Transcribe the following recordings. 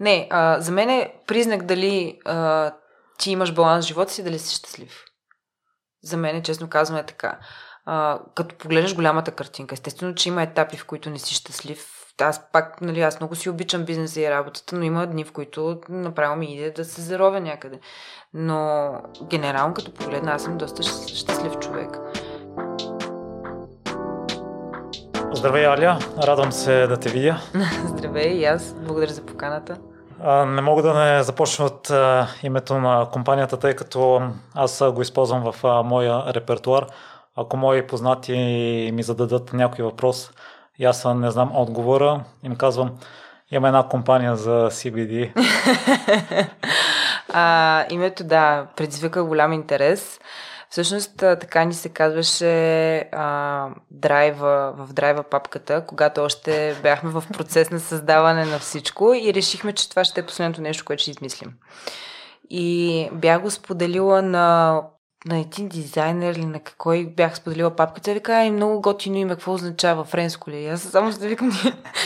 Не, а, за мен е признак дали а, ти имаш баланс в живота си, дали си щастлив. За мен, е, честно казвам, е така. А, като погледнеш голямата картинка, естествено, че има етапи, в които не си щастлив. Аз пак, нали, аз много си обичам бизнеса и работата, но има дни, в които направо ми иде да се заровя някъде. Но генерално, като погледна, аз съм доста щастлив човек. Здравей, Аля. Радвам се да те видя. Здравей и аз. Благодаря за поканата. Не мога да не започна от името на компанията, тъй като аз го използвам в моя репертуар. Ако мои познати ми зададат някой въпрос и аз не знам отговора, им казвам, има една компания за CBD. а, името, да, предизвика голям интерес. Всъщност така ни се казваше а, драйва, в драйва папката, когато още бяхме в процес на създаване на всичко и решихме, че това ще е последното нещо, което ще измислим. И бях го споделила на на един дизайнер или на кой бях споделила папката, вика, ай, много готино име, какво означава френско ли? Аз само ще да викам,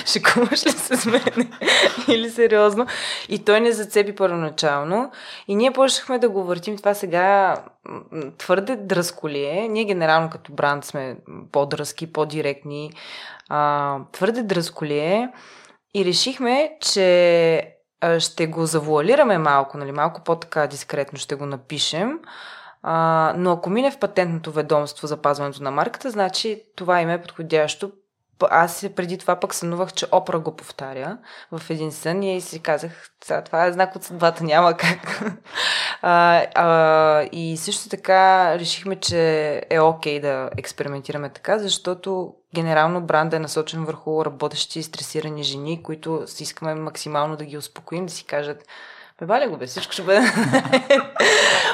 шекуваш ли с мен? или сериозно? И той не зацепи първоначално. И ние почнахме да го въртим това сега твърде дръско ли е. Ние генерално като бранд сме по-дръзки, по-директни. А, твърде дръско ли е. И решихме, че ще го завуалираме малко, нали, малко по-така дискретно ще го напишем. А, но ако мине в патентното ведомство за пазването на марката, значи това име е подходящо. Аз преди това пък сънувах, че Опра го повтаря в един сън и си казах, това е знак от съдбата, няма как. а, а, и също така решихме, че е окей да експериментираме така, защото генерално бранда е насочен върху работещи и стресирани жени, които искаме максимално да ги успокоим, да си кажат, Бе, го бе, всичко ще бъде.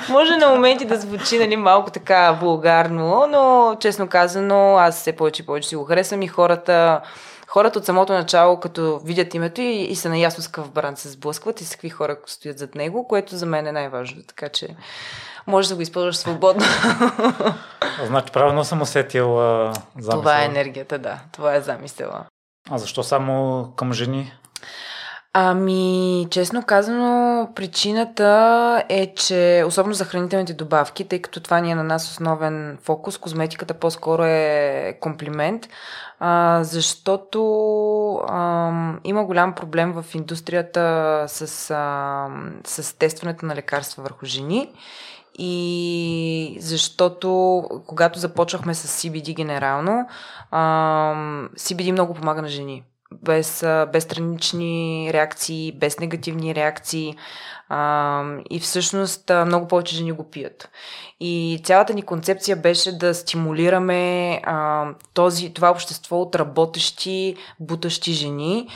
Може на моменти да звучи нали, малко така вулгарно, но честно казано, аз все повече и повече си го харесвам и хората, хората от самото начало, като видят името и, и са наясно с какъв бранд се сблъскват и с какви хора стоят зад него, което за мен е най-важно. Така че може да го използваш свободно. Значи правилно съм усетил а, замисъла. Това е енергията, да. Това е замисъла. А защо само към жени? Ами, честно казано, причината е, че особено за хранителните добавки, тъй като това ни е на нас основен фокус, козметиката по-скоро е комплимент, а, защото а, има голям проблем в индустрията с, а, с тестването на лекарства върху жени. И защото когато започвахме с CBD генерално, а, CBD много помага на жени без, без странични реакции, без негативни реакции а, и всъщност много повече жени го пият. И цялата ни концепция беше да стимулираме а, този, това общество от работещи, бутащи жени,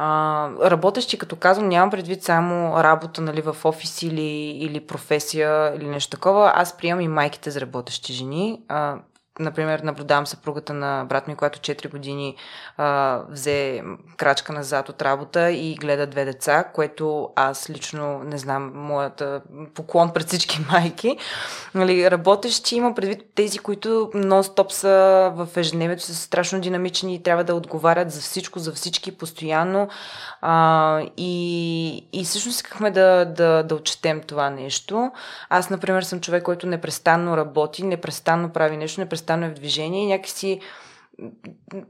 а, работещи, като казвам, нямам предвид само работа нали, в офис или, или професия или нещо такова. Аз приемам и майките за работещи жени. А, например, наблюдавам съпругата на брат ми, която 4 години а, взе крачка назад от работа и гледа две деца, което аз лично не знам, моята поклон пред всички майки. Нали, работещи има предвид тези, които нон-стоп са в ежедневието, са страшно динамични и трябва да отговарят за всичко, за всички постоянно. А, и, и всъщност искахме да, да, да отчетем това нещо. Аз, например, съм човек, който непрестанно работи, непрестанно прави нещо, непрестанно е в движение и някакси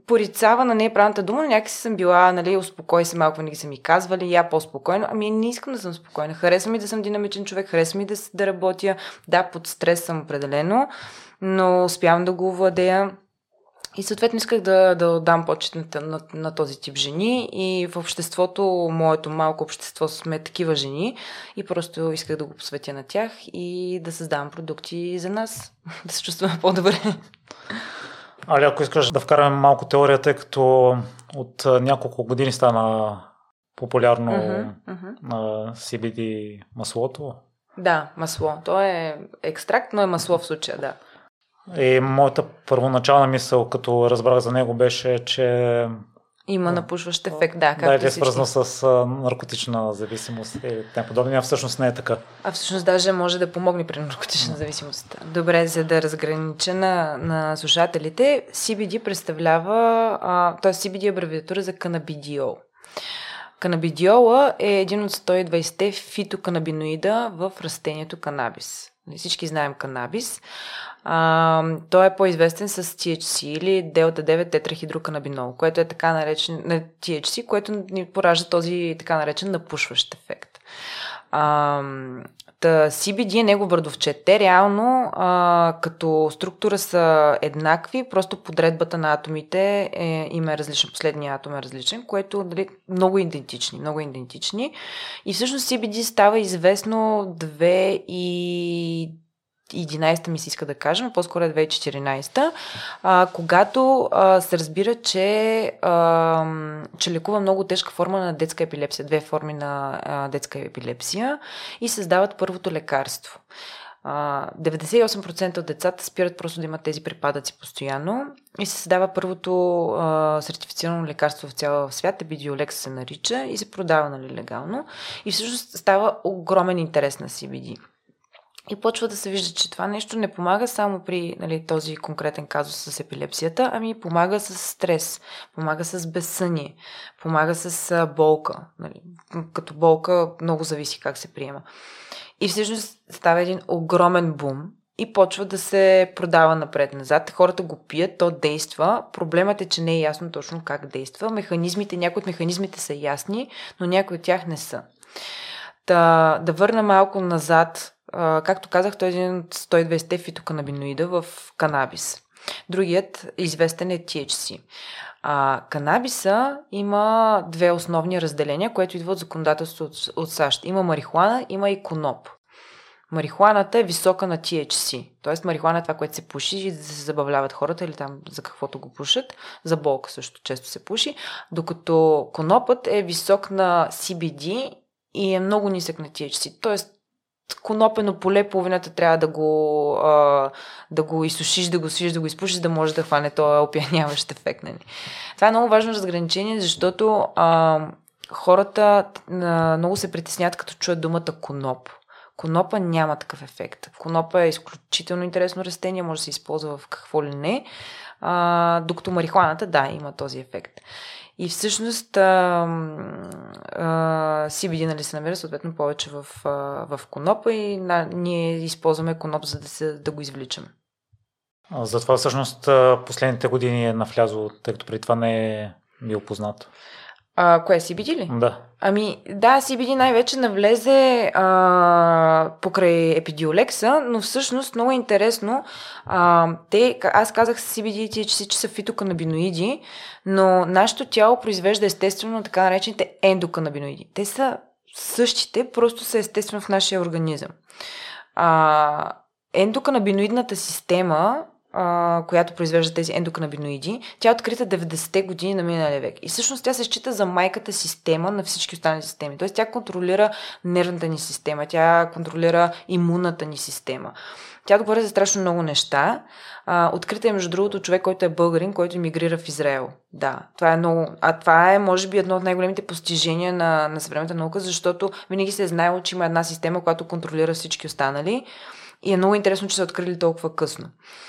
порицава на неправилната дума, но някакси съм била, нали, успокой се малко, винаги са ми казвали, я по-спокойно. Ами не искам да съм спокойна. Харесва ми да съм динамичен човек, харесва ми да, да работя. Да, под стрес съм определено, но успявам да го владея. И съответно исках да, да отдам почет на, на, на този тип жени и в обществото, моето малко общество сме такива жени и просто исках да го посветя на тях и да създавам продукти за нас, да се чувстваме по-добре. Али, ако искаш да вкараме малко теория, тъй като от няколко години стана популярно uh-huh, uh-huh. CBD маслото. Да, масло. То е екстракт, но е масло в случая, да. И моята първоначална мисъл, като разбрах за него, беше, че има напушващ ефект, да. Да, или е свързано с а, наркотична зависимост и тем подобни, а всъщност не е така. А всъщност даже може да помогне при наркотична зависимост. Добре, за да разгранича на, на слушателите, CBD представлява, т.е. CBD е абревиатура за канабидиол. Канабидиола е един от 120 фитоканабиноида в растението канабис. Нали, всички знаем канабис. А, той е по-известен с THC или делта 9 тетрахидроканабинол, което е така наречен на THC, което ни поражда този така наречен напушващ ефект. А, CBD е негов бърдовче. Те реално а, като структура са еднакви, просто подредбата на атомите е, има е различен, последният атом е различен, което дали, много идентични, много идентични. И всъщност CBD става известно 2 и 2011 ми се иска да кажем, по-скоро е 2014, а, когато а, се разбира, че, а, че лекува много тежка форма на детска епилепсия, две форми на а, детска епилепсия и създават първото лекарство. 98% от децата спират просто да имат тези припадъци постоянно и се създава първото а, сертифицирано лекарство в цяла свят, Ебидиолекс се нарича и се продава нали, легално и всъщност става огромен интерес на CBD. И почва да се вижда, че това нещо не помага само при нали, този конкретен казус с епилепсията, ами помага с стрес, помага с безсъние, помага с болка. Нали. Като болка много зависи как се приема. И всъщност става един огромен бум и почва да се продава напред-назад. Хората го пият, то действа. Проблемът е, че не е ясно точно как действа. Механизмите, някои от механизмите са ясни, но някои от тях не са. Да, да върна малко назад както казах, той е един от 120 фитоканабиноида в канабис. Другият известен е THC. А, канабиса има две основни разделения, което идва от законодателството от, от САЩ. Има марихуана, има и коноп. Марихуаната е висока на THC, т.е. марихуана е това, което се пуши и да се забавляват хората или там за каквото го пушат. За болка също често се пуши. Докато конопът е висок на CBD и е много нисък на THC. Т.е конопено поле, половината трябва да го, а, да го изсушиш, да го свиш, да го изпушиш, да може да хване този опияняващ ефект. Нали. Това е много важно разграничение, защото а, хората а, много се притеснят, като чуят думата коноп. Конопа няма такъв ефект. Конопа е изключително интересно растение, може да се използва в какво ли не, а, докато марихуаната, да, има този ефект. И всъщност а, а, CBD нали, се намира съответно повече в, а, в конопа и на, ние използваме коноп, за да, се, да го извличаме. Затова всъщност последните години е навлязло, тъй като при това не е бил познато. А, кое, CBD ли? Да. Ами, да, CBD най-вече навлезе а, покрай епидиолекса, но всъщност много интересно. А, те, аз казах CBD и че, че са фитоканабиноиди, но нашето тяло произвежда естествено така наречените ендоканабиноиди. Те са същите, просто са естествено в нашия организъм. А, ендоканабиноидната система която произвежда тези ендоканабиноиди, тя е открита 90-те години на миналия век. И всъщност тя се счита за майката система на всички останали системи. Тоест тя контролира нервната ни система, тя контролира имунната ни система. Тя договаря за страшно много неща. А, открита е, между другото, човек, който е българин, който емигрира в Израел. Да, това е много. А това е, може би, едно от най-големите постижения на, на съвременната наука, защото винаги се е знаело, че има една система, която контролира всички останали. И е много интересно, че са открили толкова късно.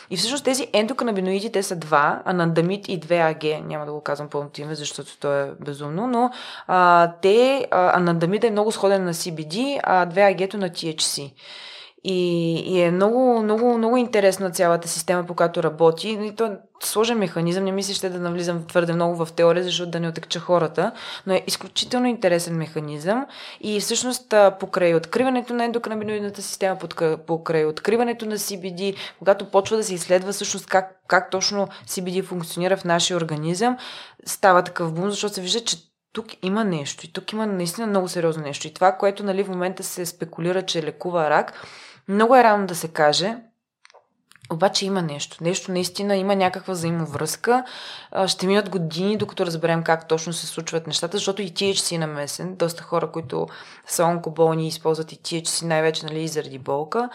И всъщност тези ендоканабиноиди, те са два, анандамид и 2АГ. Няма да го казвам пълното име, защото то е безумно, но а, те, а, анандамид е много сходен на CBD, а 2АГ-то на THC. И, и е много, много, много интересна цялата система, по която работи. И то е сложен механизъм, не мисля, ще да навлизам твърде много в теория, защото да не отекча хората, но е изключително интересен механизъм и всъщност покрай откриването на ендоканабиноидната система, покрай откриването на CBD, когато почва да се изследва всъщност как, как точно CBD функционира в нашия организъм, става такъв бум, защото се вижда, че тук има нещо и тук има наистина много сериозно нещо. И това, което нали, в момента се спекулира, че лекува рак, много е рано да се каже, обаче има нещо. Нещо наистина има някаква взаимовръзка. Ще минат години, докато разберем как точно се случват нещата, защото и THC е намесен. Доста хора, които са онкоболни, използват и THC най-вече нали, заради болка.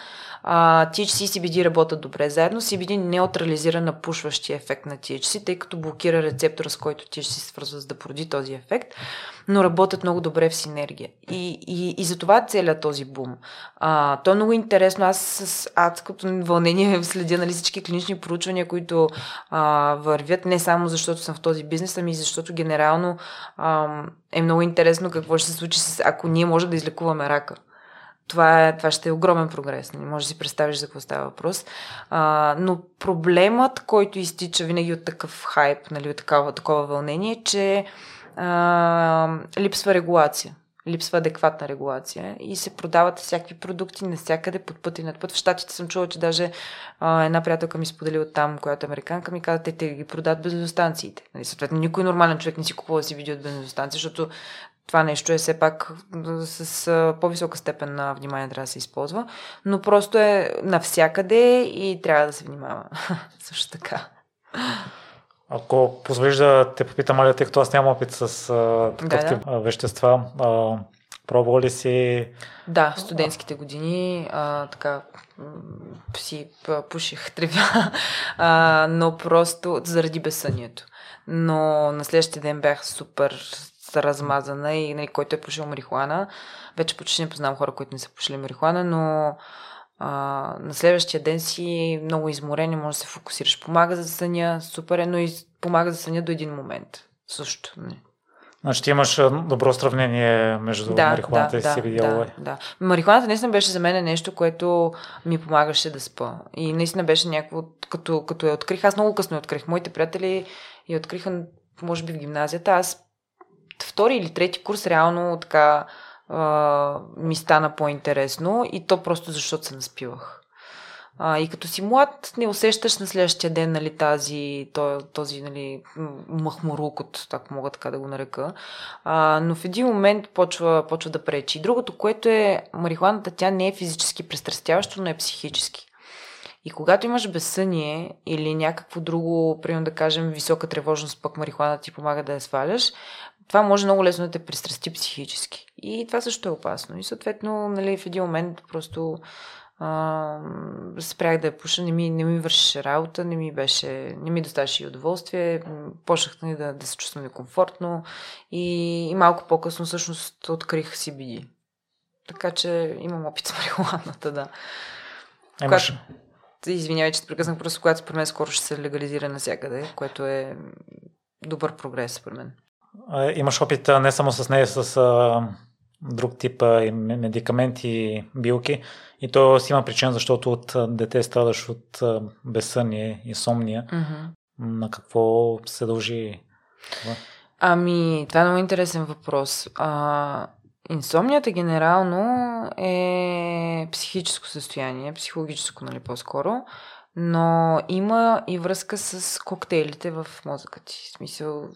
THC и CBD работят добре заедно. CBD неутрализира напушващия ефект на THC, тъй като блокира рецептора, с който THC се свързва за да породи този ефект но работят много добре в синергия. И, и, и за това целият този бум. А, то е много интересно. Аз с адското вълнение следя нали, всички клинични проучвания, които а, вървят не само защото съм в този бизнес, ами защото генерално а, е много интересно какво ще се случи, с, ако ние можем да излекуваме рака. Това, е, това ще е огромен прогрес. Не нали, може да си представиш за какво става въпрос. А, но проблемът, който изтича винаги от такъв хайп, нали, от такова, такова вълнение, е, че а, липсва регулация липсва адекватна регулация и се продават всякакви продукти навсякъде под път и над път. В Штатите съм чула, че даже а, една приятелка ми сподели от там, която е американка, ми каза, те, те ги продават бензостанциите. Нали, съответно, никой нормален човек не си купува да си видео от бензостанция, защото това нещо е все пак с а, по-висока степен на внимание трябва да се използва, но просто е навсякъде и трябва да се внимава. Също така. Ако позволиш да те попитам, Алия, тъй като аз нямам опит с а, такъв да, тип да. вещества, а, пробвал ли си? Да, в студентските години а, така си пуших тревя, а, но просто заради безсънието. Но на следващия ден бях супер размазана и нали, който е пушил марихуана. Вече почти не познавам хора, които не са пушили марихуана, но а, на следващия ден си много изморен и може да се фокусираш. Помага за съня, супер е, но и помага за съня до един момент. Също. Не. Значи ти имаш добро сравнение между да, марихуаната да, и CBD да, да. Марихуаната наистина беше за мен нещо, което ми помагаше да спа. И наистина беше някакво, като, като я открих, аз много късно я открих. Моите приятели я откриха, може би в гимназията. Аз втори или трети курс реално така ми стана по-интересно и то просто защото се наспивах. А, и като си млад, не усещаш на следващия ден нали, тази, този, нали, махмурук, от, ако мога така да го нарека. А, но в един момент почва, почва да пречи. Другото, което е марихуаната, тя не е физически престрастяващо, но е психически. И когато имаш безсъние или някакво друго, примерно да кажем висока тревожност, пък марихуана ти помага да я сваляш, това може много лесно да те пристрасти психически. И това също е опасно. И съответно, нали, в един момент просто а, спрях да я пуша, не ми, не ми вършеше работа, не ми беше, не ми доставаше и удоволствие, почнах нали, да, да се чувствам некомфортно и, и малко по-късно всъщност открих CBD. Така че имам опит с марихуаната, да. Имаш... Когато... Извинявай, че те прекъснах, просто когато според мен скоро ще се легализира навсякъде, което е добър прогрес според мен. Имаш опит не само с нея, с друг тип медикаменти билки. И то си има причина, защото от дете страдаш от безсъние, инсомния. Mm-hmm. На какво се дължи това? Ами, това е много интересен въпрос. А, инсомнията генерално е психическо състояние, психологическо, нали, по-скоро. Но има и връзка с коктейлите в мозъка ти. В смисъл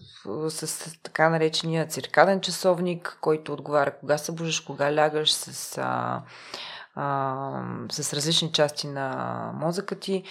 с така наречения циркаден часовник, който отговаря кога се бужиш, кога лягаш, с, а, а, с различни части на мозъка ти.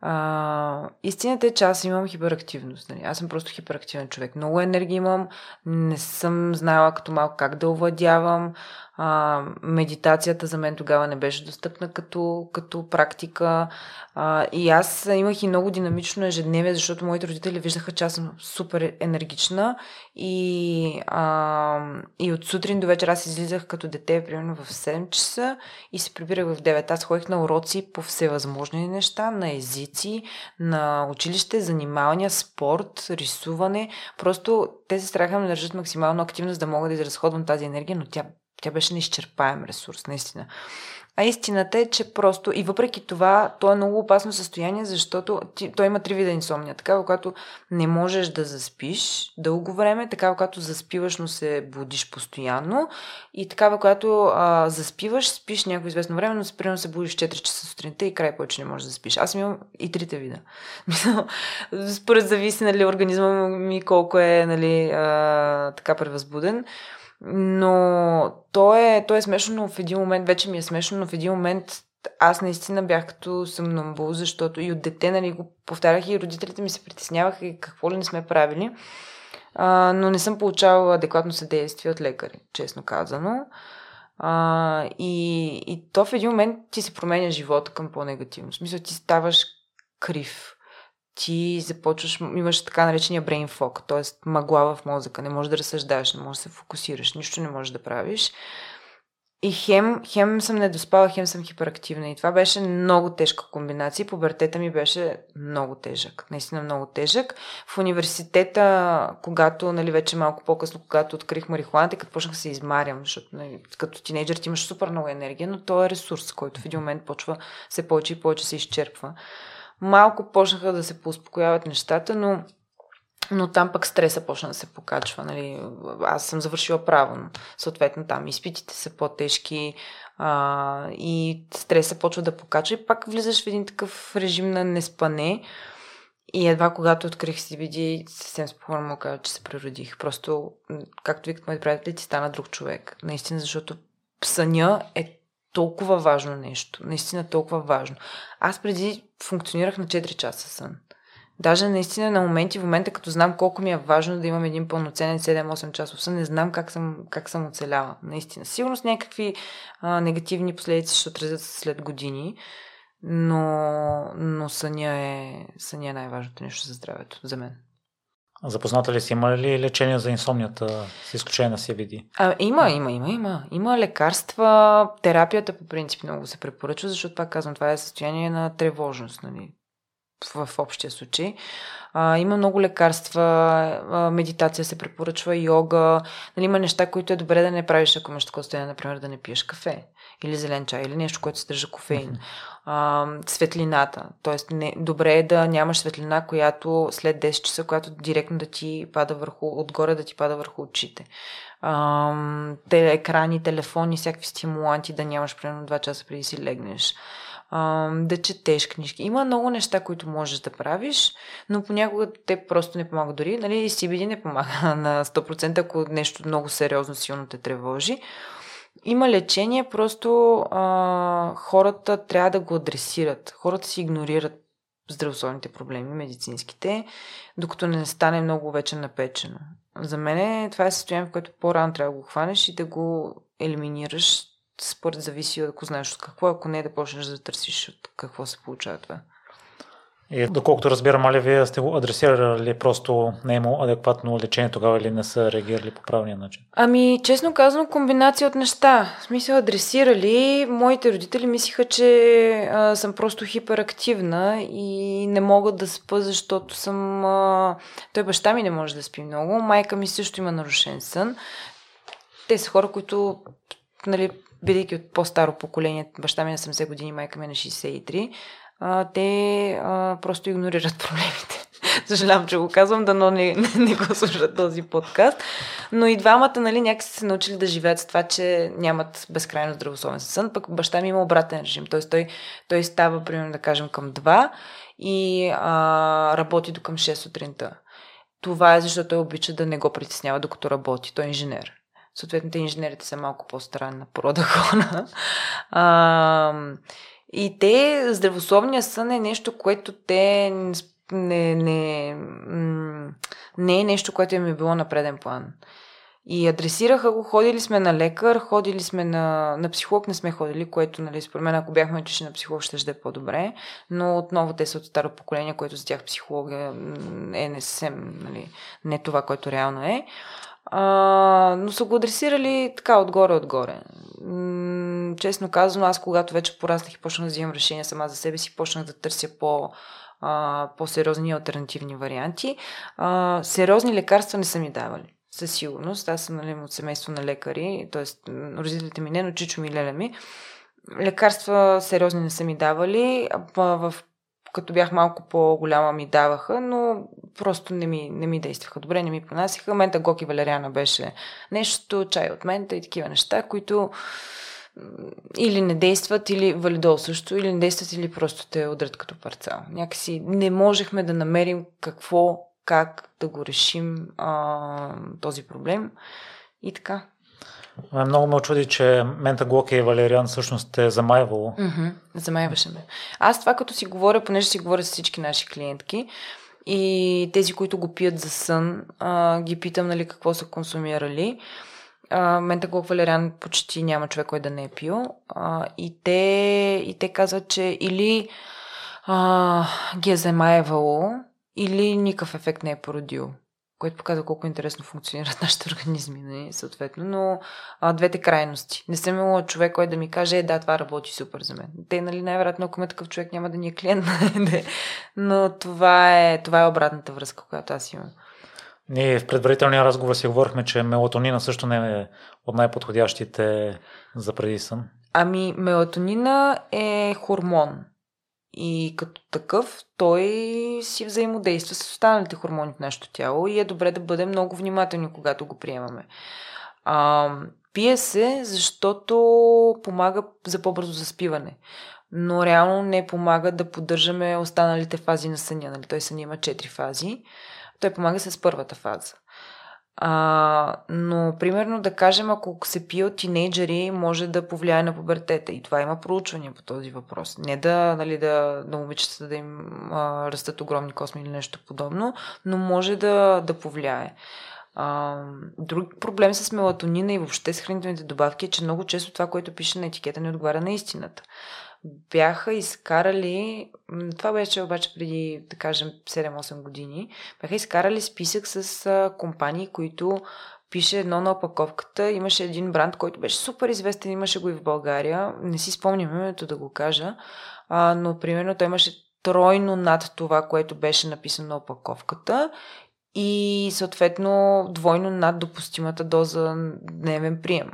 А, истината е, че аз имам хиперактивност. Нали? Аз съм просто хиперактивен човек. Много енергия имам, не съм знаела като малко как да овладявам. А, медитацията за мен тогава не беше достъпна като, като практика. А, и аз имах и много динамично ежедневие, защото моите родители виждаха, че аз съм супер енергична и, а, и от сутрин до вечер аз излизах като дете, примерно в 7 часа и се прибирах в 9. Аз ходих на уроци по всевъзможни неща, на езици, на училище, занимания, спорт, рисуване. Просто те се страха да държат максимално активност да мога да изразходвам тази енергия, но тя тя беше неизчерпаем ресурс, наистина. А истината е, че просто и въпреки това, то е много опасно състояние, защото ти, той има три вида инсомния. Такава, когато не можеш да заспиш дълго време, такава, когато заспиваш, но се будиш постоянно и такава, когато а, заспиваш, спиш някакво известно време, но примерно се будиш 4 часа сутринта и край повече не можеш да заспиш. Аз имам и трите вида. Според зависи, нали, организма ми колко е, нали, а, така превъзбуден. Но то е, то е смешно, но в един момент, вече ми е смешно, но в един момент аз наистина бях като съмнамбул, защото и от дете, нали, го повтарях и родителите ми се притесняваха и какво ли не сме правили. А, но не съм получавала адекватно съдействие от лекари, честно казано. А, и, и то в един момент ти се променя живота към по-негативно. В смисъл ти ставаш крив ти започваш, имаш така наречения brain fog, т.е. мъгла в мозъка, не можеш да разсъждаш, не можеш да се фокусираш, нищо не можеш да правиш. И хем, хем съм недоспала, хем съм хиперактивна. И това беше много тежка комбинация. Пубертета ми беше много тежък. Наистина много тежък. В университета, когато, нали, вече малко по-късно, когато открих марихуаната, като почнах се измарям, защото нали, като тинейджър ти имаш супер много енергия, но то е ресурс, който в един момент почва все повече и повече се изчерпва. Малко почнаха да се поуспокояват нещата, но но там пък стреса почна да се покачва. Нали? Аз съм завършила право, но съответно там изпитите са по-тежки а, и стреса почва да покачва и пак влизаш в един такъв режим на неспане. И едва когато открих CBD, съвсем спокойно му кажа, че се природих. Просто, както викат моите приятели, ти стана друг човек. Наистина, защото съня е толкова важно нещо. Наистина толкова важно. Аз преди функционирах на 4 часа сън. Даже наистина на моменти, в момента като знам колко ми е важно да имам един пълноценен 7-8 часов сън, не знам как съм, как съм оцеляла. Наистина. Сигурно с някакви а, негативни последици ще отразят след години, но, но съня е, съня е най-важното нещо за здравето, за мен. Запозната ли си, има ли лечение за инсомнията с изключение на CBD? А, има, има, има, има. Има лекарства. Терапията по принцип много се препоръчва, защото пак казвам, това е състояние на тревожност. Нали? в общия случай. А, има много лекарства, а, медитация се препоръчва, йога. Нали, има неща, които е добре да не правиш, ако имаш такова състояние, например, да не пиеш кафе или зелен чай, или нещо, което съдържа кофеин. А, светлината. Тоест, не, добре е да нямаш светлина, която след 10 часа, която директно да ти пада върху, отгоре да ти пада върху очите. А, те, екрани, телефони, всякакви стимуланти да нямаш примерно 2 часа преди си легнеш да четеш книжки. Има много неща, които можеш да правиш, но понякога те просто не помагат дори. Нали, CBD не помага на 100%, ако нещо много сериозно, силно те тревожи. Има лечение, просто а, хората трябва да го адресират. Хората си игнорират здравословните проблеми, медицинските, докато не стане много вече напечено. За мен това е състояние, в което по-рано трябва да го хванеш и да го елиминираш според зависи, ако знаеш от какво, ако не да почнеш да търсиш от какво се получава това. И доколкото разбирам, али вие сте го адресирали, просто не е адекватно лечение тогава или не са реагирали по правилния начин? Ами, честно казано, комбинация от неща. В смисъл, адресирали. Моите родители мислиха, че а, съм просто хиперактивна и не мога да спа, защото съм... А... Той баща ми не може да спи много. Майка ми също има нарушен сън. Те са хора, които нали, бидейки от по-старо поколение, баща ми на 70 години, майка ми на 63, а, те а, просто игнорират проблемите. Съжалявам, че го казвам, да но не, не, не го слушат този подкаст. Но и двамата, нали, някакси се научили да живеят с това, че нямат безкрайно здравословен сън. Пък баща ми има обратен режим. Тоест той, той става, примерно, да кажем, към 2 и а, работи до към 6 сутринта. Това е защото той обича да не го притеснява докато работи. Той е инженер. Съответно, те инженерите са малко по-странна порода хора. И те, здравословния сън е нещо, което те не, не, не е нещо, което им е било на преден план. И адресираха го, ходили сме на лекар, ходили сме на, на психолог, не сме ходили, което, нали, според мен, ако бяхме отишли на психолог, ще ще е по-добре. Но отново те са от старо поколение, което за тях психология е не съвсем, нали, не това, което реално е. А, но са го адресирали така отгоре-отгоре. М- честно казано, аз когато вече пораснах и почнах да взимам решения сама за себе си, почнах да търся по, по-сериозни альтернативни варианти. А, сериозни лекарства не са ми давали. Със сигурност. Аз съм нали, от семейство на лекари, т.е. родителите ми не, но чичо ми леля ми. Лекарства сериозни не са ми давали. В като бях малко по-голяма ми даваха, но просто не ми, не ми действаха добре, не ми понасяха. Мента Гоки Валериана беше нещо, чай от мента и такива неща, които или не действат, или валидол също, или не действат, или просто те удрят като парцал. Някакси не можехме да намерим какво, как да го решим а, този проблем. И така. Много ме очуди, че Мента Глоки и Валериан всъщност е замайвало. Mm-hmm. Замайваше ме. Аз това като си говоря, понеже си говоря с всички наши клиентки и тези, които го пият за сън, а, ги питам нали, какво са консумирали. А, Мента Глок Валериан почти няма човек, който да не е пил. А, и, те, и те казват, че или а, ги е замайвало, или никакъв ефект не е породил което показва колко интересно функционират нашите организми, не, съответно, но а, двете крайности. Не съм имала човек, който да ми каже, е, да, това работи супер за мен. Те, нали, най-вероятно, ако ме такъв човек, няма да ни е клиент, но това е, това е обратната връзка, която аз имам. Ние в предварителния разговор си говорихме, че мелатонина също не е от най-подходящите за преди сън. Ами, мелатонина е хормон. И като такъв, той си взаимодейства с останалите хормони в нашето тяло и е добре да бъдем много внимателни, когато го приемаме. А, пие се, защото помага за по-бързо заспиване. Но реално не помага да поддържаме останалите фази на съня. Нали? Той сън има 4 фази. Той помага с първата фаза. А, но, примерно, да кажем, ако се пие от тинейджери, може да повлияе на пубертета. И това има проучвания по този въпрос. Не да, нали, да, да момичетата да им а, растат огромни косми или нещо подобно, но може да, да повлияе. А, друг проблем с мелатонина и въобще с хранителните добавки е, че много често това, което пише на етикета, не отговаря на истината бяха изкарали, това беше обаче преди, да кажем, 7-8 години, бяха изкарали списък с компании, които пише едно на опаковката. Имаше един бранд, който беше супер известен, имаше го и в България. Не си спомням името да го кажа, а, но примерно той имаше тройно над това, което беше написано на опаковката и съответно двойно над допустимата доза дневен прием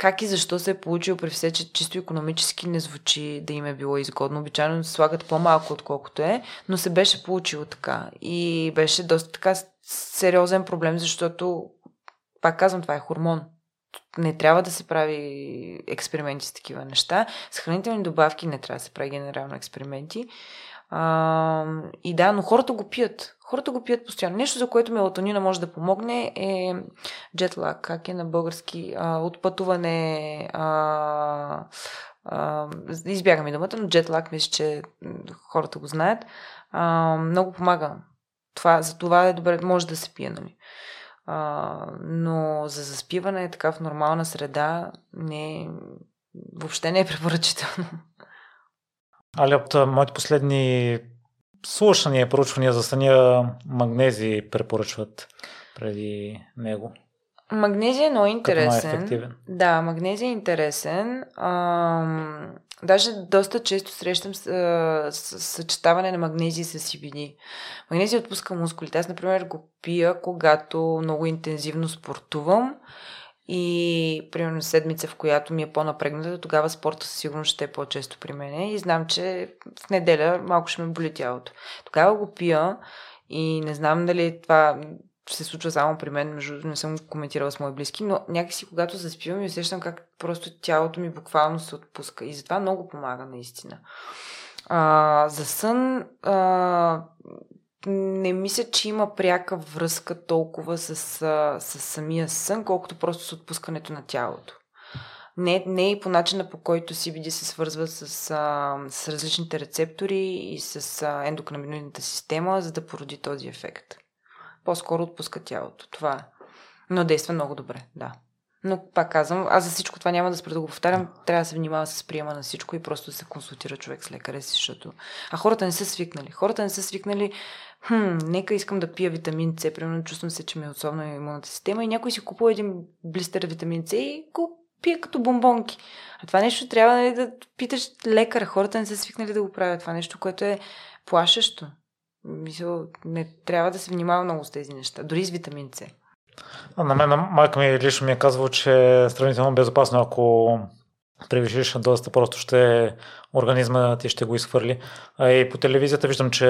как и защо се е получил при все, че чисто економически не звучи да им е било изгодно. Обичайно слагат по-малко, отколкото е, но се беше получило така. И беше доста така сериозен проблем, защото, пак казвам, това е хормон. Не трябва да се прави експерименти с такива неща. С хранителни добавки не трябва да се прави генерално експерименти. А, и да, но хората го пият. Хората го пият постоянно. Нещо, за което мелатонина може да помогне е джетлаг, как е на български, а, отпътуване, а, а, избягаме думата, но джетлаг, мисля, че хората го знаят. А, много помага. Това, за това е добре, може да се пие, нали? А, но за заспиване така в нормална среда не, въобще не е препоръчително. Али от моите последни слушания, проучвания за съня магнези препоръчват преди него. Магнезия е много интересен. Да, магнезия е интересен. Ам, даже доста често срещам с, с, съчетаване на магнезия с CBD. Магнезия отпуска мускулите. Аз, например, го пия, когато много интензивно спортувам и примерно седмица, в която ми е по-напрегната, тогава спорта със сигурност ще е по-често при мен и знам, че в неделя малко ще ме боли тялото. Тогава го пия и не знам дали това се случва само при мен, между не съм коментирала с мои близки, но някакси когато заспивам и усещам как просто тялото ми буквално се отпуска и затова много помага наистина. А, за сън а, не мисля, че има пряка връзка толкова с, с самия сън, колкото просто с отпускането на тялото. Не, не и по начина по който CBD се свързва с, с различните рецептори и с ендоканабиноидната система, за да породи този ефект. По-скоро отпуска тялото. Това е. Но действа много добре, да. Но пак казвам, аз за всичко това няма да спра да го повтарям. Трябва да се внимава с приема на всичко и просто да се консултира човек с лекаря си, защото... А хората не са свикнали. Хората не са свикнали хм, нека искам да пия витамин С, примерно чувствам се, че ми е отслабна имунната система и някой си купува един блистер витамин С и го пие като бомбонки. А това нещо трябва да, да питаш лекар. Хората не са свикнали да го правят. Това нещо, което е плашещо. Мисля, не трябва да се внимава много с тези неща. Дори с витамин С. На мен майка ми лично ми е казвала, че е сравнително безопасно, ако превишиш доста, просто ще организма ти ще го изхвърли. А и по телевизията виждам, че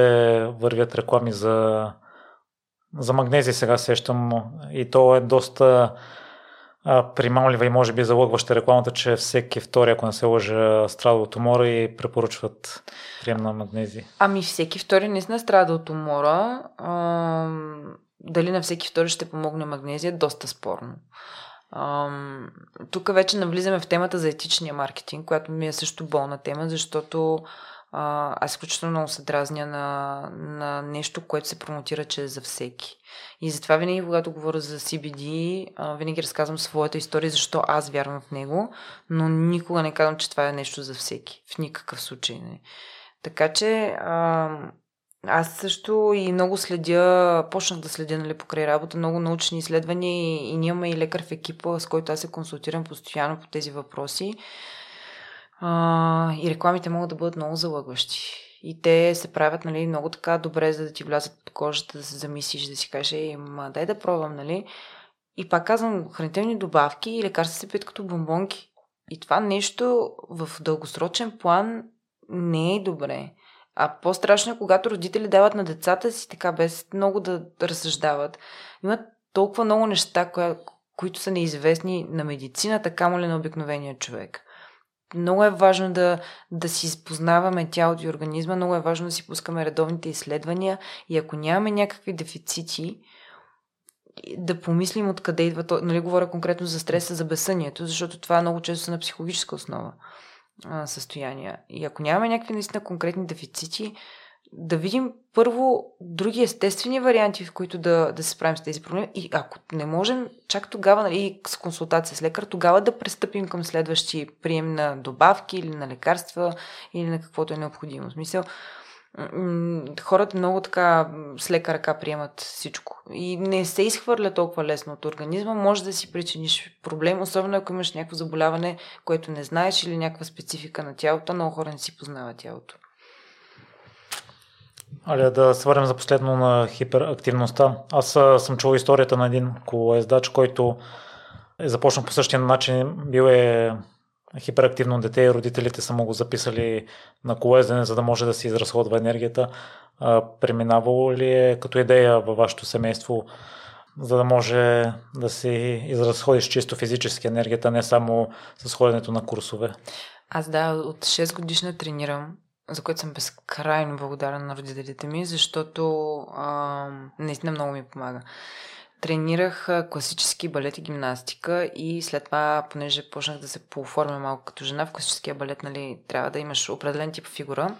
вървят реклами за, за магнезия, сега сещам. И то е доста а, примамлива и може би залъгваща рекламата, че всеки втори, ако не се лъжа, страда от умора и препоръчват прием на магнезия. Ами всеки втори наистина страда от умора. А, дали на всеки втори ще помогне магнезия, доста спорно. Тук вече навлизаме в темата за етичния маркетинг, която ми е също болна тема, защото а, аз изключително много се дразня на, на нещо, което се промотира, че е за всеки. И затова винаги, когато говоря за CBD, а, винаги разказвам своята история, защо аз вярвам в него, но никога не казвам, че това е нещо за всеки. В никакъв случай не. Така че а, Аз също и много следя, почнах да следя нали, покрай работа, много научни изследвания и, и ние имаме и лекар в екипа, с който аз се консултирам постоянно по тези въпроси. А, и рекламите могат да бъдат много залъгващи. И те се правят нали, много така добре, за да ти влязат под кожата, да се замислиш, да си кажеш, ма дай да пробвам, нали? И пак казвам, хранителни добавки и лекарства се пият като бомбонки. И това нещо в дългосрочен план не е добре. А по-страшно е, когато родители дават на децата си така, без много да разсъждават. Имат толкова много неща, коя, които са неизвестни на медицината, камо ли на обикновения човек. Много е важно да, да си изпознаваме тялото и организма, много е важно да си пускаме редовните изследвания и ако нямаме някакви дефицити, да помислим откъде идва то. Нали, говоря конкретно за стреса, за безсънието, защото това много често са на психологическа основа състояния. И ако нямаме някакви наистина конкретни дефицити, да видим първо други естествени варианти, в които да, да се справим с тези проблеми. И ако не можем, чак тогава, нали, с консултация с лекар, тогава да пристъпим към следващи прием на добавки или на лекарства или на каквото е необходимо. В смисъл, хората много така с лека ръка приемат всичко. И не се изхвърля толкова лесно от организма. Може да си причиниш проблем, особено ако имаш някакво заболяване, което не знаеш или някаква специфика на тялото. Много хора не си познават тялото. Али да се върнем за последно на хиперактивността. Аз съм чул историята на един колоездач, който е започнал по същия начин. Бил е хиперактивно дете и родителите са му го записали на колезене, за да може да си изразходва енергията. Преминавало ли е като идея във вашето семейство, за да може да си изразходиш чисто физически енергията, не само с ходенето на курсове? Аз да, от 6 годишна тренирам за което съм безкрайно благодарна на родителите ми, защото а, наистина много ми помага. Тренирах класически балет и гимнастика и след това, понеже почнах да се пооформя малко като жена, в класическия балет нали, трябва да имаш определен тип фигура,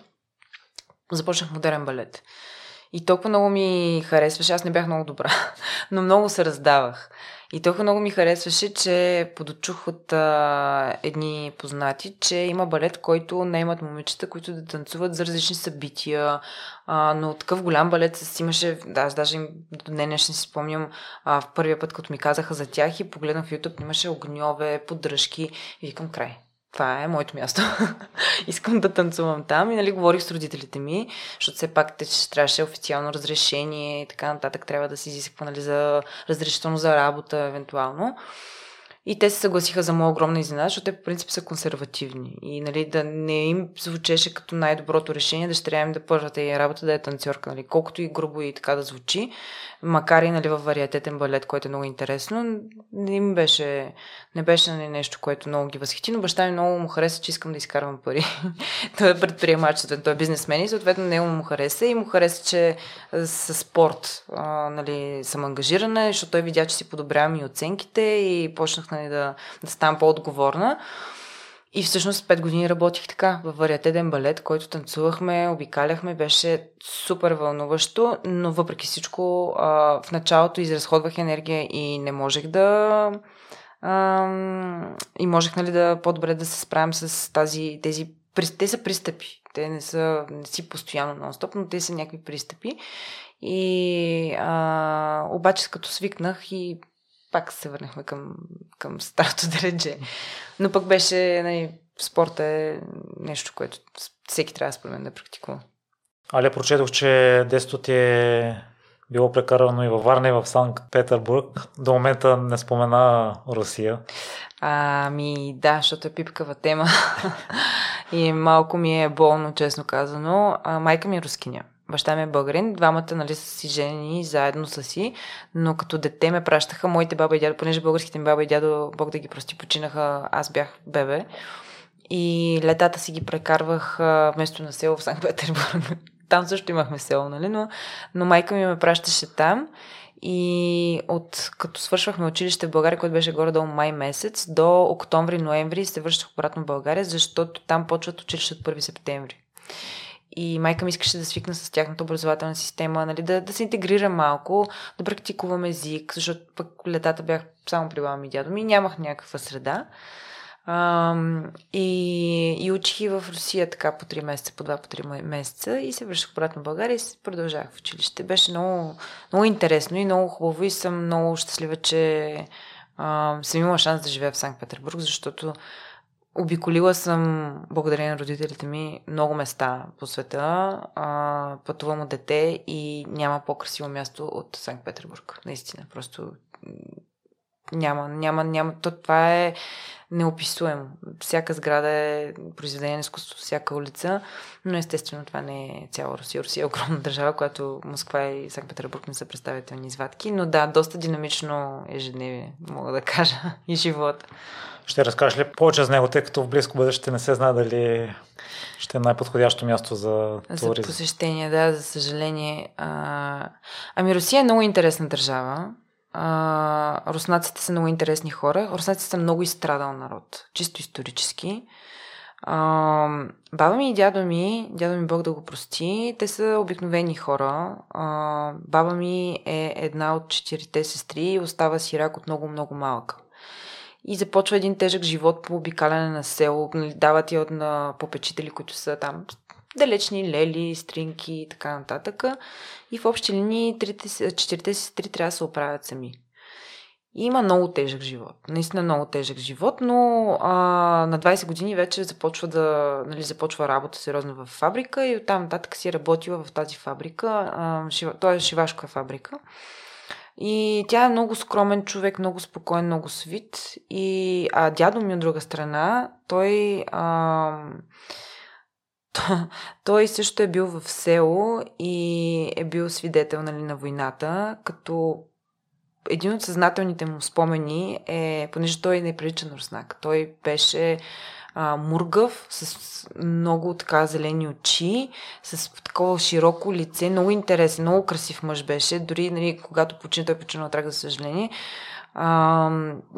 започнах модерен балет. И толкова много ми харесваше, аз не бях много добра, но много се раздавах. И толкова много ми харесваше, че подочух от а, едни познати, че има балет, който не имат момичета, които да танцуват за различни събития. А, но такъв голям балет с имаше, да, аз даже до днес не си спомням, а, в първия път, като ми казаха за тях и погледнах в YouTube, имаше огньове, поддръжки и викам край това е моето място. Искам да танцувам там и нали говорих с родителите ми, защото все пак те ще трябваше официално разрешение и така нататък трябва да се изисква нали, за разрешително за работа евентуално. И те се съгласиха за моя огромна изненада, защото те по принцип са консервативни. И нали, да не им звучеше като най-доброто решение да ще им да първата и работа да е танцорка. Нали. Колкото и грубо и така да звучи, макар и нали, в вариатетен балет, което е много интересно, не им беше, не беше нали, нещо, което много ги възхити, но баща ми много му хареса, че искам да изкарвам пари. той е предприемач, той е бизнесмен и съответно него му хареса и му хареса, че с спорт а, нали, съм ангажирана, защото той видя, че си подобрявам и оценките и почнах нали, да, да ставам по-отговорна. И всъщност 5 години работих така, във вариатеден балет, който танцувахме, обикаляхме, беше супер вълнуващо, но въпреки всичко в началото изразходвах енергия и не можех да... А, и можех нали, да по-добре да се справям с тази, тези... Те са пристъпи. Те не са не си постоянно нон-стоп, но те са някакви пристъпи. И а, обаче като свикнах и пак се върнахме към, към старото дередже. Но пък беше, нали, спорта е нещо, което всеки трябва според мен да практикува. Але прочетох, че детството ти е било прекарано и във Варна и в Санкт Петербург. До момента не спомена Русия. Ами да, защото е пипкава тема. и малко ми е болно, честно казано. А, майка ми е рускиня. Баща ми е българин, двамата нали, са си жени заедно са си, но като дете ме пращаха моите баба и дядо, понеже българските ми баба и дядо, Бог да ги прости, починаха, аз бях бебе. И летата си ги прекарвах вместо на село в Санкт-Петербург. Там също имахме село, нали? Но, но майка ми ме пращаше там. И от като свършвахме училище в България, което беше горе-долу май месец, до октомври-ноември се връщах обратно в България, защото там почват училище от 1 септември. И майка ми искаше да свикна с тяхната образователна система, нали, да, да се интегрира малко, да практикувам език, защото пък летата бях само при баба ми и дядо ми и нямах някаква среда. А, и, и учих и в Русия така по 3 месеца, по 2 по 3 месеца и се връщах обратно в България и продължах в училище. Беше много, много интересно и много хубаво и съм много щастлива, че а, съм имала шанс да живея в Санкт-Петербург, защото Обиколила съм, благодарение на родителите ми, много места по света. А, пътувам от дете и няма по-красиво място от Санкт-Петербург. Наистина. Просто няма, няма, няма. То, това е неописуемо. Всяка сграда е произведение на изкуството, всяка улица, но естествено това не е цяла Русия. Русия е огромна държава, която Москва и Санкт-Петербург не са представителни извадки, но да, доста динамично ежедневие, мога да кажа, и живота. Ще разкажеш ли повече за него, тъй като в близко бъдеще не се знае дали ще е най-подходящо място за туризъм? За посещение, да, за съжаление. А... Ами Русия е много интересна държава. Руснаците са много интересни хора. Руснаците са много изстрадал народ, чисто исторически. А, баба ми и дядо ми, дядо ми Бог да го прости, те са обикновени хора. А, баба ми е една от четирите сестри и остава сирак от много-много малка. И започва един тежък живот по обикаляне на село. Нали, дават я от на попечители, които са там далечни лели, стринки и така нататък. И в общи линии трите, четирите сестри трябва да се оправят сами. И има много тежък живот. Наистина много тежък живот, но а, на 20 години вече започва да нали, започва работа сериозно в фабрика и оттам нататък си е работила в тази фабрика. Шива, той е шивашка фабрика. И тя е много скромен човек, много спокоен, много свит. И, а дядо ми от друга страна, той а, той също е бил в село и е бил свидетел нали, на войната, като един от съзнателните му спомени е, понеже той е прилича руснак, той беше а, мургав, с много така зелени очи, с такова широко лице, много интересен, много красив мъж беше, дори нали, когато почина, той почина от рак, за съжаление, а,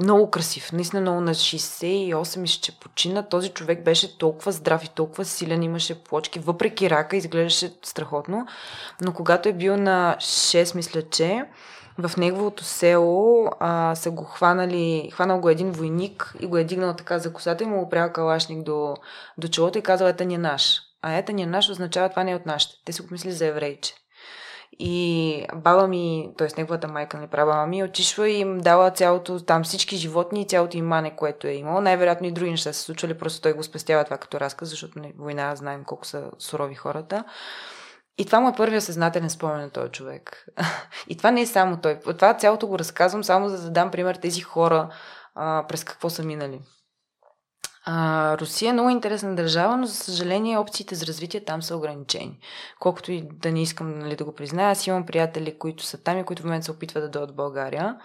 много красив, наистина много на 68 мисля, че почина. Този човек беше толкова здрав и толкова силен, имаше плочки, въпреки рака, изглеждаше страхотно. Но когато е бил на 6, мисля, че в неговото село а, са го хванали, хванал го един войник и го е дигнал така за косата и му опрял калашник до, до челото и казал, ета ни е наш. А ета ни е наш означава това не е от нашите. Те са го мисли за еврейче. И баба ми, т.е. неговата майка, не права баба ми, отишва и им дала цялото, там всички животни и цялото имане, което е имало. Най-вероятно и други неща се случвали, просто той го спестява това като разказ, защото не, война знаем колко са сурови хората. И това му е първият съзнателен спомен на този човек. и това не е само той. Това цялото го разказвам само за да дам пример тези хора а, през какво са минали. А, Русия е много интересна държава, но за съжаление опциите за развитие там са ограничени. Колкото и да не искам нали, да го призная, аз имам приятели, които са там и които в момента се опитват да дойдат в България.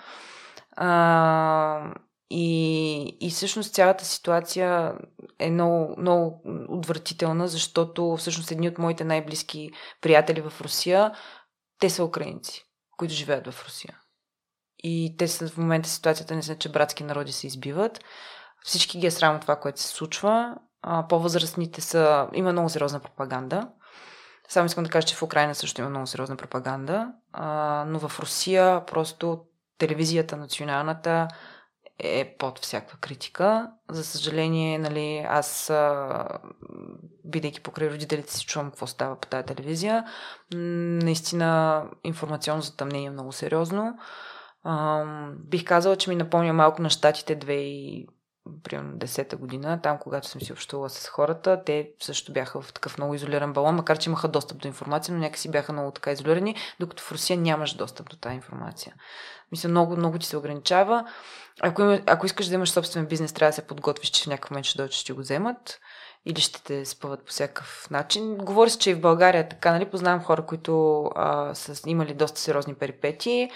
А, и, и всъщност цялата ситуация е много, много отвратителна, защото всъщност едни от моите най-близки приятели в Русия, те са украинци, които живеят в Русия. И те са в момента ситуацията не са, че братски народи се избиват. Всички ги е срам това, което се случва. А, по-възрастните са... Има много сериозна пропаганда. Само искам да кажа, че в Украина също има много сериозна пропаганда. А, но в Русия просто телевизията националната е под всякаква критика. За съжаление, нали, аз, бидейки покрай родителите си, чувам какво става по тази телевизия. Наистина, информационно затъмнение е много сериозно. А, бих казала, че ми напомня малко на щатите примерно 10-та година, там когато съм си общувала с хората, те също бяха в такъв много изолиран балон, макар че имаха достъп до информация, но някакси бяха много така изолирани, докато в Русия нямаш достъп до тази информация. Мисля, много, много ти се ограничава. Ако, има, ако искаш да имаш собствен бизнес, трябва да се подготвиш, че в някакъв момент ще дойдат, ще го вземат или ще те спъват по всякакъв начин. Говори се, че и в България е така, нали? Познавам хора, които а, са имали доста сериозни перипетии.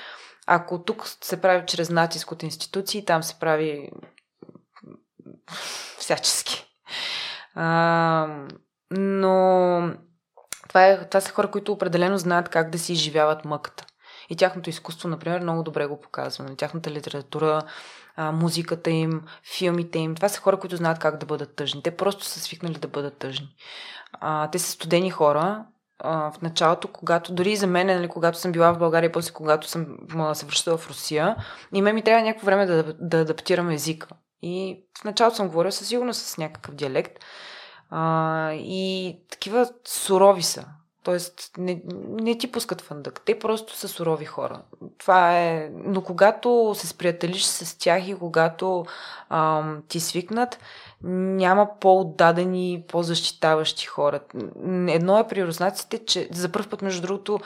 Ако тук се прави чрез натиск от институции, там се прави всячески. А, но това, е, това са хора, които определено знаят как да си изживяват мъката. И тяхното изкуство, например, много добре го показва. На тяхната литература, а, музиката им, филмите им. Това са хора, които знаят как да бъдат тъжни. Те просто са свикнали да бъдат тъжни. А, те са студени хора. А, в началото, когато, дори за мен, нали, когато съм била в България после когато съм се връщала в Русия, и ме ми трябва някакво време да, да адаптирам езика. И в началото съм говорила със сигурност с някакъв диалект. А, и такива сурови са. Тоест, не, не ти пускат фандък. Те просто са сурови хора. Това е... Но когато се сприятелиш с тях и когато ам, ти свикнат, няма по-отдадени, по-защитаващи хора. Едно е при руснаците, че за първ път, между другото,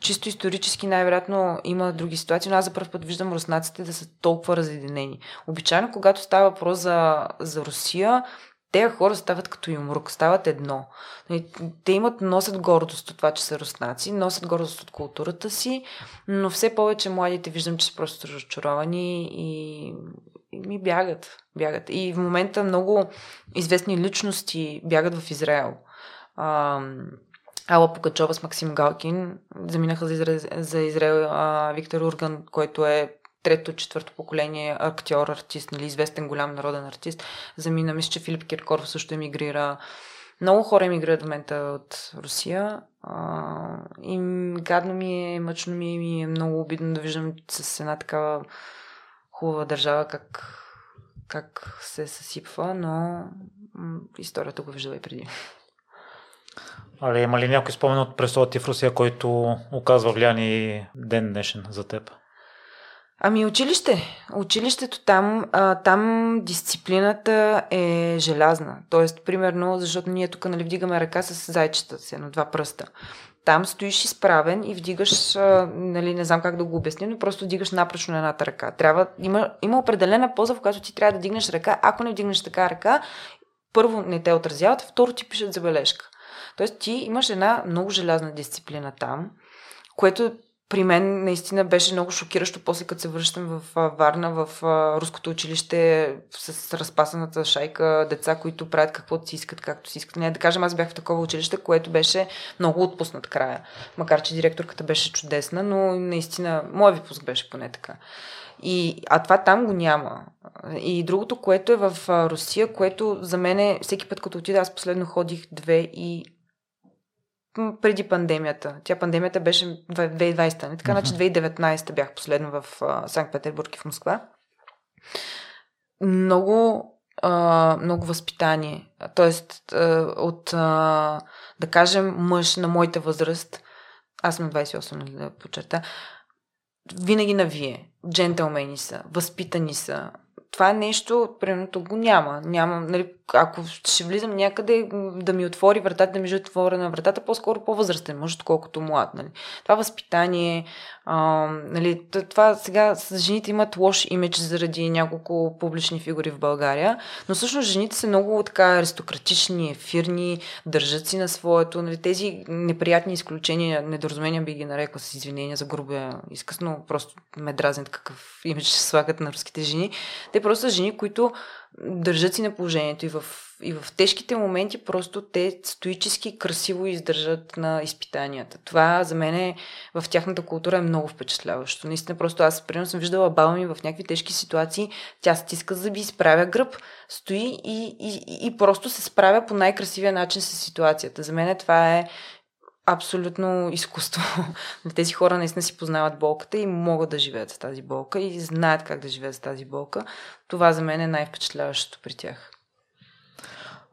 чисто исторически най-вероятно има други ситуации, но аз за първ път виждам руснаците да са толкова разединени. Обичайно, когато става въпрос за, за Русия, те хора стават като юмрук, стават едно. Те имат, носят гордост от това, че са руснаци, носят гордост от културата си, но все повече младите виждам, че са просто разочаровани и, и ми бягат. бягат. И в момента много известни личности бягат в Израел. Ала Пукачова с Максим Галкин заминаха за Израел, за Израел а, Виктор Урган, който е трето, четвърто поколение актьор, артист, нали, известен голям народен артист. Замина, мисля, че Филип Киркоров също емигрира. Много хора емигрират в момента от Русия. А, и гадно ми е, мъчно ми е, ми е много обидно да виждам с една такава хубава държава как, как се съсипва, но историята го виждала и преди. Али, има ли някой спомен от престолата ти в Русия, който оказва влияние ден днешен за теб? Ами училище. Училището там, а, там дисциплината е желязна. Тоест, примерно, защото ние тук нали, вдигаме ръка с зайчета си на два пръста. Там стоиш изправен и вдигаш, а, нали, не знам как да го обясня, но просто вдигаш напречно на едната ръка. Трябва, има, има определена поза, в която ти трябва да дигнеш ръка. Ако не вдигнеш така ръка, първо не те отразяват, второ ти пишат забележка. Тоест ти имаш една много желязна дисциплина там, което при мен наистина беше много шокиращо после като се връщам в Варна, в руското училище с разпасаната шайка деца, които правят каквото си искат, както си искат. Не, да кажем, аз бях в такова училище, което беше много отпуснат края. Макар, че директорката беше чудесна, но наистина, моят випуск беше поне така. И, а това там го няма. И другото, което е в Русия, което за мен е, всеки път като отида, аз последно ходих две и преди пандемията. Тя пандемията беше 2020, не така, значи 2019 бях последно в Санкт-Петербург и в Москва. Много, а, много възпитание. Тоест, а, от, а, да кажем, мъж на моята възраст, аз съм 28, нали да подчерта, винаги на вие. Джентълмени са, възпитани са, това нещо, примерно, го няма. няма нали, ако ще влизам някъде, да ми отвори вратата, да ми жи отворена вратата, по-скоро по-възрастен мъж, отколкото млад. Нали. Това възпитание, а, нали, това сега жените имат лош имидж заради няколко публични фигури в България, но всъщност жените са много така аристократични, ефирни, държат си на своето. Нали, тези неприятни изключения, недоразумения би ги нарекла с извинения за грубия изказ, но просто ме дразнят какъв имидж слагат на руските жени. Те просто са жени, които държат си на положението и в, и в тежките моменти просто те стоически красиво издържат на изпитанията. Това за мен е, в тяхната култура е много впечатляващо. Наистина просто аз примерно съм виждала баба ми в някакви тежки ситуации, тя стиска зъби, изправя гръб, стои и, и, и просто се справя по най-красивия начин с ситуацията. За мен това е абсолютно изкуство. Тези хора наистина си познават болката и могат да живеят с тази болка и знаят как да живеят с тази болка. Това за мен е най-впечатляващото при тях.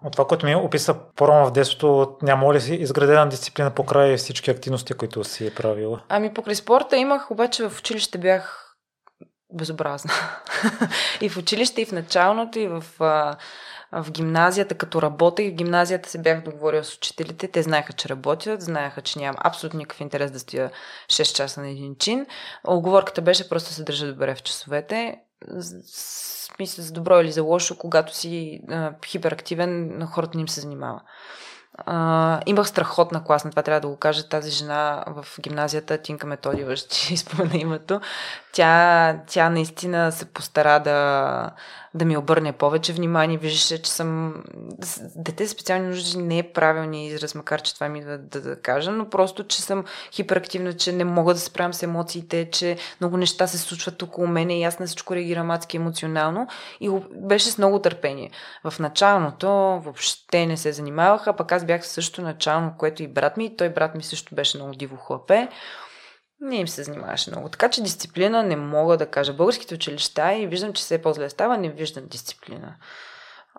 От това, което ми описа по-рано в детството, няма ли си изградена дисциплина покрай всички активности, които си е правила? Ами покрай спорта имах, обаче в училище бях безобразна. и в училище, и в началното, и в в гимназията, като работех, в гимназията се бях договорил с учителите. Те знаеха, че работят, знаеха, че нямам абсолютно никакъв интерес да стоя 6 часа на един чин. Оговорката беше просто се държа добре в часовете. Смисъл за добро или за лошо, когато си а, хиперактивен, хората не им се занимава. Uh, имах страхотна класна, това трябва да го кажа, тази жена в гимназията, Тинка Методиева, ще спомена името. Тя, тя наистина се постара да, да ми обърне повече внимание. Виждаше, че съм... Дете специални нужди не е правилният израз, макар че това ми да, да, да кажа, но просто, че съм хиперактивна, че не мога да се справям с емоциите, че много неща се случват около мене и аз на всичко реагирам адски емоционално. И беше с много търпение. В началното въобще не се занимаваха, пък аз бях също начално, което и брат ми, той брат ми също беше много диво хлапе. не им се занимаваше много. Така че дисциплина не мога да кажа. Българските училища и виждам, че все по-зле става, не виждам дисциплина.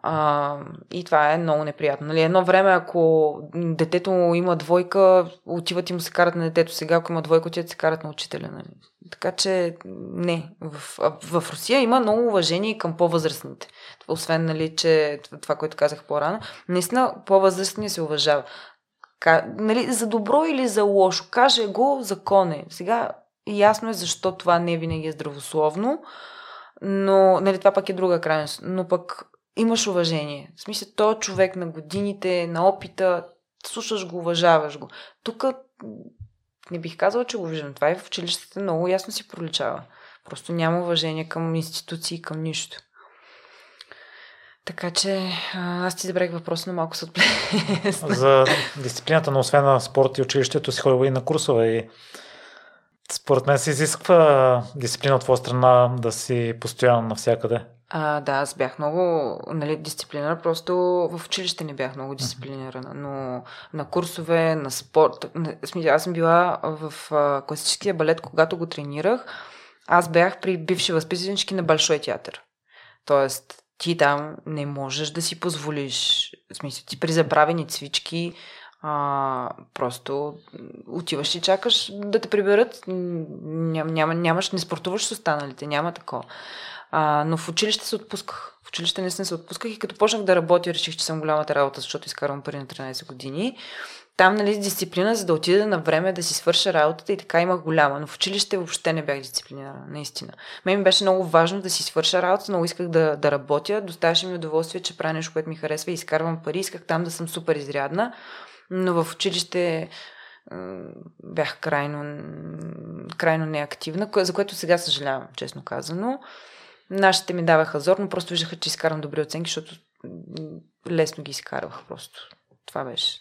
А, и това е много неприятно. Нали, едно време, ако детето има двойка, отиват и му се карат на детето. Сега, ако има двойка, отиват се карат на учителя. Нали. Така че не. В, в Русия има много уважение към по-възрастните. Освен, нали, че това, което казах по-рано, наистина по-възрастния се уважава. Ка, нали, за добро или за лошо. Каже го, закон е. Сега ясно е защо това не винаги е здравословно, но нали, това пък е друга крайност. Но пък имаш уважение. В смисъл, то човек на годините, на опита, слушаш го, уважаваш го. Тук не бих казала, че го виждам. Това и в училищата много ясно си проличава. Просто няма уважение към институции, към нищо. Така че аз ти забравих въпроса, но малко се отплесна. За дисциплината, но освен на спорт и училището си ходила и на курсове и според мен се изисква дисциплина от твоя страна да си постоянно навсякъде. А, да, аз бях много нали, дисциплинирана, просто в училище не бях много дисциплинирана, но на курсове, на спорт, аз съм била в а, класическия балет, когато го тренирах, аз бях при бивши възпитанички на Большой театър. Тоест, ти там не можеш да си позволиш, в смисъл, ти при забравени цвички, а, просто отиваш и чакаш да те приберат. Ням, няма, нямаш, не спортуваш с останалите, няма такова. Но в училище се отпусках. В училище не се отпусках и като почнах да работя, реших, че съм голямата работа, защото изкарвам пари на 13 години. Там, нали, дисциплина, за да отида на време да си свърша работата и така имах голяма. Но в училище въобще не бях дисциплинирана, наистина. Мен ми беше много важно да си свърша работа, много исках да, да работя. Доставяше ми удоволствие, че правя нещо, което ми харесва и изкарвам пари. Исках там да съм супер изрядна. Но в училище бях крайно, крайно неактивна, за което сега съжалявам, честно казано. Нашите ми даваха зор, но просто виждаха, че изкарвам добри оценки, защото лесно ги изкарвах просто. Това беше.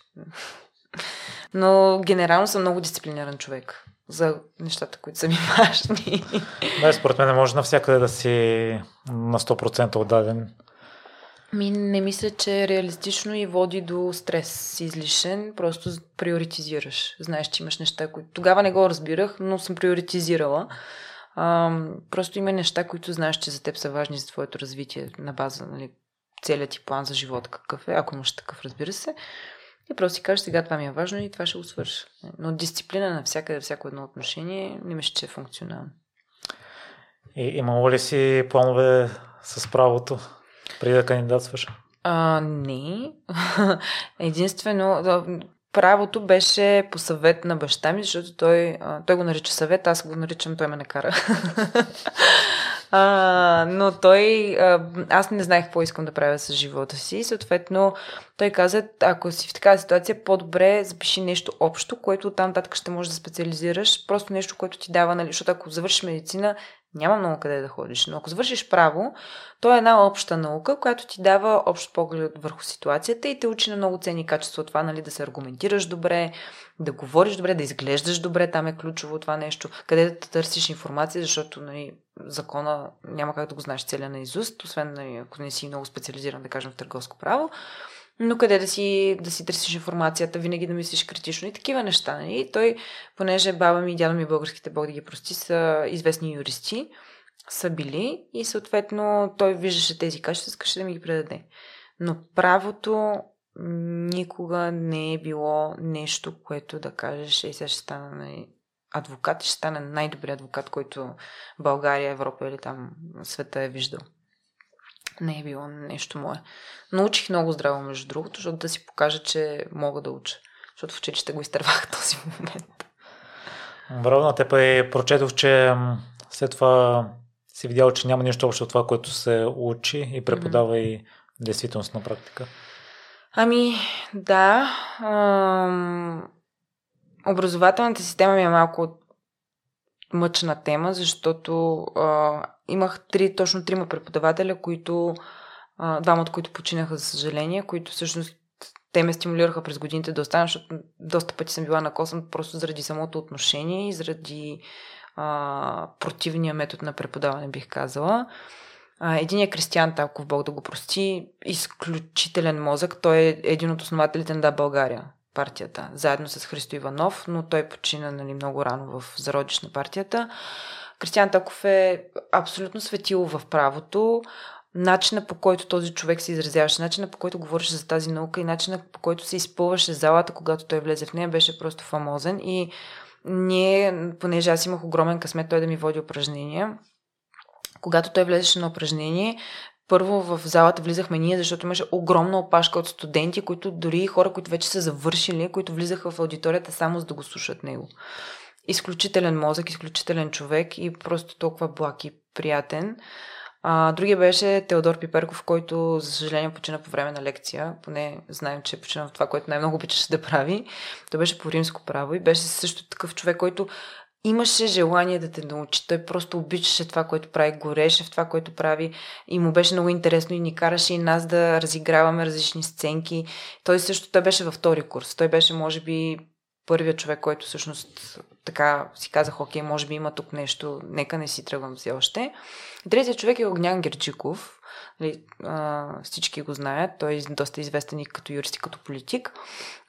Но генерално съм много дисциплиниран човек за нещата, които са ми важни. Да, според мен не може навсякъде да си на 100% отдаден. Ми не мисля, че е реалистично и води до стрес излишен. Просто приоритизираш. Знаеш, че имаш неща, които... Тогава не го разбирах, но съм приоритизирала. А, просто има неща, които знаеш, че за теб са важни за твоето развитие на база, нали, целият ти план за живот какъв е, ако имаш такъв, разбира се. И просто си кажеш, сега това ми е важно и това ще го свърша. Но дисциплина на всяка, всяко едно отношение не мисля, че е функционално. И имало ли си планове с правото преди да кандидатстваш? А, не. Единствено, правото беше по съвет на баща ми, защото той, той го нарича съвет, аз го наричам, той ме не кара. А, но той, аз не знаех какво искам да правя с живота си. Съответно, той каза, ако си в такава ситуация, по-добре запиши нещо общо, което там татък ще можеш да специализираш. Просто нещо, което ти дава, нали, защото ако завършиш медицина, няма много къде да ходиш. Но ако завършиш право, то е една обща наука, която ти дава общ поглед върху ситуацията и те учи на много ценни качества от това, нали, да се аргументираш добре, да говориш добре, да изглеждаш добре, там е ключово това нещо, къде да търсиш информация, защото нали, закона няма как да го знаеш целия на изуст, освен нали, ако не си много специализиран, да кажем, в търговско право. Но къде да си, да си търсиш информацията, винаги да мислиш критично и такива неща. Нали? И той, понеже баба ми и дядо ми българските, бог да ги прости, са известни юристи, са били и съответно той виждаше тези качества, искаше да ми ги предаде. Но правото никога не е било нещо, което да кажеш, ей сега ще стана адвокат и ще стане най-добрият адвокат, който България, Европа или там света е виждал. Не е било нещо мое. Научих много здраво, между другото, защото да си покажа, че мога да уча. Защото в училище го изтървах този момент. Браво на теб и прочетох, че след това си видял, че няма нищо общо от това, което се учи и преподава mm-hmm. и действителност на практика. Ами, да. Ам... Образователната система ми е малко мъчна тема, защото а, имах три, точно трима преподавателя, които, а, двама от които починаха, за съжаление, които всъщност те ме стимулираха през годините да остана, защото доста пъти съм била накосан просто заради самото отношение и заради а, противния метод на преподаване, бих казала. Единият Кристиан Талков, Бог да го прости, изключителен мозък. Той е един от основателите на Да България. партията, заедно с Христо Иванов, но той почина нали, много рано в зародиш на партията. Кристиан Таков е абсолютно светило в правото. Начина по който този човек се изразяваше, начина по който говореше за тази наука и начина по който се изпълваше залата, когато той влезе в нея, беше просто фамозен. И ние, понеже аз имах огромен късмет той да ми води упражнения, когато той влезеше на упражнение, първо в залата влизахме ние, защото имаше огромна опашка от студенти, които дори хора, които вече са завършили, които влизаха в аудиторията само за да го слушат него. Изключителен мозък, изключителен човек и просто толкова благ и приятен. А, другия беше Теодор Пиперков, който, за съжаление, почина по време на лекция. Поне знаем, че е почина в това, което най-много обичаше да прави. Той беше по римско право и беше също такъв човек, който имаше желание да те научи. Той просто обичаше това, което прави, гореше в това, което прави и му беше много интересно и ни караше и нас да разиграваме различни сценки. Той също той беше във втори курс. Той беше, може би, първият човек, който всъщност така си казах, окей, може би има тук нещо, нека не си тръгвам все още. Третият човек е Огнян Герджиков. Нали, а, всички го знаят. Той е доста известен и като юрист и като политик.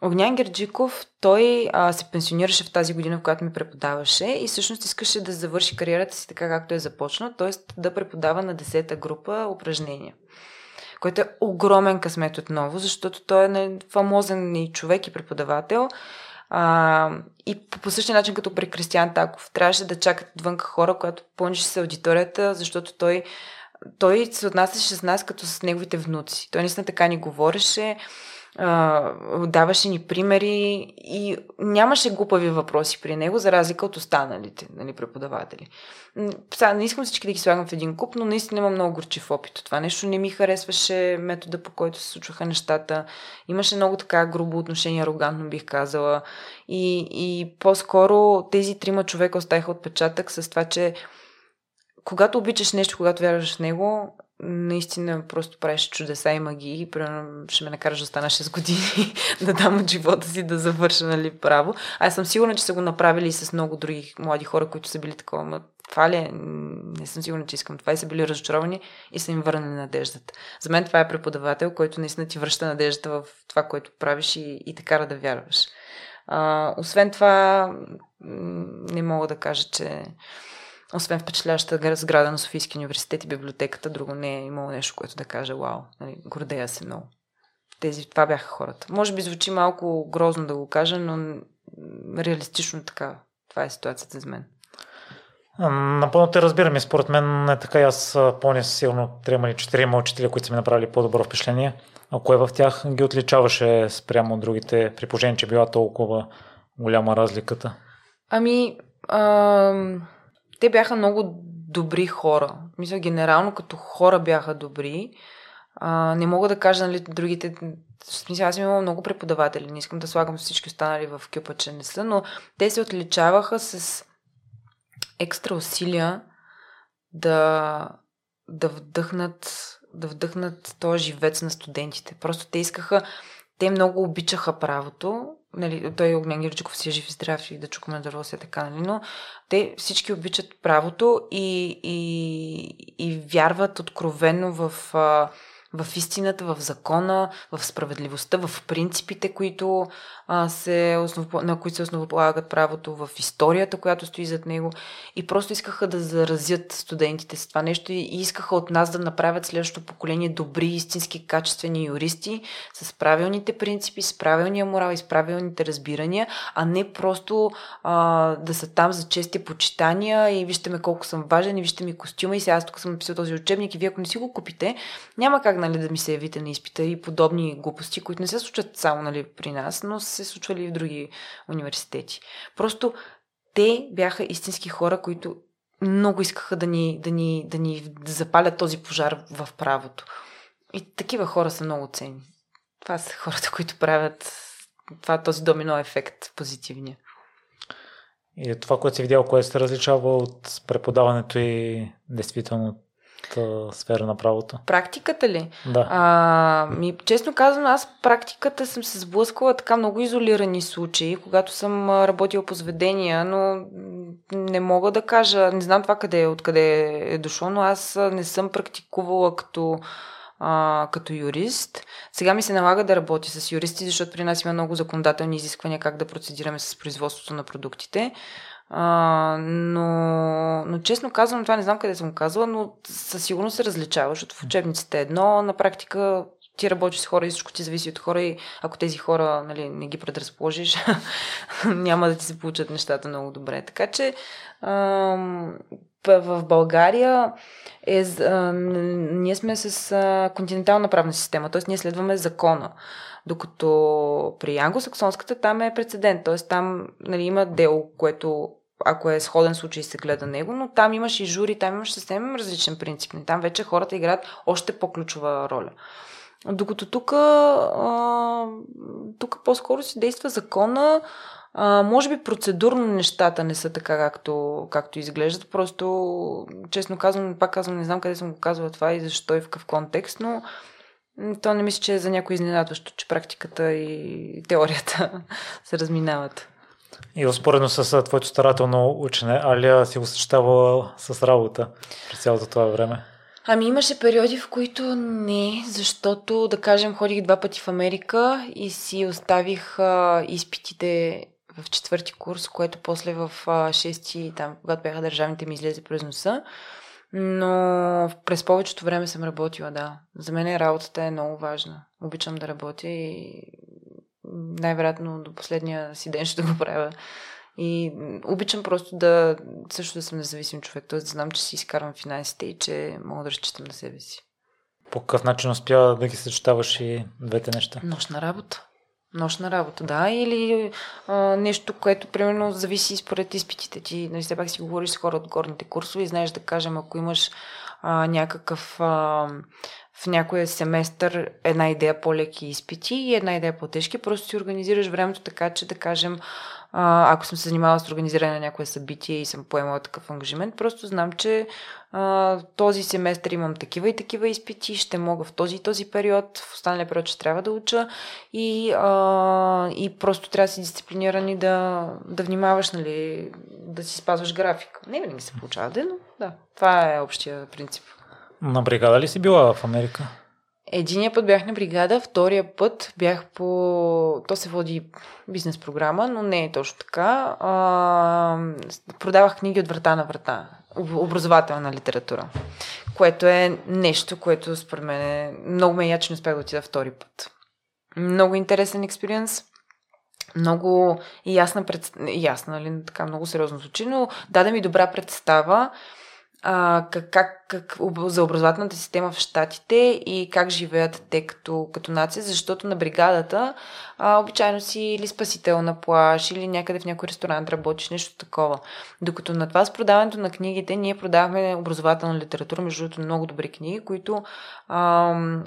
Огнян Герджиков, той а, се пенсионираше в тази година, в която ми преподаваше и всъщност искаше да завърши кариерата си така, както е започнал, т.е. да преподава на 10-та група упражнения който е огромен късмет отново, защото той е фамозен и човек и преподавател. А, и по, по същия начин като при Кристиан Таков. Трябваше да чакат вънка хора, която пълнеше се аудиторията, защото той, той се отнасяше с нас като с неговите внуци. Той наистина така ни говореше даваше ни примери и нямаше глупави въпроси при него, за разлика от останалите нали, преподаватели. Сега не искам всички да ги слагам в един куп, но наистина имам много горчив опит това нещо. Не ми харесваше метода, по който се случваха нещата. Имаше много така грубо отношение, арогантно бих казала. И, и по-скоро тези трима човека оставиха отпечатък с това, че когато обичаш нещо, когато вярваш в него, наистина просто правиш чудеса и магии. Примерно ще ме накараш да стана 6 години да дам от живота си да завърша нали, право. Аз съм сигурна, че са го направили и с много други млади хора, които са били такова. Ма, това ли е? Не съм сигурна, че искам това. И са били разочаровани и са им върнали надеждата. За мен това е преподавател, който наистина ти връща надеждата в това, което правиш и, и те кара да вярваш. А, освен това, не мога да кажа, че освен впечатляващата сграда на Софийския университет и библиотеката, друго не е имало нещо, което да каже, вау, нали, гордея се много. Тези, това бяха хората. Може би звучи малко грозно да го кажа, но реалистично така. Това е ситуацията за мен. Напълно те разбирам и според мен е така. Аз помня сигурно трима или четирима учители, които са ми направили по-добро впечатление. А кое в тях ги отличаваше спрямо от другите, при положение, че била толкова голяма разликата? Ами, ам те бяха много добри хора. Мисля, генерално като хора бяха добри. А, не мога да кажа, нали, другите... Смисъл, аз съм имала много преподаватели. Не искам да слагам всички останали в кюпа, че не са, но те се отличаваха с екстра усилия да, да вдъхнат да вдъхнат този живец на студентите. Просто те искаха, те много обичаха правото нали, той Огнян Гирджиков си е жив и здрав и да чукаме дърво се така, нали, но те всички обичат правото и, и, и вярват откровенно в а, в истината, в закона, в справедливостта, в принципите, които, а, се основ... на които се основополагат правото, в историята, която стои зад него. И просто искаха да заразят студентите с това нещо и искаха от нас да направят следващото поколение добри, истински, качествени юристи с правилните принципи, с правилния морал и с правилните разбирания, а не просто а, да са там за чести почитания и вижте ме колко съм важен и вижте ми костюма и сега аз тук съм написал този учебник и вие ако не си го купите, няма как нали, да ми се явите на изпита и подобни глупости, които не се случват само нали, при нас, но се случвали и в други университети. Просто те бяха истински хора, които много искаха да ни, да ни, да ни запалят този пожар в правото. И такива хора са много ценни. Това са хората, които правят това, този домино ефект позитивния. И това, което си видял, кое се различава от преподаването и действително сфера на правото? Практиката ли? Да. А, ми, честно казвам, аз практиката съм се сблъскала така много изолирани случаи, когато съм работила по заведения, но не мога да кажа, не знам това къде е, откъде е дошло, но аз не съм практикувала като а, като юрист. Сега ми се налага да работя с юристи, защото при нас има много законодателни изисквания как да процедираме с производството на продуктите. А, но, но честно казвам, това не знам къде съм казала, но със сигурност се различава, защото в учебниците е едно, на практика ти работиш с хора и всичко ти зависи от хора и ако тези хора нали, не ги предразположиш, няма да ти се получат нещата много добре. Така че в България е, ние сме с континентална правна система, т.е. ние следваме закона. Докато при англосаксонската там е прецедент, т.е. там нали, има дело, което ако е сходен случай се гледа него, но там имаш и жури, там имаш съвсем различен принцип. Там вече хората играят още по-ключова роля. Докато тук, тук по-скоро си действа закона, а, може би процедурно нещата не са така, както, както изглеждат. Просто, честно казвам, пак казвам, не знам къде съм го казвала това и защо и в какъв контекст, но то не мисля, че е за някой изненадващо, че практиката и теорията се разминават. И успоредно с твоето старателно учене, Алия си го съчетавала с работа през цялото това време? Ами имаше периоди, в които не, защото, да кажем, ходих два пъти в Америка и си оставих а, изпитите в четвърти курс, което после в а, шести, там, когато бяха държавните ми излезе през носа. Но през повечето време съм работила, да. За мен работата е много важна. Обичам да работя и най-вероятно до последния си ден ще го правя. И обичам просто да също да съм независим човек, т.е. да знам, че си изкарвам финансите и че мога да разчитам на себе си. По какъв начин успя да ги съчетаваш и двете неща? Нощна работа. Нощна работа, да. Или а, нещо, което примерно зависи според изпитите ти. Нали, все пак си говориш с хора от горните курсове и знаеш да кажем, ако имаш а, някакъв а, в някоя семестър една идея по-леки изпити и една идея по-тежки, просто си организираш времето така, че да кажем ако съм се занимавала с организиране на някое събитие и съм поемала такъв ангажимент, просто знам, че а, този семестър имам такива и такива изпити, ще мога в този и този период, в останалия период ще трябва да уча и, и просто трябва да си дисциплиниран и да, да внимаваш, нали, да си спазваш график. Не винаги се получава, но да, това е общия принцип. На бригада ли си била в Америка? Единия път бях на бригада, втория път бях по... То се води бизнес програма, но не е точно така. А, продавах книги от врата на врата. Образователна литература. Което е нещо, което според мен е... Много ме я, че не успях да отида втори път. Много интересен експириенс. Много ясна, пред... ясна, нали, така много сериозно звучи, но даде ми добра представа а, как, как, как за образователната система в Штатите и как живеят те като, като нация, защото на бригадата а, обичайно си или спасител на плаш, или някъде в някой ресторант работиш, нещо такова. Докато на това с продаването на книгите, ние продавахме образователна литература, между другото много добри книги, които а,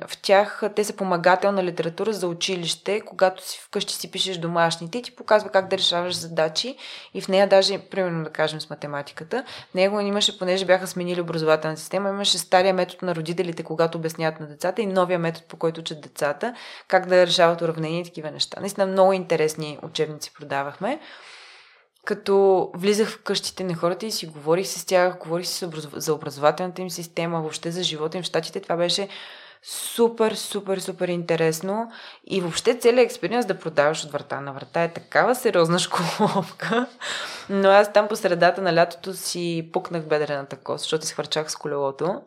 в тях те са помагателна литература за училище, когато си вкъщи си пишеш домашните и ти показва как да решаваш задачи и в нея даже, примерно да кажем с математиката, него имаше, понеже бяха сменили образователна система, имаше стария метод на родителите, когато обясняват на децата и новия метод, по който учат децата, как да решават уравнения и такива неща. Наистина много интересни учебници продавахме. Като влизах в къщите на хората и си говорих с тях, говорих си за образователната им система, въобще за живота им в щатите, това беше супер, супер, супер интересно. И въобще целият експириенс да продаваш от врата на врата е такава сериозна школовка. Но аз там по средата на лятото си пукнах бедрената кост, защото се хвърчах с колелото.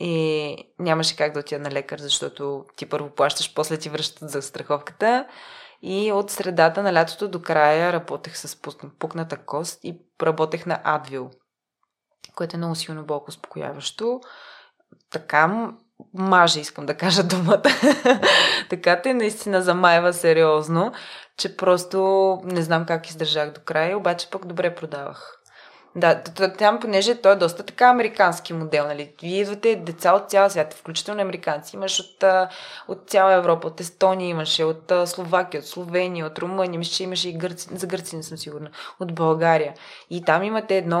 И нямаше как да отида на лекар, защото ти първо плащаш, после ти връщат за страховката. И от средата на лятото до края работех с пукната кост и работех на Адвил, което е много силно болко успокояващо. Така маже, искам да кажа думата. така те наистина замайва сериозно, че просто не знам как издържах до края, обаче пък добре продавах. Да, там, понеже той е доста така американски модел, нали? Вие идвате деца от цял свят, включително американци. Имаш от, от цяла Европа, от Естония имаше, от Словакия, от Словения, от Румъния, мисля, че имаше и гърци, за гърци не съм сигурна, от България. И там имате едно,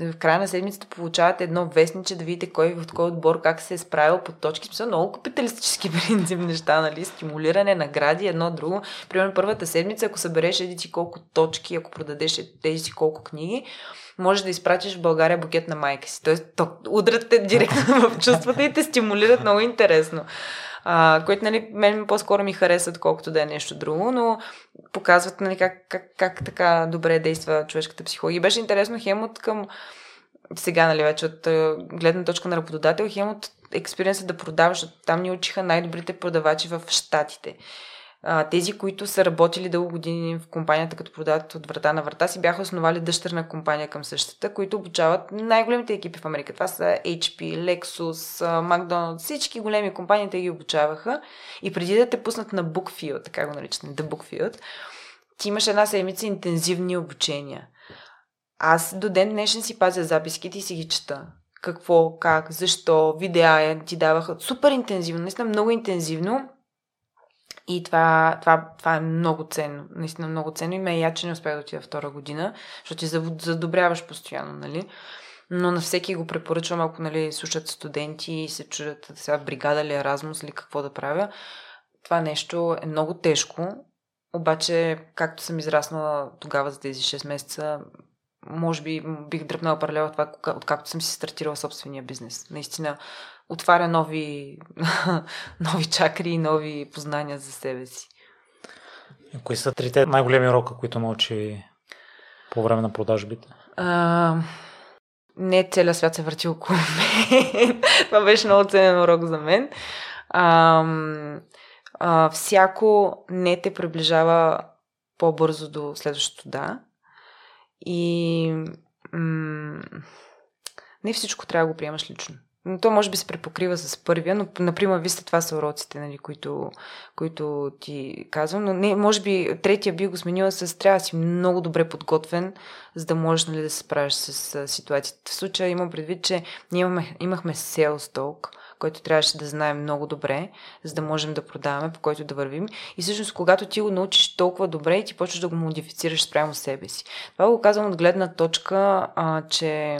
в края на седмицата получавате едно вестниче да видите кой в кой отбор как се е справил по точки. Смисъл, много капиталистически принцип неща, нали? Стимулиране, награди, едно друго. Примерно първата седмица, ако събереш еди колко точки, ако продадеш тези си колко книги, можеш да изпратиш в България букет на майка си. Тоест, то, удрят те директно в чувствата и те стимулират много интересно. А, което, нали, мен по-скоро ми харесва, колкото да е нещо друго, но показват, нали, как, как, как така добре действа човешката психология. Беше интересно хем от към сега, нали, вече от гледна точка на работодател, хем от експириенса да продаваш, там ни учиха най-добрите продавачи в Штатите тези, които са работили дълго години в компанията, като продават от врата на врата, си бяха основали дъщерна компания към същата, които обучават най-големите екипи в Америка. Това са HP, Lexus, McDonald's, всички големи компании те ги обучаваха. И преди да те пуснат на Bookfield, така го наричат, The Bookfield, ти имаш една седмица интензивни обучения. Аз до ден днешен си пазя записките и си ги чета. Какво, как, защо, видеа ти даваха. Супер интензивно, наистина много интензивно и това, това, това е много ценно. Наистина много ценно. И ме я, че не успях да отида втора година, защото ти задобряваш постоянно, нали? Но на всеки го препоръчвам, ако нали, слушат студенти и се чудят сега бригада ли Еразмус или какво да правя. Това нещо е много тежко, обаче, както съм израснала тогава за тези 6 месеца, може би бих дръпнала паралела това, откакто съм си стартирала собствения бизнес. Наистина, отваря нови, нови чакри и нови познания за себе си. Кои са трите най-големи урока, които научи по време на продажбите? А, не целият свят се върти около мен. Това беше много ценен урок за мен. А, а, всяко не те приближава по-бързо до следващото да. И м- не всичко трябва да го приемаш лично. Но то може би се препокрива с първия, но, например, вижте, това са уроците, нали, които, които ти казвам. Но не, може би третия би го сменила с трябва да си много добре подготвен, за да можеш нали, да се справиш с, с ситуацията. В случая имам предвид, че ние имаме, имахме sales talk, който трябваше да знаем много добре, за да можем да продаваме, по който да вървим. И всъщност, когато ти го научиш толкова добре, ти почваш да го модифицираш спрямо себе си. Това го казвам от гледна точка, а, че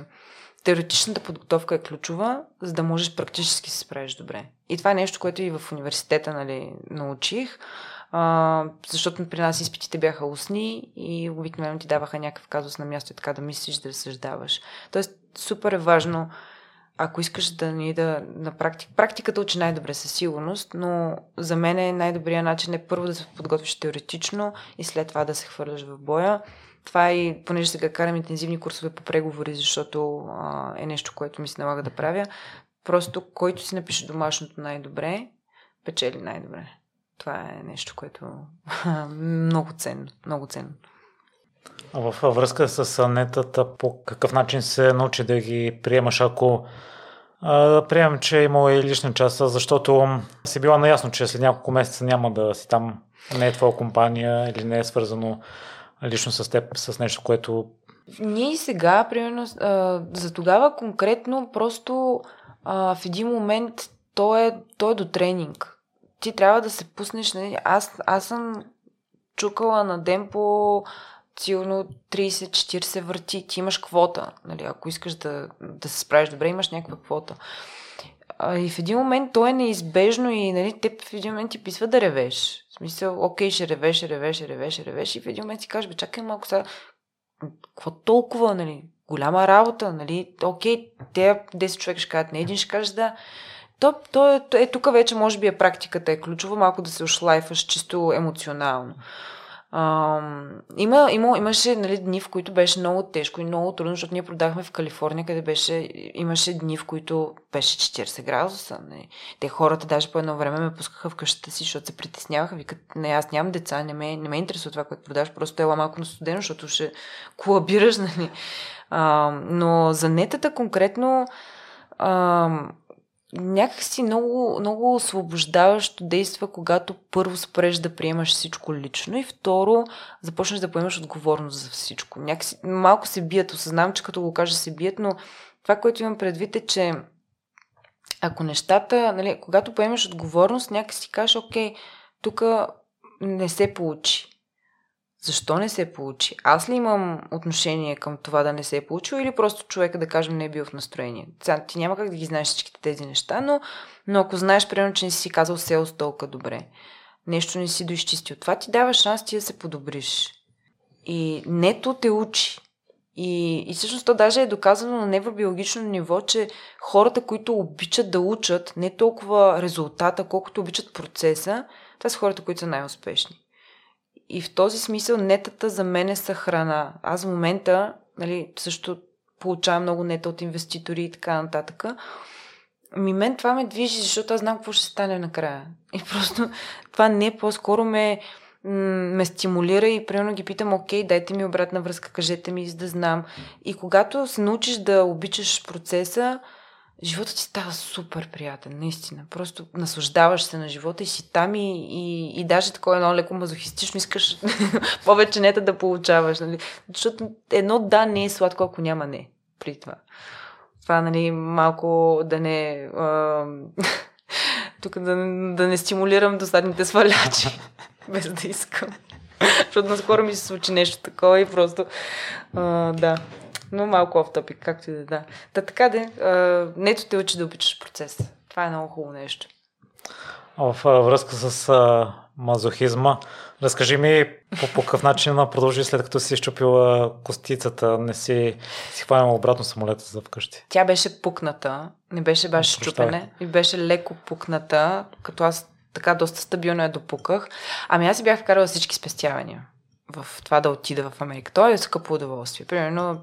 теоретичната подготовка е ключова, за да можеш практически се справиш добре. И това е нещо, което и в университета нали, научих, а, защото при нас изпитите бяха устни и обикновено ти даваха някакъв казус на място и така да мислиш, да разсъждаваш. Тоест, супер е важно, ако искаш да ни да на практика. Практиката учи най-добре със сигурност, но за мен най-добрият начин е първо да се подготвиш теоретично и след това да се хвърляш в боя това е и, понеже сега карам интензивни курсове по преговори, защото а, е нещо, което ми се налага да правя. Просто, който си напише домашното най-добре, печели най-добре. Това е нещо, което много ценно, много ценно. В връзка с нетата, по какъв начин се научи да ги приемаш, ако а, приемам, че е имало и лична част, защото си била наясно, че след няколко месеца няма да си там, не е твоя компания или не е свързано лично с теб, с нещо, което... Ние сега, примерно, за тогава конкретно, просто в един момент то е, то е до тренинг. Ти трябва да се пуснеш. Нали? Аз, аз съм чукала на ден по силно 30-40 върти. Ти имаш квота. Нали? Ако искаш да, да се справиш добре, имаш някаква квота. И в един момент то е неизбежно и нали, те в един момент ти писва да ревеш. В смисъл, окей, ще ревеш, ревеш, ревеш, ревеш и в един момент си кажеш, бе, чакай малко сега, какво толкова, нали? Голяма работа, нали? Окей, те 10 човека ще кажат не, един ще каже да. То, то, е, е, тук вече може би е практиката е ключова, малко да се ошлайфаш чисто емоционално. А, има, има, имаше нали, дни, в които беше много тежко и много трудно, защото ние продахме в Калифорния, къде беше, имаше дни, в които беше 40 градуса. Не. Те хората даже по едно време ме пускаха в къщата си, защото се притесняваха. Викат, не, аз нямам деца, не ме, не ме интересува това, което продаваш, просто е малко на студено, защото ще колабираш. Нали. А, но за нетата конкретно а, някакси много, много освобождаващо действа, когато първо спреш да приемаш всичко лично и второ започнеш да поемаш отговорност за всичко. Някакси, малко се бият, осъзнавам, че като го кажа се бият, но това, което имам предвид е, че ако нещата, нали, когато поемаш отговорност, някакси кажеш, окей, тук не се получи. Защо не се получи? Аз ли имам отношение към това да не се е получило или просто човека, да кажем, не е бил в настроение? Ти няма как да ги знаеш всичките тези неща, но, но ако знаеш, примерно, че не си казал селс толкова добре, нещо не си доизчистил, това ти дава шанс ти да се подобриш. И нето те учи. И, и всъщност то даже е доказано на невробиологично ниво, че хората, които обичат да учат не толкова резултата, колкото обичат процеса, това са хората, които са най-успешни. И в този смисъл нетата за мен е са храна. Аз в момента нали, също получавам много нета от инвеститори и така нататък. Ми мен това ме движи, защото аз знам какво ще стане накрая. И просто това не по-скоро ме, ме стимулира и примерно ги питам, окей, дайте ми обратна връзка, кажете ми, за да знам. И когато се научиш да обичаш процеса, животът ти става супер приятен, наистина. Просто наслаждаваш се на живота и си там и, и, и даже такова едно леко мазохистично искаш повече нета да получаваш. Нали? Защото едно да не е сладко, ако няма не при това. Това, нали, малко да не... А, тук да, да не стимулирам досадните свалячи, без да искам. Защото наскоро ми се случи нещо такова и просто... А, да, но малко оф топик, както и да да. Та така де, нето те учи да обичаш процес. Това е много хубаво нещо. В връзка с а, мазохизма, разкажи ми по, по какъв начин продължи след като си изчупила костицата, не си, си хванала обратно самолета за вкъщи. Тя беше пукната, не беше баш щупене, и беше леко пукната, като аз така доста стабилно я допуках. Ами аз си бях вкарала всички спестявания в това да отида в Америка. То е скъпо удоволствие. Примерно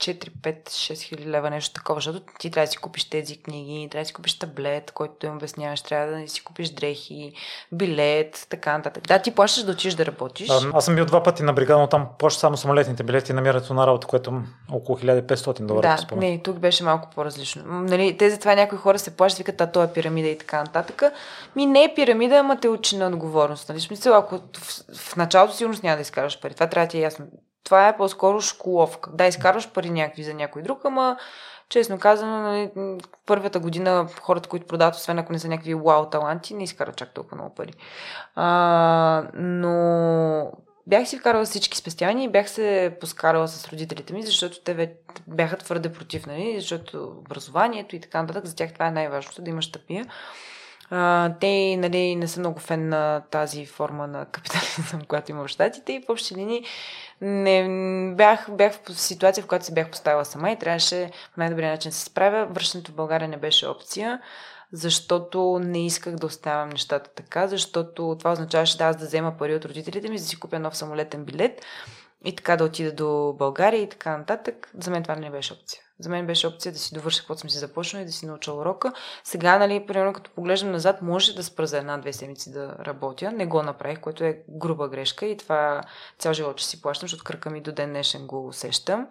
4, 5, 6 хиляди лева, нещо такова, защото ти трябва да си купиш тези книги, трябва да си купиш таблет, който им обясняваш, трябва да си купиш дрехи, билет, така нататък. Да, ти плащаш да отидеш да работиш. А, аз съм бил два пъти на бригада, но там плащаш само самолетните билети и намирането на работа, което около 1500 долара. Да, не, тук беше малко по-различно. Нали, тези това някои хора се плащат, викат, а то е пирамида и така нататък. Ми не е пирамида, ама те учи на отговорност. Нали? Смисъл, ако в, в началото сигурно няма да изкараш пари. Това трябва да ти е ясно това е по-скоро школовка. Да, изкарваш пари някакви за някой друг, ама честно казано, нали, първата година хората, които продават, освен ако не са някакви вау таланти, не изкарат чак толкова много пари. А, но бях си вкарала всички спестявания и бях се поскарала с родителите ми, защото те бяха твърде против, нали, защото образованието и така нататък, за тях това е най-важното, да имаш тъпия. А, те нали, не са много фен на тази форма на капитализъм, която има в щатите и в общи линии не, бях, бях в ситуация, в която се бях поставила сама и трябваше по най-добрия начин да се справя. Връщането в България не беше опция, защото не исках да оставям нещата така, защото това означаваше да аз да взема пари от родителите ми, за да си купя нов самолетен билет и така да отида до България и така нататък. За мен това не беше опция. За мен беше опция да си довърша каквото съм си започнала и да си науча урока. Сега, нали, примерно, като поглеждам назад, може да спра за една-две седмици да работя. Не го направих, което е груба грешка и това цял живот ще си плащам, защото кръка ми до ден днешен го усещам.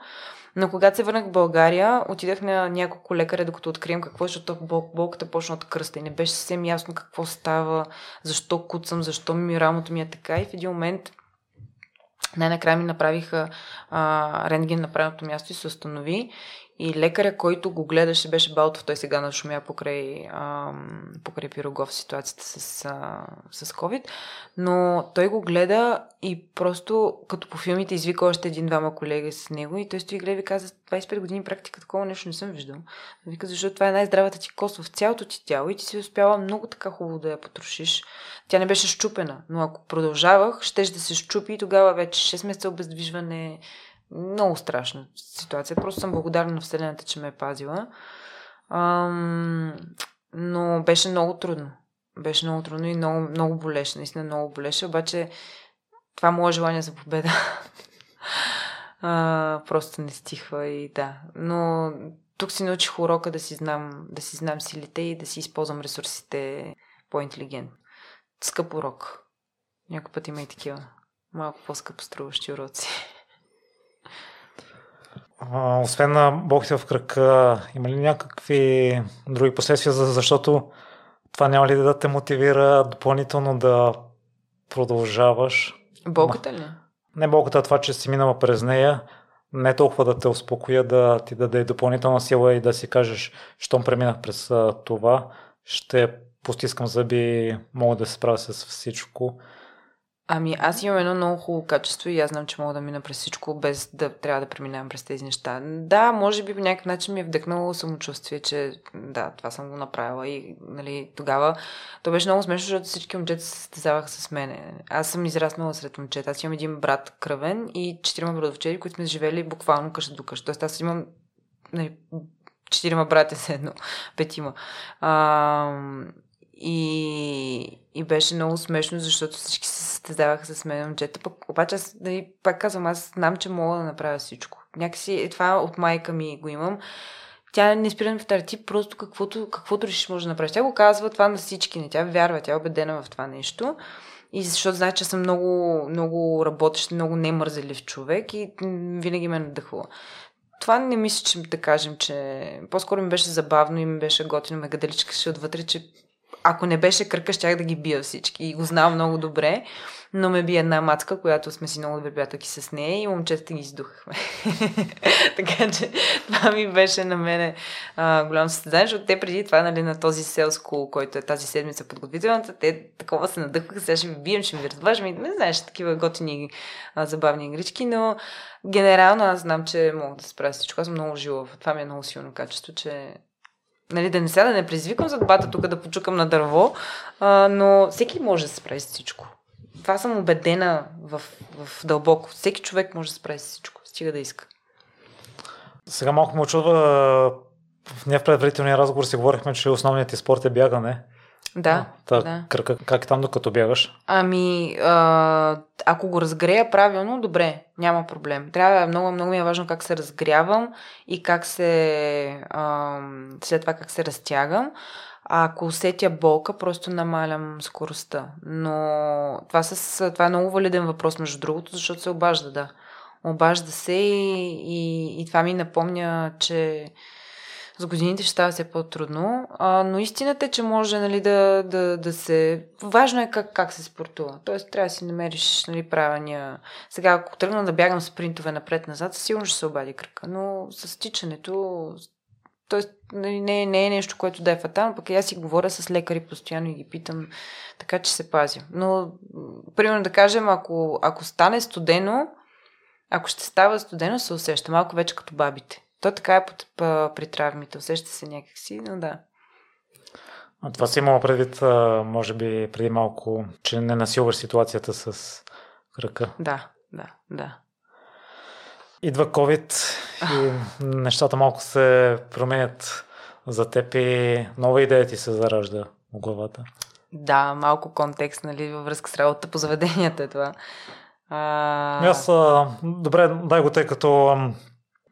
Но когато се върнах в България, отидах на няколко лекаря, докато открием какво, защото бол, болката почна от кръста и не беше съвсем ясно какво става, защо куцам, защо ми рамото ми е така. И в един момент най-накрая ми направиха а, рентген на правилното място и се установи. И лекаря, който го гледаше, беше Балтов. Той сега нашумя покрай, а, покрай Пирогов ситуацията с, а, с COVID. Но той го гледа и просто като по филмите извика още един-двама колеги с него и той стои гледа и каза 25 години практика такова нещо не съм виждал. Вика, защото това е най-здравата ти кост в цялото ти тяло и ти си успяла много така хубаво да я потрошиш. Тя не беше щупена, но ако продължавах, щеше да се щупи и тогава вече 6 месеца обездвижване, много страшна ситуация. Просто съм благодарна на Вселената, че ме е пазила. Ам, но беше много трудно. Беше много трудно и много, много болеше. Наистина много болеше. Обаче това мое желание за победа а, просто не стихва и да. Но тук си научих урока да си знам, да си знам силите и да си използвам ресурсите по-интелигентно. Скъп урок. Някой път има и такива малко по-скъпо струващи уроци. А, освен на болките в кръка, има ли някакви други последствия, защото това няма ли да те мотивира допълнително да продължаваш? Болката ли? Не болката, това, че си минала през нея, не толкова да те успокоя, да ти даде допълнителна сила и да си кажеш, щом преминах през това, ще постискам зъби, мога да се справя с всичко. Ами аз имам едно много хубаво качество и аз знам, че мога да мина през всичко, без да трябва да преминавам през тези неща. Да, може би по някакъв начин ми е вдъхнало самочувствие, че да, това съм го направила и нали, тогава то беше много смешно, защото всички момчета се състезаваха с мене. Аз съм израснала сред момчета. Аз имам един брат кръвен и четирима братовчери, които сме живели буквално къща до къща. Тоест аз имам нали, четирима братя с едно, петима. А, и, и беше много смешно, защото всички се състезаваха с мен момчета. Пък, обаче аз, нали, пак казвам, аз знам, че мога да направя всичко. Някакси е това от майка ми го имам. Тя не спира да повтаря, ти просто каквото, каквото решиш може да направиш. Тя го казва това на всички, не тя вярва, тя е убедена в това нещо. И защото знае, че съм много, много работещ, много немързелив човек и винаги ме надъхвала. Това не мисля, че да кажем, че по-скоро ми беше забавно и ми беше готино, ме гаделичкаше отвътре, че ако не беше кръка, щях да ги бия всички. И го знам много добре. Но ме би една мацка, която сме си много добри приятелки с нея и момчетата ги издухахме. така че това ми беше на мене а, голямо състезание, защото те преди това, нали, на този селско, който е тази седмица подготвителната, те такова се надъхваха, сега ще ви бием, ще ви развържем и не знаеш, такива готини а, забавни игрички, но генерално аз знам, че мога да се справя всичко. Аз съм много жила. Това ми е много силно качество, че нали, да не сега да не предизвикам съдбата тук да почукам на дърво, а, но всеки може да се справи с всичко. Това съм убедена в, в дълбоко. Всеки човек може да се справи с всичко, стига да иска. Сега малко му очудва, в предварителния разговор си говорихме, че основният ти спорт е бягане. Да. Та, да. Как, как е там докато бягаш? Ами, а, ако го разгрея правилно, добре, няма проблем. Трябва много, много ми е важно как се разгрявам и как се, а, след това как се разтягам. А ако усетя болка, просто намалям скоростта. Но това, с, това е много валиден въпрос, между другото, защото се обажда, да. Обажда се и, и, и това ми напомня, че с годините ще става все по-трудно, а, но истината е, че може нали, да, да, да се... Важно е как, как се спортува. Тоест трябва да си намериш нали, правилния... Сега, ако тръгна да бягам спринтове напред-назад, сигурно ще се обади кръка, но с тичането... Тоест, нали, не, не е нещо, което да е фатално, пък аз си говоря с лекари постоянно и ги питам, така че се пазя. Но, примерно да кажем, ако, ако стане студено, ако ще става студено, се усеща малко вече като бабите. То така е при травмите. Усеща се някакси, но да. А това си имала предвид, може би, преди малко, че не насилваш ситуацията с кръка. Да, да, да. Идва COVID и нещата малко се променят за теб и нова идея ти се заражда в главата. Да, малко контекст, нали, във връзка с работа по заведенията е това. А... Аз, добре, дай го, тъй като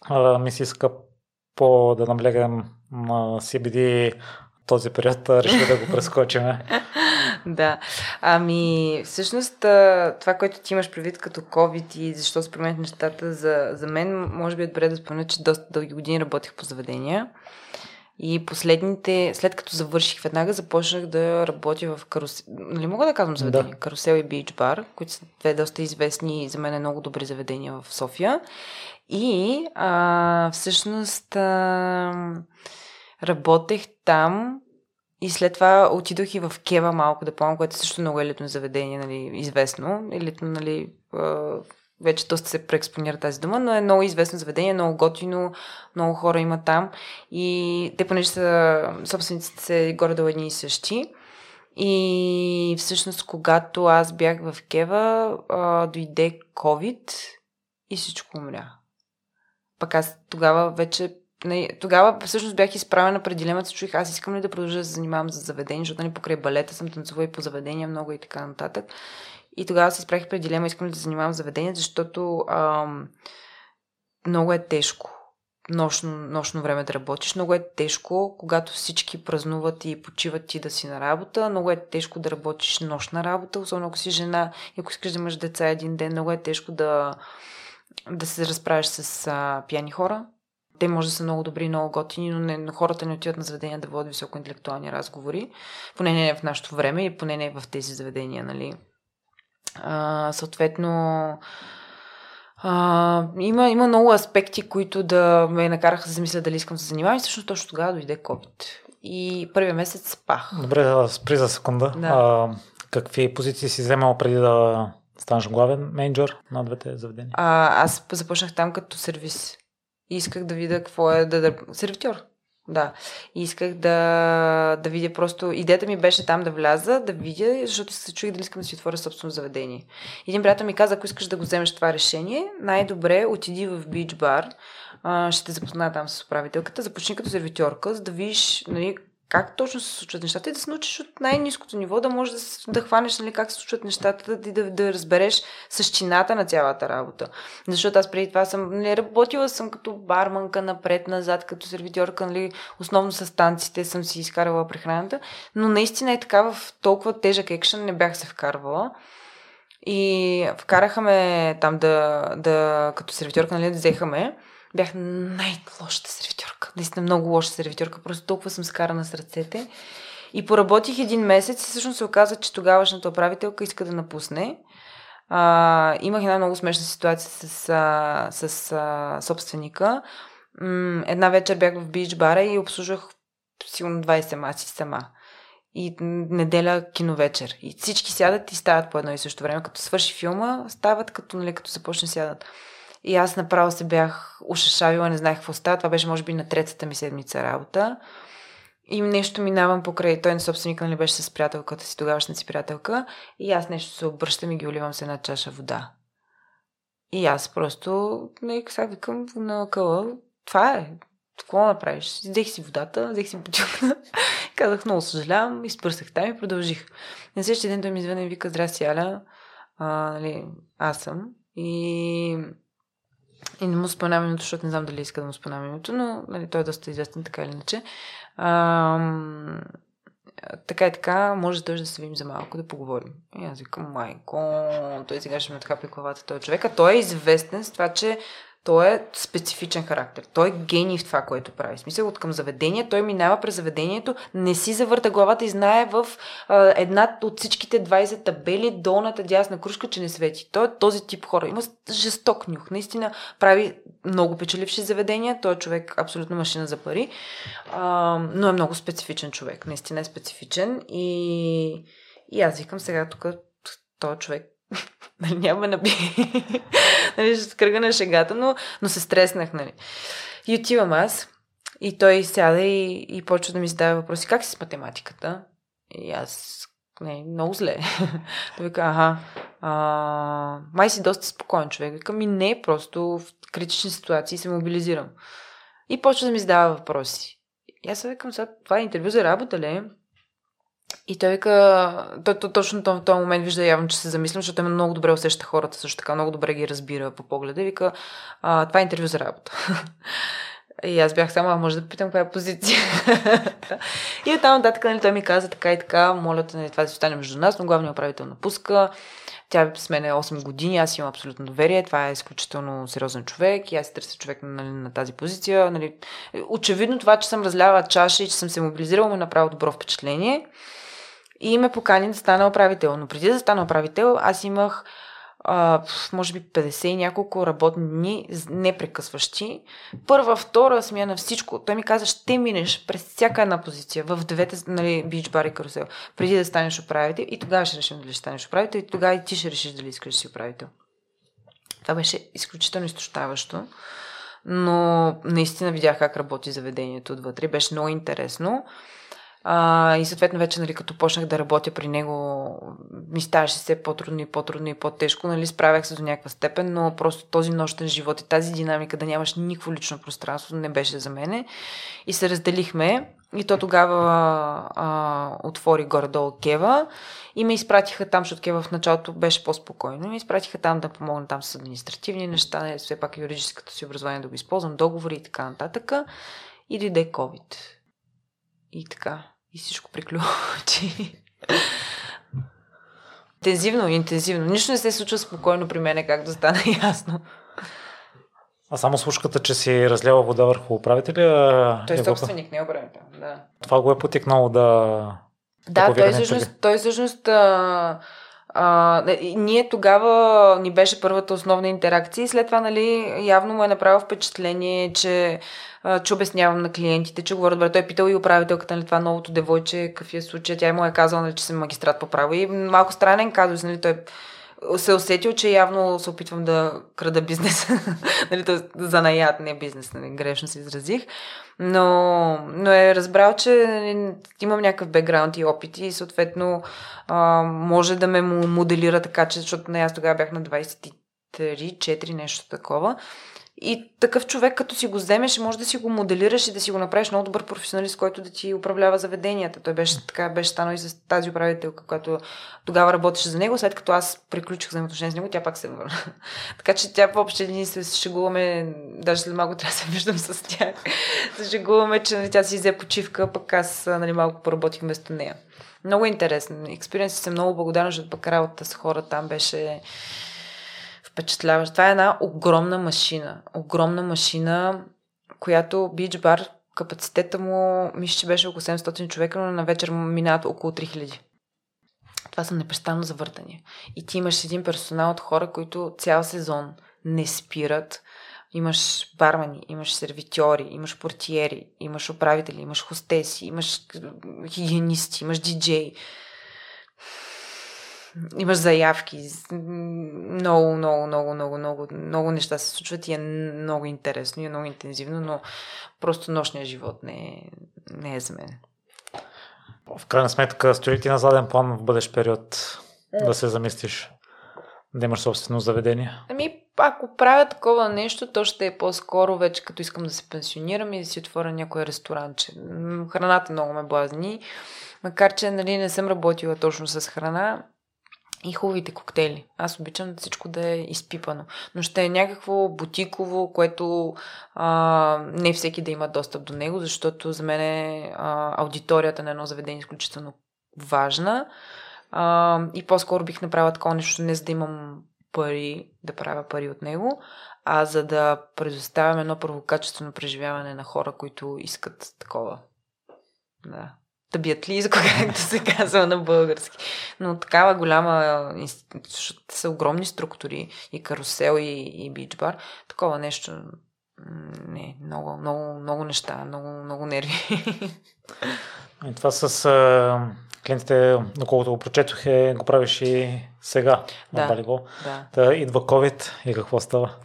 а, ми се иска по да наблегам на CBD този период, реши да го прескочим. да. Ами, всъщност, това, което ти имаш предвид като COVID и защо се променят нещата, за, за мен може би е добре да спомня, че доста дълги години работех по заведения. И последните, след като завърших веднага, започнах да работя в карусел. Нали мога да казвам заведения? Да. Карусел и Бич Бар, които са две доста известни и за мен много добри заведения в София. И а, всъщност а, работех там и след това отидох и в Кева малко да помня, което е също много елитно заведение, нали, известно. Елитно, нали, а, вече доста се преекспонира тази дума, но е много известно заведение, много готино, много хора има там. И те, понеже са собствениците се горе-долу едни и същи. И всъщност, когато аз бях в Кева, а, дойде COVID и всичко умря. Пък аз тогава вече тогава всъщност бях изправена пред дилемата, чуих аз искам ли да продължа да се занимавам за заведение, защото нали, покрай балета съм танцувала и по заведения много и така нататък. И тогава се изправих пред дилема, искам ли да се занимавам с заведение, защото ам, много е тежко нощно, нощно време да работиш. Много е тежко, когато всички празнуват и почиват ти да си на работа. Много е тежко да работиш нощна работа, особено ако си жена и ако искаш да имаш деца един ден. Много е тежко да, да се разправиш с а, пияни хора. Те може да са много добри, много готини, но, не, но хората не отиват на заведения да водят високоинтелектуални разговори. Поне не в нашето време и поне не в тези заведения, нали. А, съответно, а, има, има много аспекти, които да ме накараха да замисля дали искам да се занимавам и всъщност точно тогава дойде COVID. И първия месец спах. Добре, да спри за секунда. Да. А, какви позиции си вземала преди да станеш главен менеджер на двете заведения? А, аз започнах там като сервис. И исках да видя какво е да. Сервитьор. Да. И исках да, да видя просто... Идеята ми беше там да вляза, да видя, защото се чуих дали искам да си отворя собствено заведение. Един приятел ми каза, ако искаш да го вземеш това решение, най-добре отиди в бич бар, ще те запозная там с управителката, започни като сервитьорка, за да видиш нали, как точно се случват нещата и да се научиш от най-низкото ниво, да можеш да, да хванеш нали, как се случват нещата да, да, да разбереш същината на цялата работа. Защото аз преди това съм, не работила съм като барманка напред-назад, като сервитьорка, нали, основно с танците съм си изкарвала прехраната, но наистина е така в толкова тежък екшен не бях се вкарвала. И вкараха ме там да, да като сервитьорка, нали, да взеха ме бях най-лошата сервитьорка. Наистина много лоша сервитьорка. Просто толкова съм скарана с ръцете. И поработих един месец и всъщност се оказа, че тогавашната управителка иска да напусне. А, имах една много смешна ситуация с, а, с а, собственика. М- една вечер бях в бич бара и обслужвах сигурно 20 маси сама. И неделя киновечер. И всички сядат и стават по едно и също време. Като свърши филма, стават като, нали, като започне сядат. И аз направо се бях ушашавила, не знаех какво става. Това беше, може би, на третата ми седмица работа. И нещо минавам покрай. Той на собственика нали беше с приятелката си, тогавашната си приятелка. И аз нещо се обръщам и ги оливам с една чаша вода. И аз просто, не, сега викам на къла, това е. Какво направиш? Взех си водата, взех си бутилка. Казах, много съжалявам, изпърсах там и продължих. На следващия ден той ми извън и вика, здрасти, Аля. А, нали, аз съм. И и не му споменавам името, защото не знам дали иска да му споменавам името, но нали, той е доста известен така или иначе. А, така и така, може да да се видим за малко да поговорим. И аз викам, майко, той сега ще ме отхапи главата този човек. А той е известен с това, че той е специфичен характер. Той е гений в това, което прави. Смисъл от към заведение, той минава през заведението, не си завърта главата и знае в а, една от всичките 20 табели, долната дясна кружка, че не свети. Той е този тип хора. Има жесток нюх. Наистина прави много печеливши заведения. Той е човек абсолютно машина за пари. А, но е много специфичен човек. Наистина е специфичен. И, и аз викам сега тук, този човек нали, няма да би. нали, ще кръга на шегата, но, но се стреснах, нали. И отивам аз, и той сяда и, и почва да ми задава въпроси. Как си с математиката? И аз, не, много зле. Той вика, ага, а, май си доста спокоен човек. Викам, ми не, просто в критични ситуации се мобилизирам. И почва да ми задава въпроси. И аз викам, сега, това е интервю за работа ли? И той вика, той, той точно в този момент вижда явно, че се замислям, защото той много добре усеща хората, също така много добре ги разбира по погледа. И вика, а, това е интервю за работа. И аз бях само, може да питам каква е позиция. и оттам нататък нали, той ми каза така и така, моля те, нали, това да си остане между нас, но главният управител напуска. Тя е с мен 8 години, аз имам абсолютно доверие, това е изключително сериозен човек и аз търся човек нали, на тази позиция. Нали. Очевидно това, че съм разляла чаша и че съм се мобилизирала, му направо добро впечатление и ме покани да стана управител. Но преди да стана управител, аз имах а, може би 50 и няколко работни дни, непрекъсващи. Първа, втора смяна, всичко. Той ми каза, ще минеш през всяка една позиция в двете нали, бич бар и карусел, преди да станеш управител. И тогава ще решим дали ще станеш управител и тогава и ти ще решиш дали искаш да си управител. Това беше изключително изтощаващо, но наистина видях как работи заведението отвътре. Беше много интересно. А, и съответно вече, нали, като почнах да работя при него, ми ставаше все по-трудно и по-трудно и по-тежко. Нали, справях се до някаква степен, но просто този нощен живот и тази динамика да нямаш никакво лично пространство не беше за мене. И се разделихме. И то тогава а, отвори горе-долу Кева и ме изпратиха там, защото Кева в началото беше по-спокойно. Ме изпратиха там да помогна там с административни неща, все пак юридическото си образование да го използвам, договори и така нататък. И дойде COVID. И така. И всичко приключи. интензивно, интензивно. Нищо не се случва спокойно при мене, как да стане ясно. А само слушката, че си разлява вода върху управителя. Той е собственик, не е управител. Да. Това го е потикнало да. Да, той всъщност, той всъщност а, а, ние тогава ни беше първата основна интеракция и след това, нали, явно му е направил впечатление, че, а, че обяснявам на клиентите, че говоря добре. Той е питал и управителката, нали, това новото девойче, какъв е случай. Тя му е казала, нали, че съм магистрат по право и малко странен казус, нали, той се усетил, че явно се опитвам да крада бизнес. нали, за наят, не бизнес, нали, грешно се изразих. Но, но е разбрал, че нали, имам някакъв бекграунд и опит и съответно а, може да ме моделира така, че, защото не, аз тогава бях на 23-4, нещо такова. И такъв човек, като си го вземеш, може да си го моделираш и да си го направиш много добър професионалист, който да ти управлява заведенията. Той беше така, беше станал и с тази управителка, която тогава работеше за него. След като аз приключих взаимоотношения с него, тя пак се върна. така че тя въобще ни се шегуваме, даже след малко трябва да се виждам с тях. се шегуваме, че нали, тя си взе почивка, пък аз нали, малко поработих вместо нея. Много интересно. Експириенс съм много благодарна, защото пък работа с хора там беше впечатляващ. Това е една огромна машина. Огромна машина, която бич бар, капацитета му, мисля, че беше около 700 човека, но на вечер минават около 3000. Това са непрестанно завъртания. И ти имаш един персонал от хора, които цял сезон не спират. Имаш бармани, имаш сервитьори, имаш портиери, имаш управители, имаш хостеси, имаш хигиенисти, имаш диджей имаш заявки, много, много, много, много, много, много неща се случват и е много интересно и е много интензивно, но просто нощния живот не е, не е за мен. В крайна сметка, стои ти на заден план в бъдещ период е. да се замислиш да имаш собствено заведение? Ами, ако правя такова нещо, то ще е по-скоро вече като искам да се пенсионирам и да си отворя някой ресторанче. Храната много ме блазни. Макар, че нали, не съм работила точно с храна, и хубавите коктейли. Аз обичам всичко да е изпипано. Но ще е някакво бутиково, което а, не всеки да има достъп до него, защото за мен е, аудиторията на едно заведение е изключително важна. А, и по-скоро бих направила такова нещо, не за да имам пари, да правя пари от него, а за да предоставям едно първокачествено преживяване на хора, които искат такова. Да табиатлизко, както се казва на български. Но такава голяма, защото са огромни структури, и карусел, и, и бичбар, такова нещо, не, много, много, много неща, много, много нерви. И това с а, клиентите, доколкото го прочетох, е, го правиш и сега да, Балиго. Да. Та идва COVID и какво става?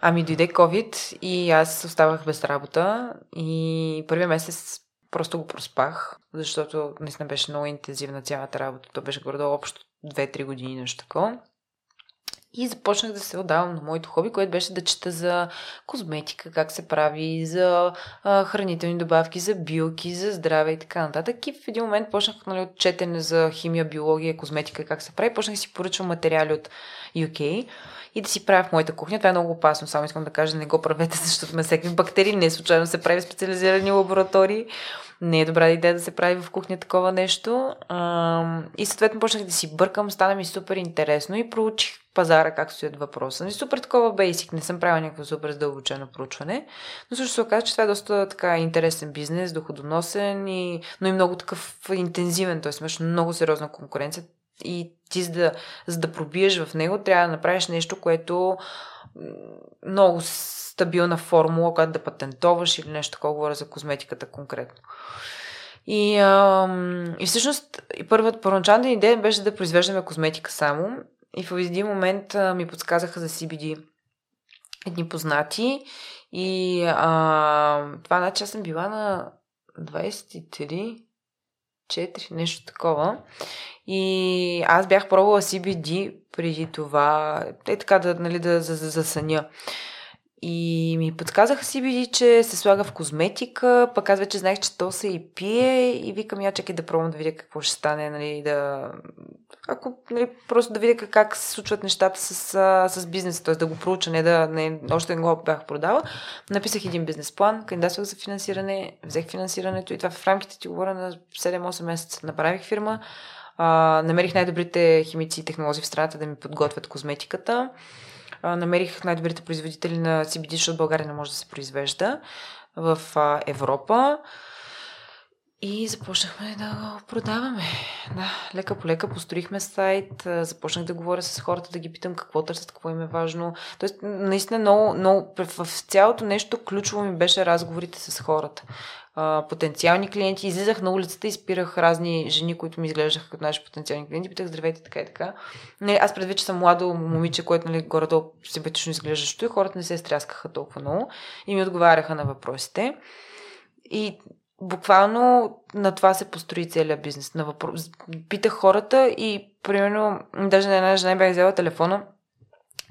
Ами дойде COVID и аз оставах без работа и първия месец Просто го проспах, защото наистина беше много интензивна цялата работа. То беше горе общо 2-3 години нещо такова. И започнах да се отдавам на моето хоби, което беше да чета за козметика, как се прави, за а, хранителни добавки, за билки, за здраве и така нататък. И в един момент почнах нали, от четене за химия, биология, козметика, как се прави. Почнах си поръчвам материали от UK и да си правя в моята кухня. Това е много опасно. Само искам да кажа, не го правете, защото ме всеки бактерии. Не случайно се прави в специализирани лаборатории. Не е добра идея да се прави в кухня такова нещо. и съответно почнах да си бъркам, стана ми супер интересно и проучих пазара как стоят въпроса. Не супер такова бейсик, не съм правила някакво супер задълбочено проучване, но също се оказа, че това е доста така интересен бизнес, доходоносен, и, но и много такъв интензивен, т.е. имаш много сериозна конкуренция и ти за да, за да пробиеш в него, трябва да направиш нещо, което много стабилна формула, която да патентоваш или нещо такова, говоря за козметиката конкретно. И, ам, и всъщност първата първоначалната идея беше да произвеждаме козметика само. И в един момент а, ми подсказаха за CBD едни познати. И а, това значи аз съм била на 23 4, нещо такова. И аз бях пробвала CBD преди това, е така да, нали, да засъня. За, за и ми подсказаха CBD, че се слага в козметика, пък аз вече знаех, че то се и пие и викам я чакай да пробвам да видя какво ще стане, нали, да... Ако, нали, просто да видя как, се случват нещата с, с бизнеса, т.е. да го проуча, не да, не, още не го бях продала. Написах един бизнес план, кандидатствах за финансиране, взех финансирането и това в рамките ти говоря на 7-8 месеца направих фирма. А, намерих най-добрите химици и технологии в страната да ми подготвят козметиката намерих най-добрите производители на CBD, защото България не може да се произвежда в Европа. И започнахме да го продаваме. Да, лека по лека построихме сайт, започнах да говоря с хората, да ги питам какво търсят, какво им е важно. Тоест, наистина много, много в цялото нещо ключово ми беше разговорите с хората. Потенциални клиенти. Излизах на улицата и спирах разни жени, които ми изглеждаха като наши потенциални клиенти. Питах, здравейте, така и така. Не, аз предвид, че съм младо момиче, което нали, горе-долу симпатично изглеждащо и хората не се стряскаха толкова много и ми отговаряха на въпросите. И буквално на това се построи целият бизнес. На въпрос... Питах хората и примерно, даже на една жена бях взела телефона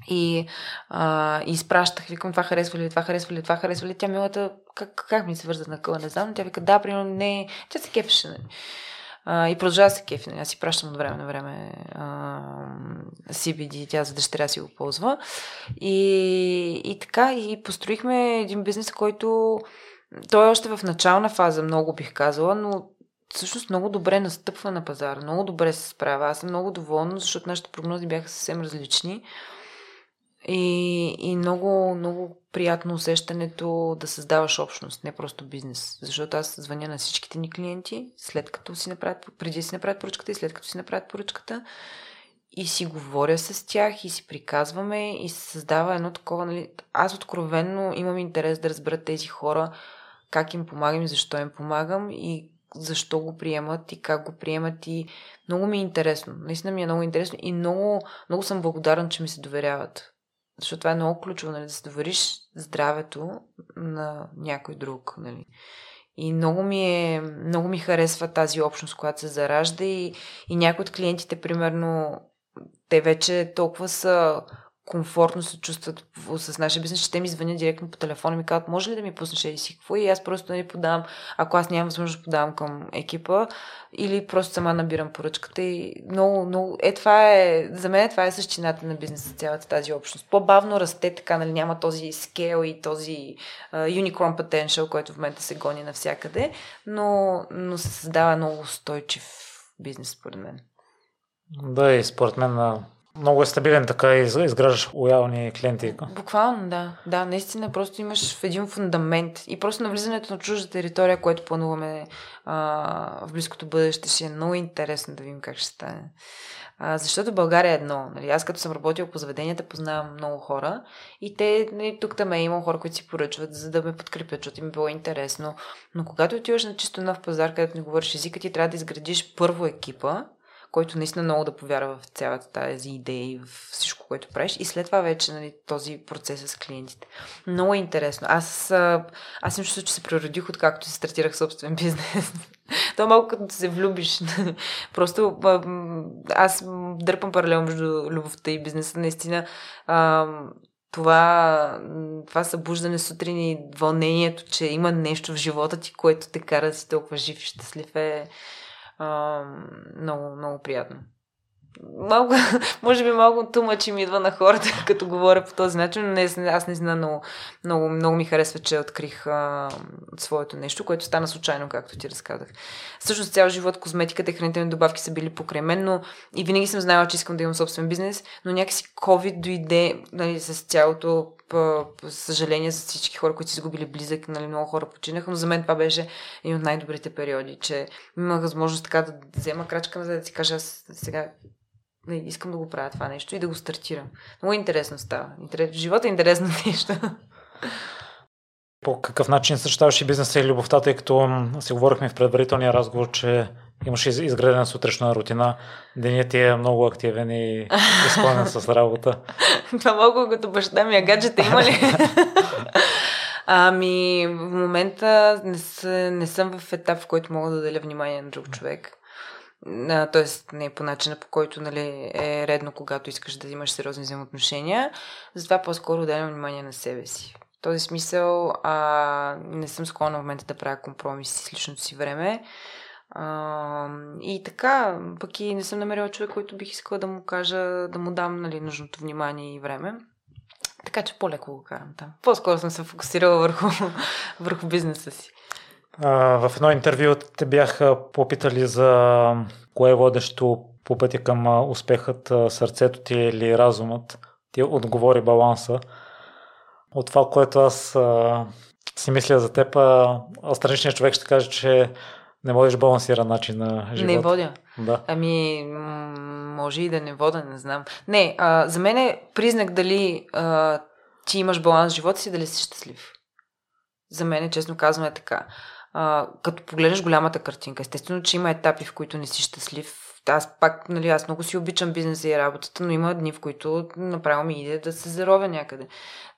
и, а, изпращах, викам, това харесва ли, това харесва ли, това харесва ли. Тя милата, как, как ми се върза на къла, не знам. Но тя вика, да, примерно, не, тя се кефеше. Нали. И продължава се кефи. Нали. Аз си пращам от време на време а, CBD, тя за дъщеря си го ползва. И, и така, и построихме един бизнес, който той е още в начална фаза, много бих казала, но всъщност много добре настъпва на пазара, много добре се справя. Аз съм много доволна, защото нашите прогнози бяха съвсем различни. И, и много, много приятно усещането да създаваш общност, не просто бизнес. Защото аз звъня на всичките ни клиенти, след като си направят, преди си направят поръчката и след като си направят поръчката. И си говоря с тях и си приказваме и се създава едно такова, нали... Аз откровенно имам интерес да разбера тези хора, как им помагам и защо им помагам и защо го приемат и как го приемат и много ми е интересно. Наистина ми е много интересно и много, много съм благодарен, че ми се доверяват. Защото това е много ключово, нали, да се довериш здравето на някой друг. Нали. И много ми, е, много ми харесва тази общност, която се заражда и, и някои от клиентите, примерно, те вече толкова са комфортно се чувстват с нашия бизнес, че те ми звънят директно по телефона и ми казват, може ли да ми пуснеш и си какво? И аз просто не нали, подавам, ако аз нямам възможност да подавам към екипа, или просто сама набирам поръчката и много, много... Е, това е... За мен това е същината на бизнеса, цялата тази общност. По-бавно расте, така, нали, няма този скел и този uh, unicorn potential, който в момента се гони навсякъде, но, но се създава много устойчив бизнес, според мен. Да, и според мен много е стабилен така и изграждаш лоялни клиенти. Буквално, да. Да, наистина просто имаш в един фундамент и просто навлизането на чужда територия, което плануваме а, в близкото бъдеще, ще е много интересно да видим как ще стане. А, защото България е едно. Нали? Аз като съм работила по заведенията, познавам много хора и те, нали, тук там е имал хора, които си поръчват, за да ме подкрепят, защото им е било интересно. Но когато отиваш на чисто нов пазар, където не говориш езика, ти трябва да изградиш първо екипа, който наистина много да повярва в цялата тази идея и в всичко, което правиш. И след това вече нали, този процес с клиентите. Много е интересно. Аз, аз им чувствам, че се преродих, откакто си стартирах собствен бизнес. То е малко като се влюбиш. Просто аз дърпам паралел между любовта и бизнеса. Наистина това, това събуждане сутрин и вълнението, че има нещо в живота ти, което те кара да си толкова жив и щастлив е а, много, много приятно. Малко, може би малко тумачи ми идва на хората, като говоря по този начин, но не, аз не знам, много, много, много ми харесва, че открих а, своето нещо, което стана случайно, както ти разказах. Всъщност цял живот козметиката и хранителни добавки са били покрай мен, но и винаги съм знаела, че искам да имам собствен бизнес, но някакси COVID дойде нали, с цялото съжаление за всички хора, които си изгубили близък, нали, много хора починаха, но за мен това беше един от най-добрите периоди, че имах възможност така да взема крачка назад да си кажа, аз сега не, искам да го правя това нещо и да го стартирам. Много интересно става. Интерес... Живота е интересно нещо. По какъв начин съчетаваш и бизнеса и любовта, тъй като си говорихме в предварителния разговор, че имаш изградена сутрешна рутина, денят ти е много активен и изпълнен с работа. Това малко като баща ми, а гаджета има ли? ами, в момента не, са, не съм в етап, в който мога да деля внимание на друг човек. Тоест, не по начина по който нали, е редно, когато искаш да имаш сериозни взаимоотношения. Затова по-скоро отделям внимание на себе си. В този смисъл а, не съм склонна в момента да правя компромиси с личното си време. А, и така, пък и не съм намерила човек, който бих искала да му кажа, да му дам нали, нужното внимание и време. Така че по-леко го карам там. По-скоро съм се фокусирала върху, върху бизнеса си. А, в едно интервю те бяха попитали за кое е водещо по пътя към успехът, сърцето ти или разумът. Ти отговори баланса. От това, което аз а, си мисля за теб, а, страничният човек ще каже, че не водиш балансиран начин на живота. Не водя. Да. Ами, може и да не вода, не знам. Не, а, за мен е признак дали а, ти имаш баланс в живота си, дали си щастлив. За мен, честно казвам, е така. а, като погледнеш голямата картинка. Естествено, че има етапи, в които не си щастлив. Аз пак, нали, аз много си обичам бизнеса и работата, но има дни, в които направо ми иде да се заровя някъде.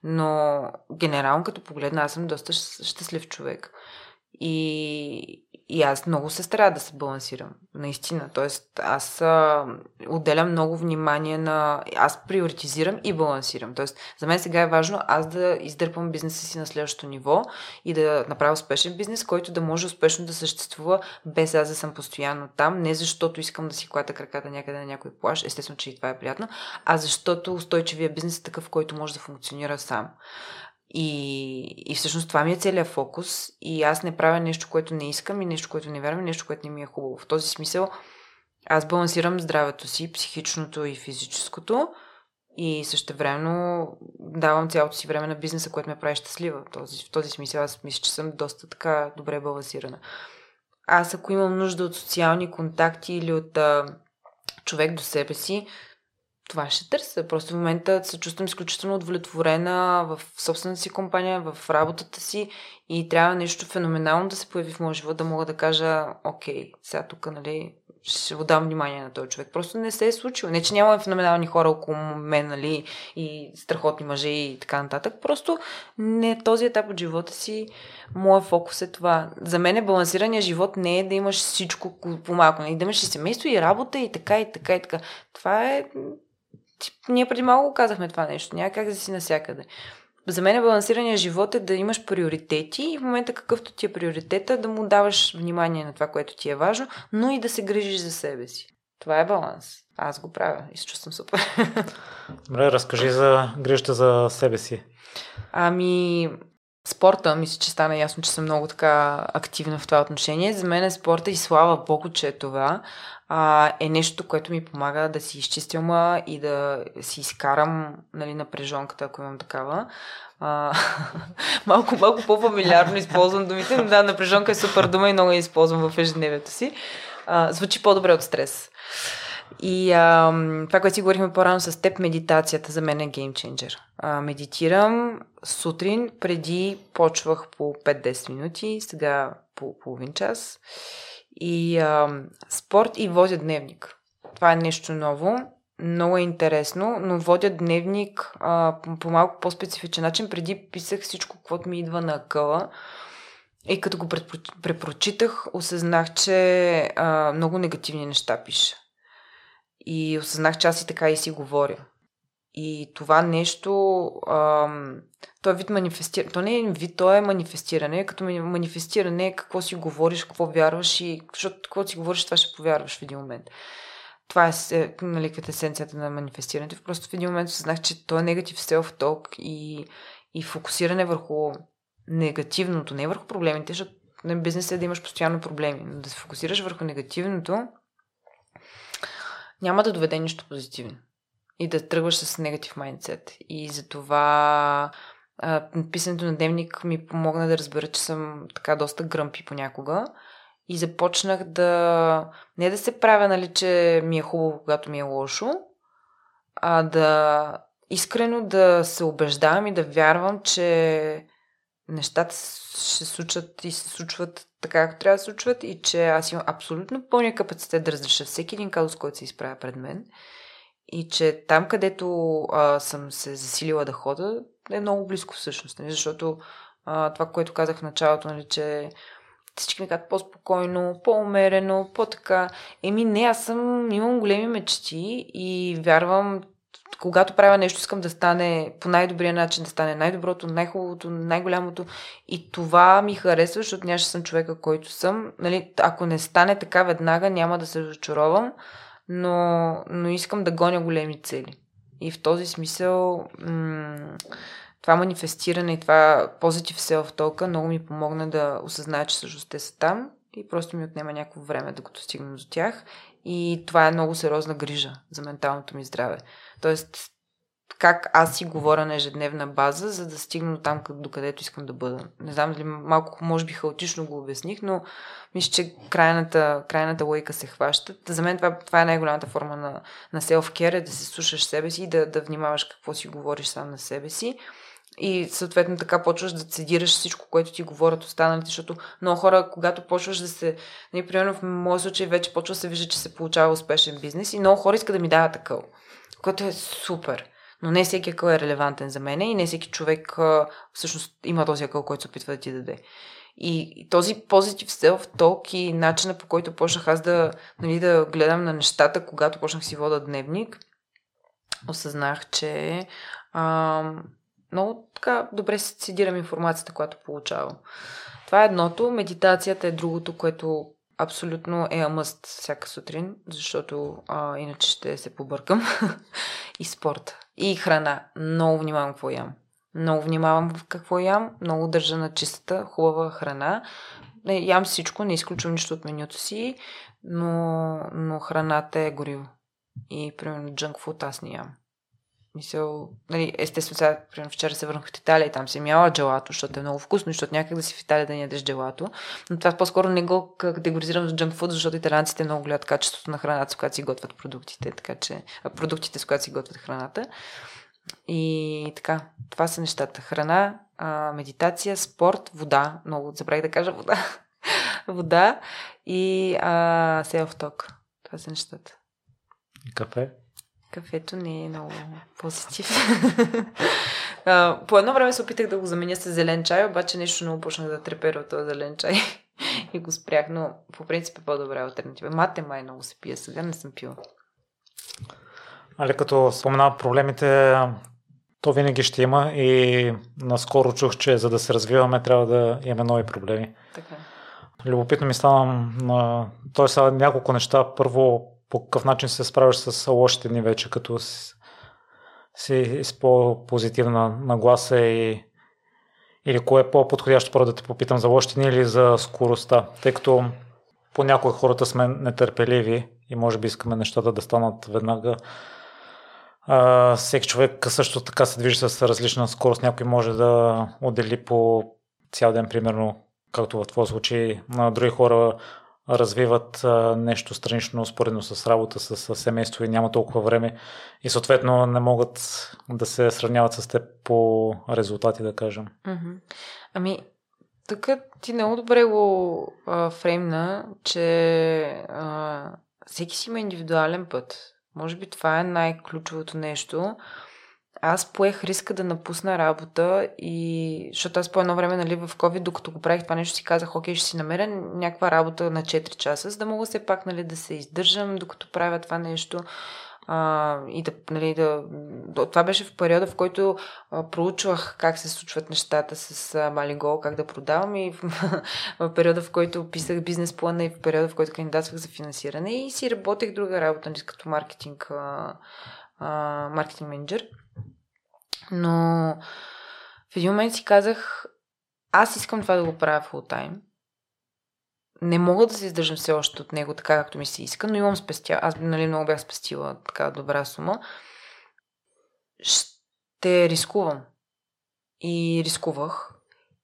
Но генерално, като погледна, аз съм доста щастлив човек. И, и аз много се старая да се балансирам. Наистина. Тоест, аз а, отделям много внимание на... Аз приоритизирам и балансирам. Тоест, за мен сега е важно аз да издърпам бизнеса си на следващото ниво и да направя успешен бизнес, който да може успешно да съществува без аз да съм постоянно там. Не защото искам да си клата краката някъде на някой плаш, естествено, че и това е приятно, а защото устойчивия бизнес е такъв, който може да функционира сам. И, и всъщност това ми е целият фокус и аз не правя нещо, което не искам и нещо, което не вярвам, и нещо, което не ми е хубаво. В този смисъл аз балансирам здравето си, психичното и физическото и същевременно давам цялото си време на бизнеса, което ме прави щастлива. Този, в този смисъл аз мисля, че съм доста така добре балансирана. Аз ако имам нужда от социални контакти или от а, човек до себе си, това ще търся. Просто в момента се чувствам изключително удовлетворена в собствената си компания, в работата си и трябва нещо феноменално да се появи в моя живот, да мога да кажа, окей, сега тук, нали, ще отдам внимание на този човек. Просто не се е случило. Не, че няма феноменални хора около мен, нали, и страхотни мъже и така нататък. Просто не този етап от живота си, моят фокус е това. За мен е балансирания живот не е да имаш всичко по малко. Не, да имаш и семейство, и работа, и така, и така, и така. Това е ние преди малко казахме това нещо. Няма как да си насякъде. За мен балансирания живот е да имаш приоритети и в момента какъвто ти е приоритета, да му даваш внимание на това, което ти е важно, но и да се грижиш за себе си. Това е баланс. Аз го правя и се чувствам супер. Добре, разкажи за грижата за себе си. Ами, спорта, мисля, че стана ясно, че съм много така активна в това отношение. За мен е спорта и слава Богу, че е това а, е нещо, което ми помага да си изчистя ума и да си изкарам нали, напрежонката, ако имам такава. А, малко, малко по-фамилиарно използвам думите, но да, напрежонка е супер дума и много я използвам в ежедневието си. А, звучи по-добре от стрес. И а, това, което си говорихме по-рано с теб, медитацията за мен е геймченджер. медитирам сутрин, преди почвах по 5-10 минути, сега по половин час и а, спорт и водя дневник. Това е нещо ново, много е интересно, но водя дневник а, по, малко по-специфичен начин. Преди писах всичко, което ми идва на къла. И като го препрочитах, осъзнах, че а, много негативни неща пиша. И осъзнах, че аз и така и си говоря. И това нещо, ам, то е вид манифестиране. То не е вид, то е манифестиране. Като манифестиране е какво си говориш, какво вярваш и защото какво си говориш, това ще повярваш в един момент. Това е, е нали, есенцията на манифестирането. Просто в един момент осъзнах, че то е негатив self-talk и, и фокусиране върху негативното, не върху проблемите, защото на бизнес е да имаш постоянно проблеми, но да се фокусираш върху негативното, няма да доведе нищо позитивно и да тръгваш с негатив майндсет. И затова а, писането на дневник ми помогна да разбера, че съм така доста гръмпи понякога. И започнах да... Не да се правя, нали, че ми е хубаво, когато ми е лошо, а да искрено да се убеждавам и да вярвам, че нещата ще случат и се случват така, както трябва да се случват и че аз имам абсолютно пълния капацитет да разреша всеки един казус, който се изправя пред мен и че там, където а, съм се засилила да хода, е много близко всъщност. Нали? Защото а, това, което казах в началото, нали, че всички ми казват по-спокойно, по-умерено, по-така. Еми не, аз съм, имам големи мечти и вярвам, когато правя нещо, искам да стане по най-добрия начин, да стане най-доброто, най-хубавото, най-голямото. И това ми харесва, защото нямаше съм човека, който съм. Нали, ако не стане така веднага, няма да се разочаровам но, но искам да гоня големи цели. И в този смисъл м- това манифестиране и това позитив self-talk много ми помогна да осъзная, че всъщност те са там и просто ми отнема някакво време да като стигна до тях. И това е много сериозна грижа за менталното ми здраве. Тоест, как аз си говоря на ежедневна база, за да стигна там, до където искам да бъда. Не знам дали малко, може би, хаотично го обясних, но мисля, че крайната, крайната лойка се хваща. За мен това, това е най-голямата форма на, на self-care, е да се слушаш себе си и да, да внимаваш какво си говориш сам на себе си. И съответно така почваш да цедираш всичко, което ти говорят останалите, защото много хора, когато почваш да се... Нали, примерно в моя случай вече почва да се вижда, че се получава успешен бизнес и много хора искат да ми дават такъв, което е супер. Но не всеки акъл е релевантен за мен и не всеки човек всъщност има този акъл, който се опитва да ти даде. И този позитив self-talk и начина по който почнах аз да, нали, да гледам на нещата, когато почнах си вода дневник, осъзнах, че а, много така добре се цедирам информацията, която получавам. Това е едното. Медитацията е другото, което абсолютно е амъст всяка сутрин, защото а, иначе ще се побъркам. и спорт. И храна. Много внимавам какво ям. Много внимавам в какво ям. Много държа на чистата, хубава храна. Не, ям всичко, не изключвам нищо от менюто си, но, но храната е гориво. И, примерно, джънк фуд аз не ям. Мисъл, нали, естествено, сега, примерно, вчера се върнах от Италия и там си мяла джелато, защото е много вкусно, защото някак да си в Италия да не ядеш джелато. Но това по-скоро не го категоризирам за джанк фуд, защото италианците много гледат качеството на храната, с която си готвят продуктите, така че продуктите, с която си готвят храната. И така, това са нещата. Храна, а, медитация, спорт, вода. Много забравих да кажа вода. вода и а, селф-ток. Това са нещата. И кафе? Кафето не е много позитив. по едно време се опитах да го заменя с зелен чай, обаче нещо много почнах да трепера от този зелен чай и го спрях, но по принцип е по-добра альтернатива. Мате май много се пие, сега не съм пила. Али като споменава проблемите, то винаги ще има и наскоро чух, че за да се развиваме трябва да имаме нови проблеми. Така. Любопитно ми стана на... Той са няколко неща. Първо, по какъв начин се справяш с лошите дни вече, като си, с по-позитивна нагласа и или кое е по-подходящо първо да те попитам за лошите дни или за скоростта, тъй като по някои хората сме нетърпеливи и може би искаме нещата да станат веднага. А, всеки човек също така се движи с различна скорост. Някой може да отдели по цял ден, примерно, както в твоя случай. На други хора развиват нещо странично, споредно с работа, с, семейство и няма толкова време и съответно не могат да се сравняват с теб по резултати, да кажем. Ами, така ти много добре го а, фреймна, че а, всеки си има индивидуален път. Може би това е най-ключовото нещо аз поех риска да напусна работа и защото аз по едно време, нали, в COVID, докато го правих това нещо, си казах, окей, ще си намеря някаква работа на 4 часа, за да мога все пак, нали, да се издържам, докато правя това нещо. А, и да, нали, да, това беше в периода, в който а, проучвах как се случват нещата с а, Малиго, как да продавам и в, в периода, в който писах бизнес плана и в периода, в който кандидатствах за финансиране и си работех друга работа, нали, като маркетинг, а, а, маркетинг менеджер. Но в един момент си казах, аз искам това да го правя time. Не мога да се издържам все още от него така, както ми се иска, но имам спестя. Аз нали, много бях спестила така добра сума. Ще рискувам. И рискувах.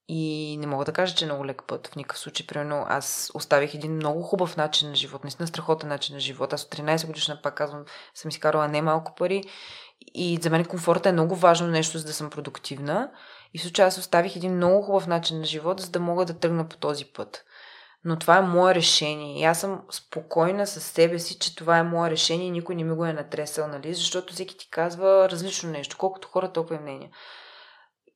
И не мога да кажа, че е много лек път. В никакъв случай, примерно, аз оставих един много хубав начин на живот, наистина страхотен начин на живот. Аз от 13 годишна, пак казвам, съм изкарала не малко пари и за мен комфорта е много важно нещо, за да съм продуктивна. И в случая аз оставих един много хубав начин на живот, за да мога да тръгна по този път. Но това е мое решение. И аз съм спокойна с себе си, че това е мое решение и никой не ми го е натресал, нали? Защото всеки ти казва различно нещо. Колкото хора, толкова е мнение.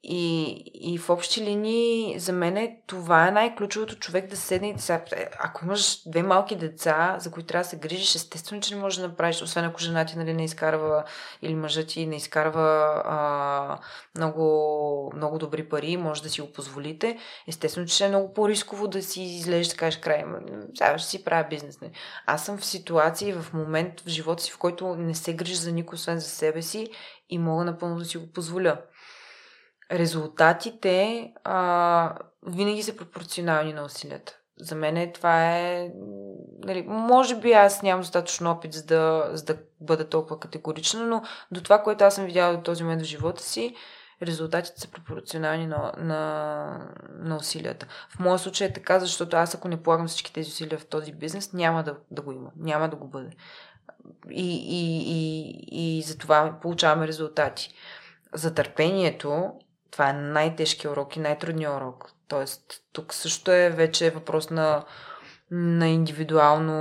И, и в общи линии, за мен е, това е най-ключовото човек да седне и да се... Ако имаш две малки деца, за които трябва да се грижиш, естествено, че не можеш да направиш, освен ако жена ти нали, не изкарва или мъжът ти не изкарва а, много, много добри пари, може да си го позволите. Естествено, че е много по-рисково да си излезеш да кажеш край. Сега ще си правя бизнес. Не. Аз съм в ситуации, в момент в живота си, в който не се грижа за никой, освен за себе си и мога напълно да си го позволя резултатите а, винаги са пропорционални на усилията. За мен това е... Нали, може би аз нямам достатъчно опит, за да, за да бъда толкова категорична, но до това, което аз съм видяла до този момент в живота си, резултатите са пропорционални на, на, на усилията. В моя случай е така, защото аз ако не полагам всички тези усилия в този бизнес, няма да, да го има, няма да го бъде. И, и, и, и за това получаваме резултати. За търпението това е най-тежкият урок и най-трудният урок. Тоест, тук също е вече въпрос на, на, индивидуално,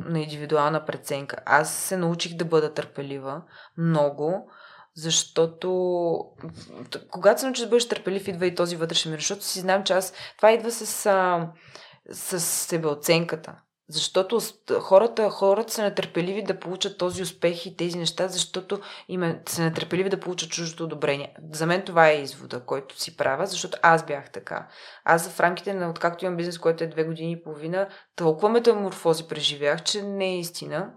на индивидуална преценка. Аз се научих да бъда търпелива много, защото когато се научиш да бъдеш търпелив, идва и този вътрешен мир, защото си знам, че аз това идва с, а, с себеоценката. Защото хората, хората са нетърпеливи да получат този успех и тези неща, защото им е, са нетърпеливи да получат чуждото одобрение. За мен това е извода, който си правя, защото аз бях така. Аз в рамките на откакто имам бизнес, който е две години и половина, толкова метаморфози преживях, че не е истина.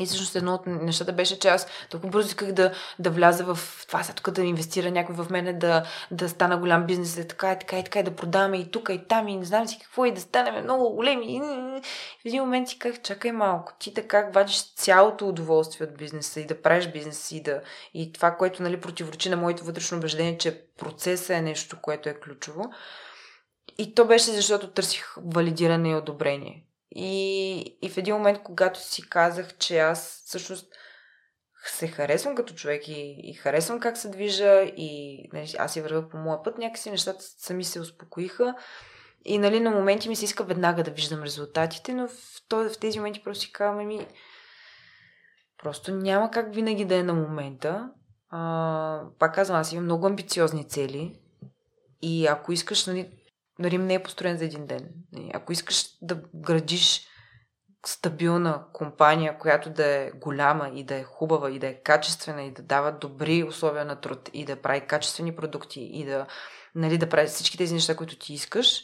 И всъщност едно от нещата беше, че аз толкова бързо исках да, да вляза в това, сега тук да инвестира някой в мене, да, да стана голям бизнес, и така и така и така, и да продаваме и тук и там и не знам си какво и да станем много големи. И в един момент си казах, чакай малко, ти така вадиш цялото удоволствие от бизнеса и да правиш бизнес и, да, и това, което нали, противоречи на моето вътрешно убеждение, че процесът е нещо, което е ключово. И то беше защото търсих валидиране и одобрение. И, и в един момент, когато си казах, че аз всъщност се харесвам като човек и, и харесвам как се движа и нали, аз си вървя по моя път, някакси нещата сами се успокоиха. И нали, на моменти ми се иска веднага да виждам резултатите, но в, то, в тези моменти просто си казвам, ми, просто няма как винаги да е на момента. А, пак казвам, аз имам много амбициозни цели и ако искаш, нали, Рим не е построен за един ден. Ако искаш да градиш стабилна компания, която да е голяма и да е хубава и да е качествена и да дава добри условия на труд и да прави качествени продукти и да, нали, да прави всички тези неща, които ти искаш,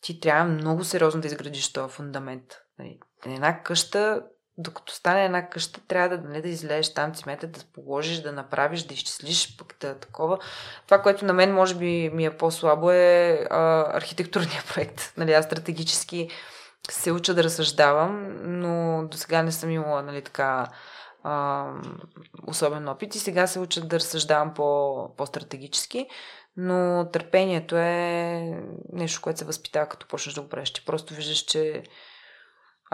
ти трябва много сериозно да изградиш този фундамент. Нали, една къща докато стане една къща, трябва да, нали, да излезеш там цимета, да положиш, да направиш, да изчислиш пък да такова. Това, което на мен може би ми е по-слабо е а, архитектурния проект. Нали, аз стратегически се уча да разсъждавам, но до сега не съм имала нали, така а, особен опит и сега се уча да разсъждавам по, по-стратегически, но търпението е нещо, което се възпитава като почнеш да го правиш. Ти просто виждаш, че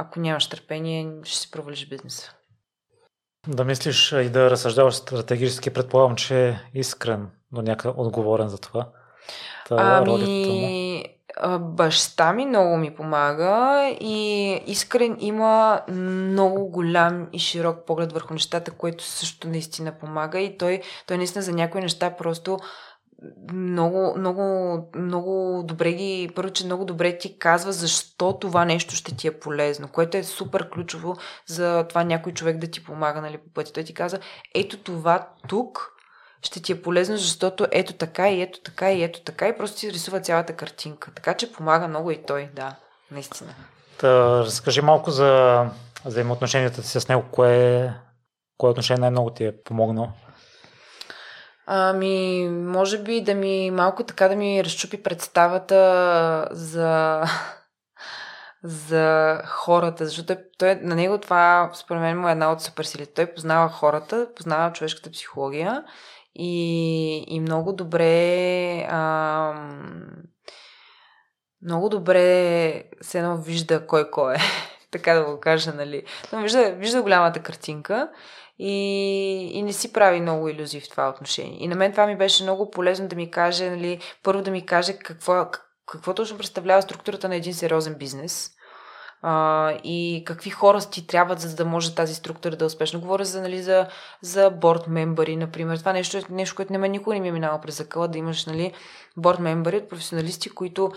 ако нямаш търпение, ще си провалиш бизнеса. Да мислиш и да разсъждаваш стратегически, предполагам, че е искрен, но някак отговорен за това. Та, ами, баща ми много ми помага и Искрен има много голям и широк поглед върху нещата, което също наистина помага и той, той наистина за някои неща просто много, много, много добре ги, първо, че много добре ти казва защо това нещо ще ти е полезно, което е супер ключово за това някой човек да ти помага нали, по пътя. Той ти каза, ето това тук ще ти е полезно, защото ето така и ето така и ето така и просто ти рисува цялата картинка. Така че помага много и той, да, наистина. Та, разкажи малко за взаимоотношенията ти с него, кое, кое отношение най-много ти е помогнало? Ами, може би да ми малко така да ми разчупи представата за, за хората, защото той, на него това, според мен, му е една от суперсилите. Той познава хората, познава човешката психология и, и много добре ам, много добре се едно вижда кой кой е. така да го кажа, нали. Но вижда, вижда голямата картинка и, и не си прави много иллюзии в това отношение. И на мен това ми беше много полезно да ми каже, нали, първо да ми каже какво, какво точно представлява структурата на един сериозен бизнес а, и какви хора ти трябват, за да може тази структура да е успешно. Говоря за, нали, за, за борд мембари, например. Това нещо е нещо, което не ме никога не ми е минало през закъла, да имаш нали, борд мембари от професионалисти, които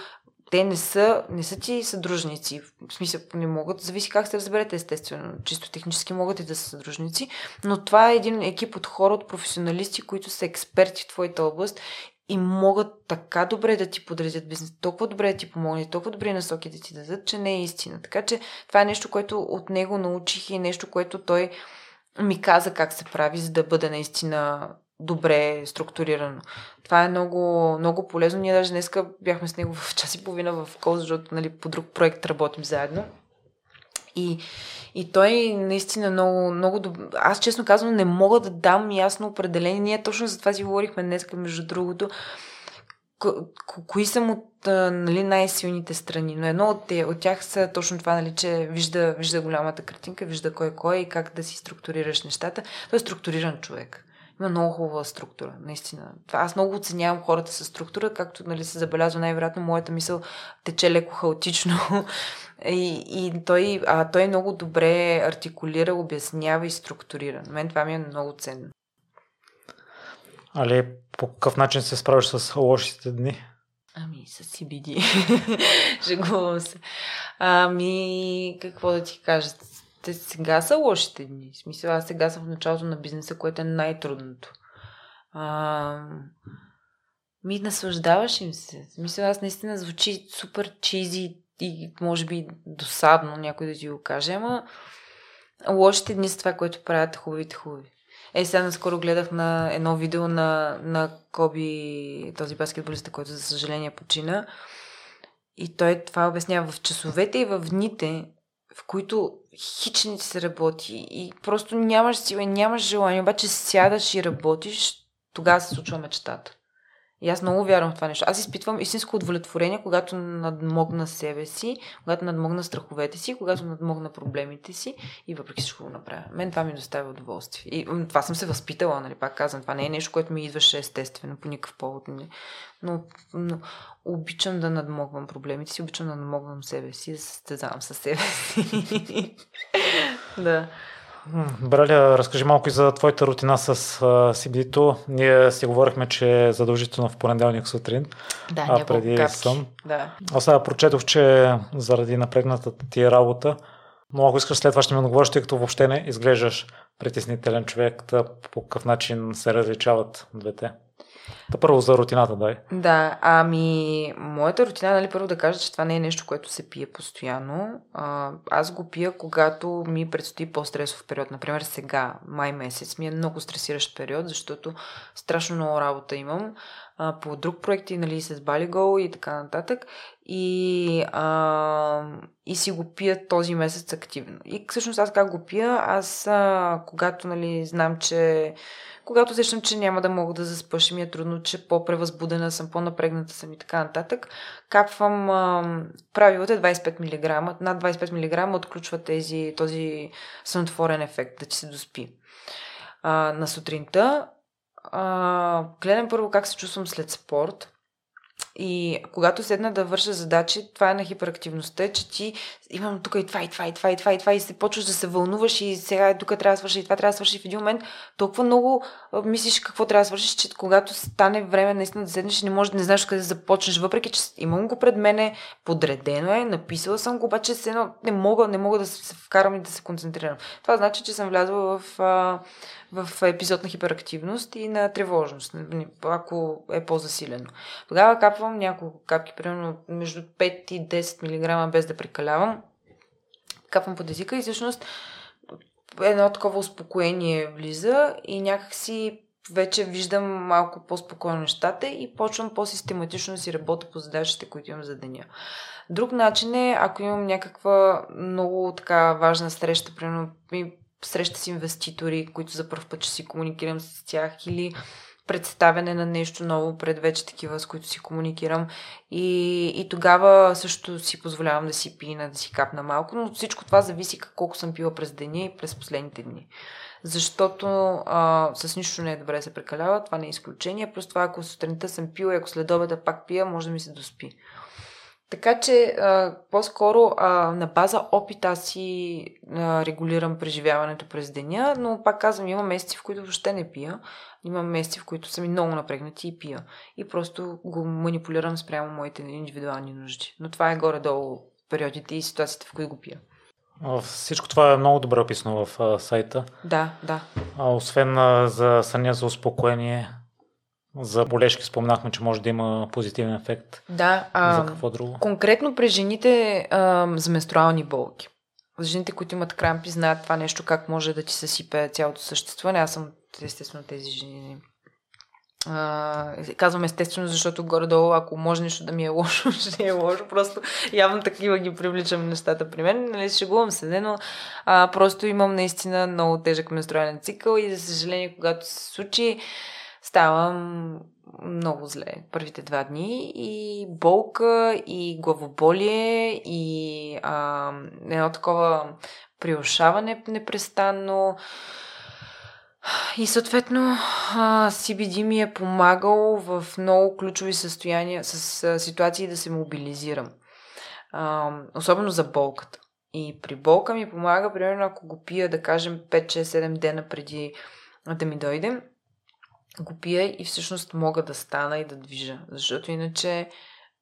те не са, не са ти съдружници. В смисъл, не могат. Зависи как се разберете, естествено. Чисто технически могат и да са съдружници. Но това е един екип от хора, от професионалисти, които са експерти в твоята област и могат така добре да ти подредят бизнес, толкова добре да ти помогнат, толкова добре насоки да ти дадат, че не е истина. Така че това е нещо, което от него научих и нещо, което той ми каза как се прави, за да бъде наистина добре структурирано. Това е много, много полезно. Ние даже днеска бяхме с него в час и половина в кол, защото нали, по друг проект работим заедно. И, и той наистина много, много добър. Аз честно казвам не мога да дам ясно определение. Ние точно за това си говорихме днес, между другото. Ко- кои са му нали, най-силните страни, но едно от, те, от тях са точно това, нали, че вижда, вижда голямата картинка, вижда кой е кой и как да си структурираш нещата. Той е структуриран човек Има много хубава структура, наистина. Това, аз много оценявам хората с структура, както нали, се забелязва най-вероятно моята мисъл тече леко хаотично. и, и той, а, той много добре артикулира, обяснява и структурира. На мен това ми е много ценно. Али по какъв начин се справиш с лошите дни? Ами, с CBD. Жегувам се. Ами, какво да ти кажа? Те сега са лошите дни. В смисъл, аз сега съм в началото на бизнеса, което е най-трудното. А, ми наслаждаваш им се. В смисъл, аз наистина звучи супер чизи и може би досадно някой да ти го каже, ама лошите дни са това, което правят хубавите хубави. Е, сега наскоро гледах на едно видео на, на Коби, този баскетболист, който за съжаление почина. И той това обяснява в часовете и в дните, в които хич не се работи и просто нямаш сила, нямаш желание, обаче сядаш и работиш, тогава се случва мечтата. И аз много вярвам в това нещо. Аз изпитвам истинско удовлетворение, когато надмогна себе си, когато надмогна страховете си, когато надмогна проблемите си и въпреки всичко го направя. Мен това ми доставя удоволствие. И това съм се възпитала, нали, пак казвам. Това не е нещо, което ми идваше естествено, по никакъв повод. Нали. Но, но обичам да надмогвам проблемите си, обичам да надмогвам себе си, да се състезавам със себе си. да. Браля, разкажи малко и за твоята рутина с cbd Ние си говорихме, че е задължително в понеделник сутрин, да, а преди капки. сън. Да. Аз сега прочетох, че заради напрегната ти работа, но ако искаш след това ще ми отговориш, тъй като въобще не изглеждаш притеснителен човек, по какъв начин се различават двете. Да първо за рутината, дай. Да, ами, моята рутина, нали, първо да кажа, че това не е нещо, което се пие постоянно. А, аз го пия, когато ми предстои по-стресов период. Например, сега, май месец, ми е много стресиращ период, защото страшно много работа имам а, по друг проект и, нали, с Балигол и така нататък. И, а, и си го пия този месец активно. И всъщност аз как го пия? Аз, а, когато, нали, знам, че когато усещам, че няма да мога да заспа, ми е трудно, че по-превъзбудена съм, по-напрегната съм и така нататък, капвам а, правилото е 25 мг. Над 25 мг отключва тези, този сънотворен ефект, да ти се доспи. А, на сутринта а, гледам първо как се чувствам след спорт. И когато седна да върша задачи, това е на хиперактивността, че ти имам тук и това, и това, и това, и това, и това, и се почваш да се вълнуваш и сега е, тук трябва да свърши, и това трябва да свърши. В един момент толкова много мислиш какво трябва да свършиш, че когато стане време наистина да седнеш, не можеш, не знаеш къде да започнеш, въпреки че имам го пред мене, подредено е, написала съм го, обаче се едно, не мога, не мога да се вкарам и да се концентрирам. Това значи, че съм влязла в в епизод на хиперактивност и на тревожност, ако е по-засилено. Тогава капвам няколко капки, примерно между 5 и 10 мг, без да прекалявам. Капвам под езика и всъщност едно такова успокоение влиза и някакси вече виждам малко по-спокойно нещата и почвам по-систематично да си работя по задачите, които имам за деня. Друг начин е, ако имам някаква много така важна среща, примерно среща с инвеститори, които за първ път ще си комуникирам с тях или представяне на нещо ново пред вече такива, с които си комуникирам. И, и тогава също си позволявам да си пина, да си капна малко, но всичко това зависи колко съм пила през деня и през последните дни. Защото а, с нищо не е добре да се прекалява, това не е изключение. Просто това, ако сутринта съм пила и ако след обеда пак пия, може да ми се доспи. Така че а, по-скоро а, на база опита аз си а, регулирам преживяването през деня, но пак казвам, има месеци, в които въобще не пия. Има месеци, в които са ми много напрегнати и пия. И просто го манипулирам спрямо моите индивидуални нужди. Но това е горе-долу периодите и ситуациите, в които го пия. Всичко това е много добре описано в а, сайта. Да, да. А, освен а, за съня за успокоение, за болешки спомнахме, че може да има позитивен ефект. Да. А, за какво друго? Конкретно при жените а, за менструални болки. За жените, които имат крампи, знаят това нещо, как може да ти съсипе цялото съществуване. Аз съм естествено тези жени. А, казвам естествено, защото горе-долу, ако може нещо да ми е лошо, ще е лошо. Просто явно такива ги привличам нещата при мен. Нали, шегувам се, но а, просто имам наистина много тежък менструален цикъл и за съжаление, когато се случи, ставам много зле първите два дни и болка, и главоболие, и а, едно такова приушаване непрестанно. И съответно CBD ми е помагал в много ключови състояния, с ситуации да се мобилизирам. особено за болката. И при болка ми помага, примерно, ако го пия, да кажем, 5-6-7 дена преди да ми дойде, го пия и всъщност мога да стана и да движа. Защото иначе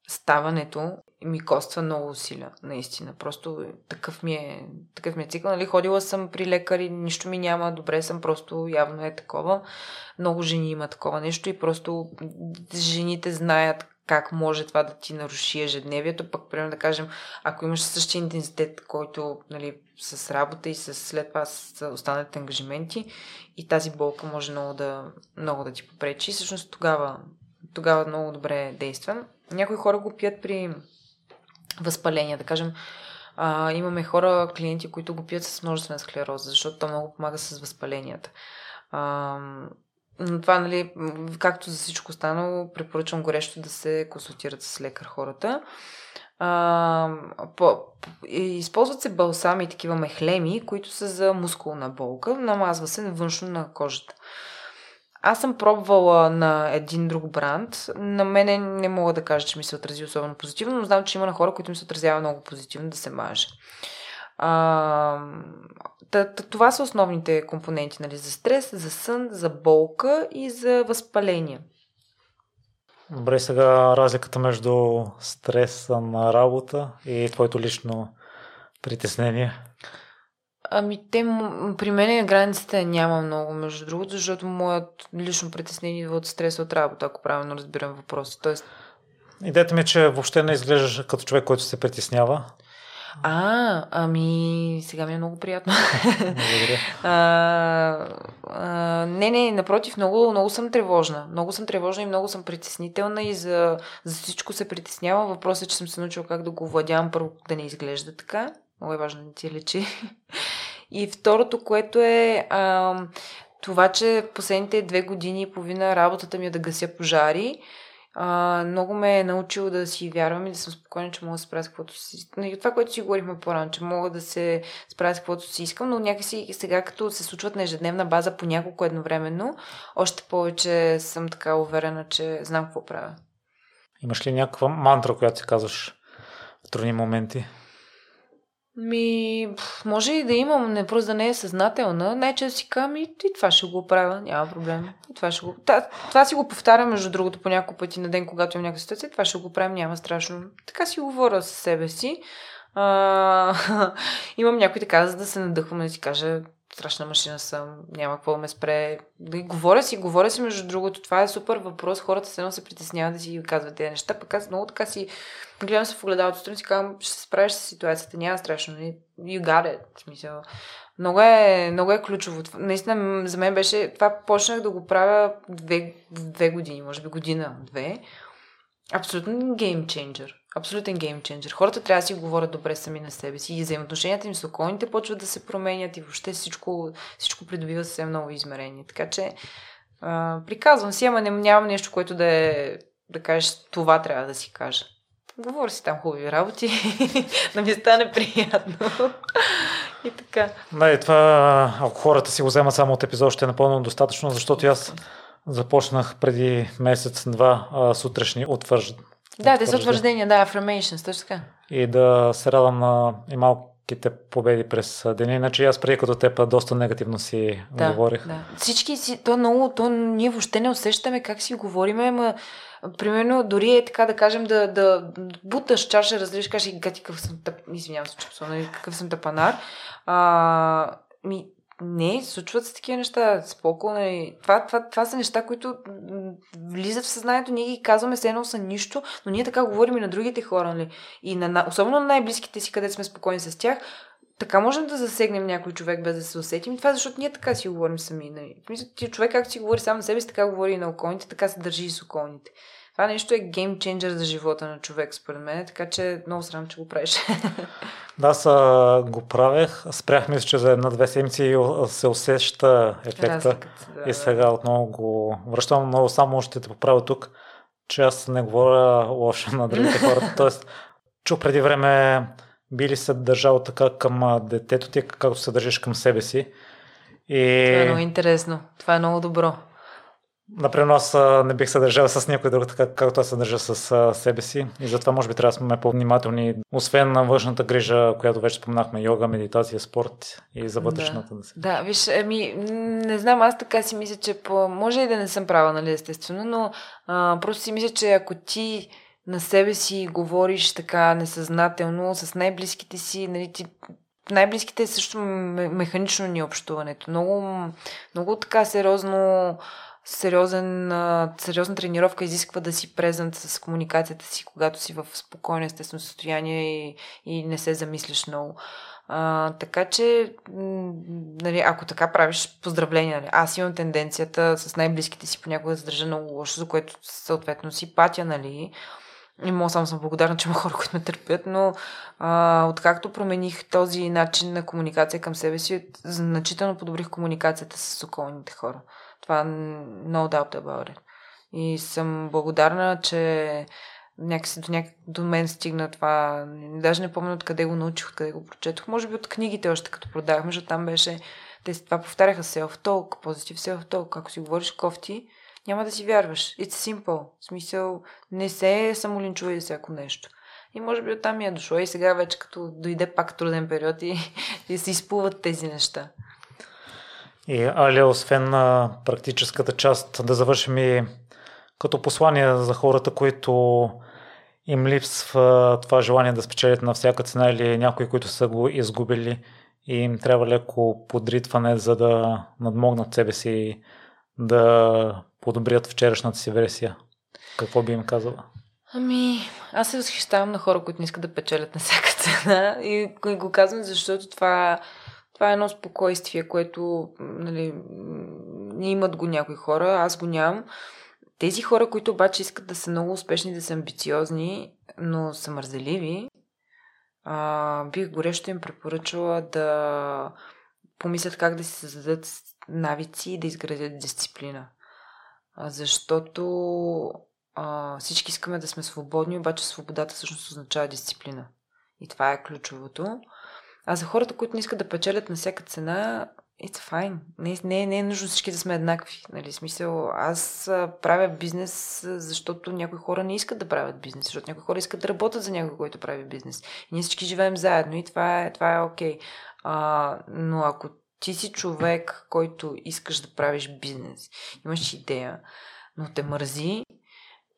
ставането ми коства много усилия, наистина. Просто такъв ми е, такъв ми е цикъл. Нали? Ходила съм при лекари, нищо ми няма, добре съм, просто явно е такова. Много жени има такова нещо и просто жените знаят как може това да ти наруши ежедневието, пък, примерно да кажем, ако имаш същия интензитет, който нали, с работа и с, след това с останалите ангажименти и тази болка може много да, много да ти попречи. И всъщност тогава, тогава много добре действа. Някои хора го пият при възпаление, да кажем, а, имаме хора, клиенти, които го пият с множествена склероза, защото то много помага с възпаленията. А, но това, нали, както за всичко останало, препоръчвам горещо да се консултират с лекар хората. А, по, използват се балсами и такива мехлеми, които са за мускулна болка. Намазва се външно на кожата. Аз съм пробвала на един друг бранд. На мене не мога да кажа, че ми се отрази особено позитивно, но знам, че има на хора, които ми се отразява много позитивно да се маже. Това са основните компоненти нали, за стрес, за сън, за болка и за възпаление. Добре, сега разликата между стреса на работа и твоето лично притеснение. Ами, те, при мен границата няма много, между другото, защото моят лично притеснение идва от стрес от работа, ако правилно разбирам въпроса. Тоест... Идеята ми е, че въобще не изглеждаш като човек, който се притеснява. А, ами, сега ми е много приятно. Благодаря. а, а, не, не, напротив, много, много съм тревожна. Много съм тревожна и много съм притеснителна и за, за всичко се притеснявам. Въпросът е, че съм се научила как да го владявам първо да не изглежда така. Много е важно да ти лечи. И второто, което е а, това, че последните две години и половина работата ми е да гася пожари. А, много ме е научило да си вярвам и да съм спокойна, че мога да справя с каквото си. И това, което си говорихме по-рано, че мога да се справя с каквото си искам, но някакси сега, като се случват на ежедневна база по няколко едновременно, още повече съм така уверена, че знам какво правя. Имаш ли някаква мантра, която си казваш в трудни моменти? Ми, може и да имам, не просто да не е съзнателна. Най-често си казвам и, и това ще го правя, няма проблем. И това, ще го... Та, това си го повтарям, между другото, по няколко пъти на ден, когато имам някаква ситуация. Това ще го правим, няма страшно. Така си говоря с себе си. А, имам някой така, за да се надъхвам да си кажа, страшна машина съм, няма какво ме спре. Да говоря си, говоря си, между другото, това е супер въпрос. Хората се се притесняват да си казват тези неща, пък аз много така си гледам се в огледалото страни, си казвам, ще се справиш с ситуацията, няма страшно. Нали? You got it. В смисъл. Много е, много е ключово. Наистина, за мен беше, това почнах да го правя две, две години, може би година, две. Абсолютно геймченджер. Абсолютен геймченджер. Хората трябва да си говорят добре сами на себе си и взаимоотношенията им с околните почват да се променят и въобще всичко, всичко придобива съвсем ново измерение. Така че а, приказвам си, ама нямам нещо, което да е да кажеш това трябва да си кажа. Говори си там хубави работи, да ми стане приятно. и така. Да, и това, ако хората си го вземат само от епизод, ще е напълно достатъчно, защото аз започнах преди месец-два сутрешни утвърждения. Да, те са утвърждения, да, affirmations, точно така. И да се радвам на и малките победи през деня. Иначе аз преди като теб доста негативно си да, говорих. Да. Всички си, то много, то ние въобще не усещаме как си говориме, ама примерно дори е така да кажем да, да буташ чаша, разлиш, кажеш, гати какъв съм тъп, извинявам се, че нали, какъв съм тъпанар. А, ми, не, случват се такива неща. Споко, нали. това, това, това са неща, които влизат в съзнанието. Ние ги казваме все едно са нищо, но ние така говорим и на другите хора. Нали. И на, особено на най-близките си, където сме спокойни с тях, така можем да засегнем някой човек без да се усетим. И това е защото ние така си говорим сами. Нали. Смисъл, ти човек както си говори сам на себе си, така говори и на околните, така се държи и с околните. Това нещо е геймченджер за живота на човек, според мен, така че много срам, че го правиш. Да, аз го правех. Спрях мисля, че за една-две седмици се усеща ефекта. Да, и сега отново го връщам, но само ще те поправя тук, че аз не говоря лошо на другите хора. Тоест, чу преди време би ли се държал така към детето ти, както се държиш към себе си. И... Това е много интересно. Това е много добро. Например, аз не бих се държал с някой друг, така както аз се държа с себе си. И затова може би трябва да сме по-внимателни, освен на външната грижа, която вече споменахме, йога, медитация, спорт и за вътрешната. Да, да виж, ами, не знам, аз така си мисля, че по... може и да не съм права, нали, естествено, но а, просто си мисля, че ако ти на себе си говориш така несъзнателно с най-близките си, нали, ти най-близките е също механично ни общуването. Много, много така сериозно сериозен, сериозна тренировка изисква да си презент с комуникацията си, когато си в спокойно естествено състояние и, и не се замислиш много. А, така че, нали, ако така правиш, поздравления. Нали. Аз имам тенденцията с най-близките си понякога да се държа много лошо, за което съответно си патя, нали. И мога само съм благодарна, че има хора, които ме търпят, но а, откакто промених този начин на комуникация към себе си, значително подобрих комуникацията с околните хора. Това no doubt about it. И съм благодарна, че някакси до, няк... до мен стигна това. Даже не помня откъде го научих, откъде го прочетох. Може би от книгите още като продавахме, защото там беше... Те това повтаряха self-talk, позитив self-talk. Ако си говориш кофти, няма да си вярваш. It's simple. В смисъл, не се самолинчува за всяко нещо. И може би оттам ми е дошло и сега вече като дойде пак труден период и, и се изплуват тези неща. И Али, освен на практическата част, да завършим и като послание за хората, които им липсва това желание да спечелят на всяка цена или някои, които са го изгубили и им трябва леко подритване, за да надмогнат себе си да подобрят вчерашната си версия. Какво би им казала? Ами, аз се възхищавам на хора, които не искат да печелят на всяка цена и го казвам, защото това това е едно спокойствие, което нали, не имат го някои хора, аз го нямам. Тези хора, които обаче искат да са много успешни, да са амбициозни, но са мързеливи, а, бих горещо им препоръчала да помислят как да си създадат навици и да изградят дисциплина. А, защото а, всички искаме да сме свободни, обаче свободата всъщност означава дисциплина. И това е ключовото. А за хората, които не искат да печелят на всяка цена, it's fine. Не, не, не е нужно всички да сме еднакви. Нали? Смисъл, аз правя бизнес, защото някои хора не искат да правят бизнес, защото някои хора искат да работят за някой, който прави бизнес. И ние всички живеем заедно и това е, това е окей. Okay. но ако ти си човек, който искаш да правиш бизнес, имаш идея, но те мързи,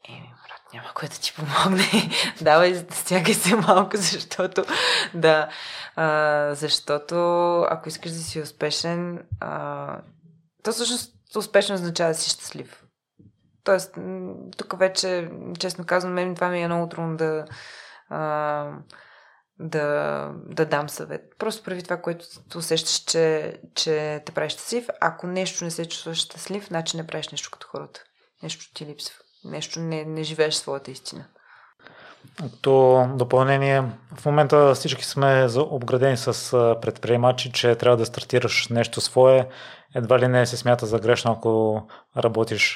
е, брат, няма кой да ти помогне. Давай, стягай се малко, защото да, а, защото ако искаш да си успешен, а, то всъщност успешно означава да си щастлив. Тоест, тук вече, честно казвам, мен това ми е много трудно да, да, да дам съвет. Просто прави това, което усещаш, че, че те прави щастлив. Ако нещо не се чувстваш щастлив, значи не правиш нещо като хората. Нещо ти липсва нещо не, не живееш своята истина. То допълнение, в момента всички сме обградени с предприемачи, че трябва да стартираш нещо свое. Едва ли не се смята за грешно, ако работиш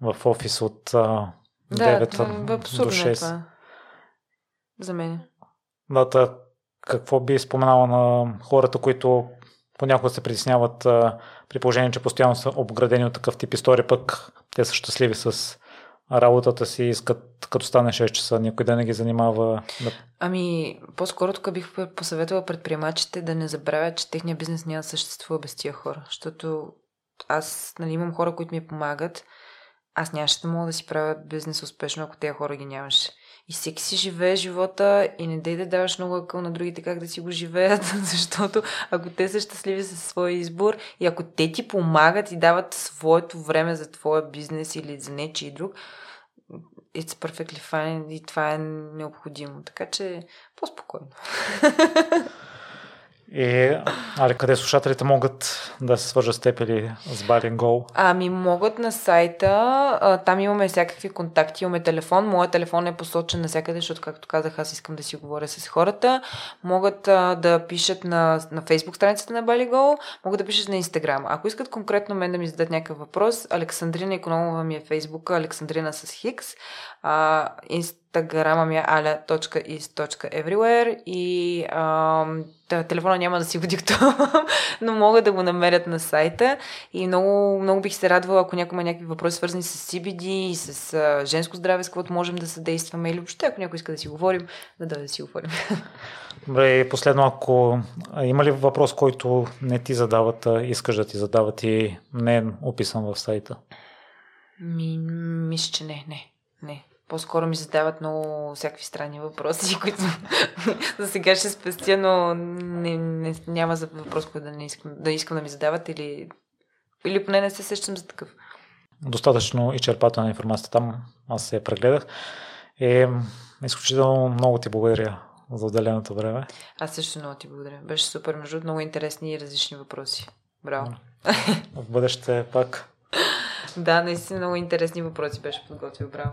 в офис от 9 да, до 6. Е това. За мен. Да, какво би споменала на хората, които понякога се притесняват при положение, че постоянно са обградени от такъв тип история, пък те са щастливи с работата си, искат като стане 6 часа, никой да не ги занимава. Да... Ами, по-скоро тук бих посъветвала предприемачите да не забравят, че техния бизнес няма да съществува без тия хора, защото аз нали, имам хора, които ми помагат, аз нямаше да мога да си правя бизнес успешно, ако тези хора ги нямаше. И всеки си живее живота и не дай да даваш много акъл на другите как да си го живеят, защото ако те са щастливи със своя избор и ако те ти помагат и дават своето време за твоя бизнес или за нечи друг, it's perfectly fine и това е необходимо. Така че по-спокойно. И, али, къде слушателите могат да се свържат с теб или с Балин Гол? Ами могат на сайта, там имаме всякакви контакти, имаме телефон, моят телефон е посочен навсякъде, защото както казах, аз искам да си говоря с хората. Могат да пишат на, на Facebook страницата на Бали Гол, могат да пишат на Instagram. Ако искат конкретно мен да ми зададат някакъв въпрос, Александрина Економова ми е Facebook, Александрина с Хикс. А, инст инстаграма ми е aля.is.everywhere и а, телефона няма да си го диктувам, но могат да го намерят на сайта и много, много бих се радвала, ако някой има някакви въпроси свързани с CBD и с а, женско здраве, с каквото можем да съдействаме или въобще ако някой иска да си говорим, да дойде да си говорим. Добре, последно, ако има ли въпрос, който не ти задават, искаш да ти задават и не е описан в сайта? Ми, мисля, че не, не, не. По-скоро ми задават много всякакви странни въпроси, които за сега ще спестя, но не, не, няма за въпрос, който да не искам да, искам да ми задават или, или поне не се сещам за такъв. Достатъчно изчерпателна информация там, аз се я прегледах. Е, изключително много ти благодаря за отделеното време. Аз също много ти благодаря. Беше супер, между много интересни и различни въпроси. Браво. В бъдеще пак. да, наистина много интересни въпроси беше подготвил. Браво.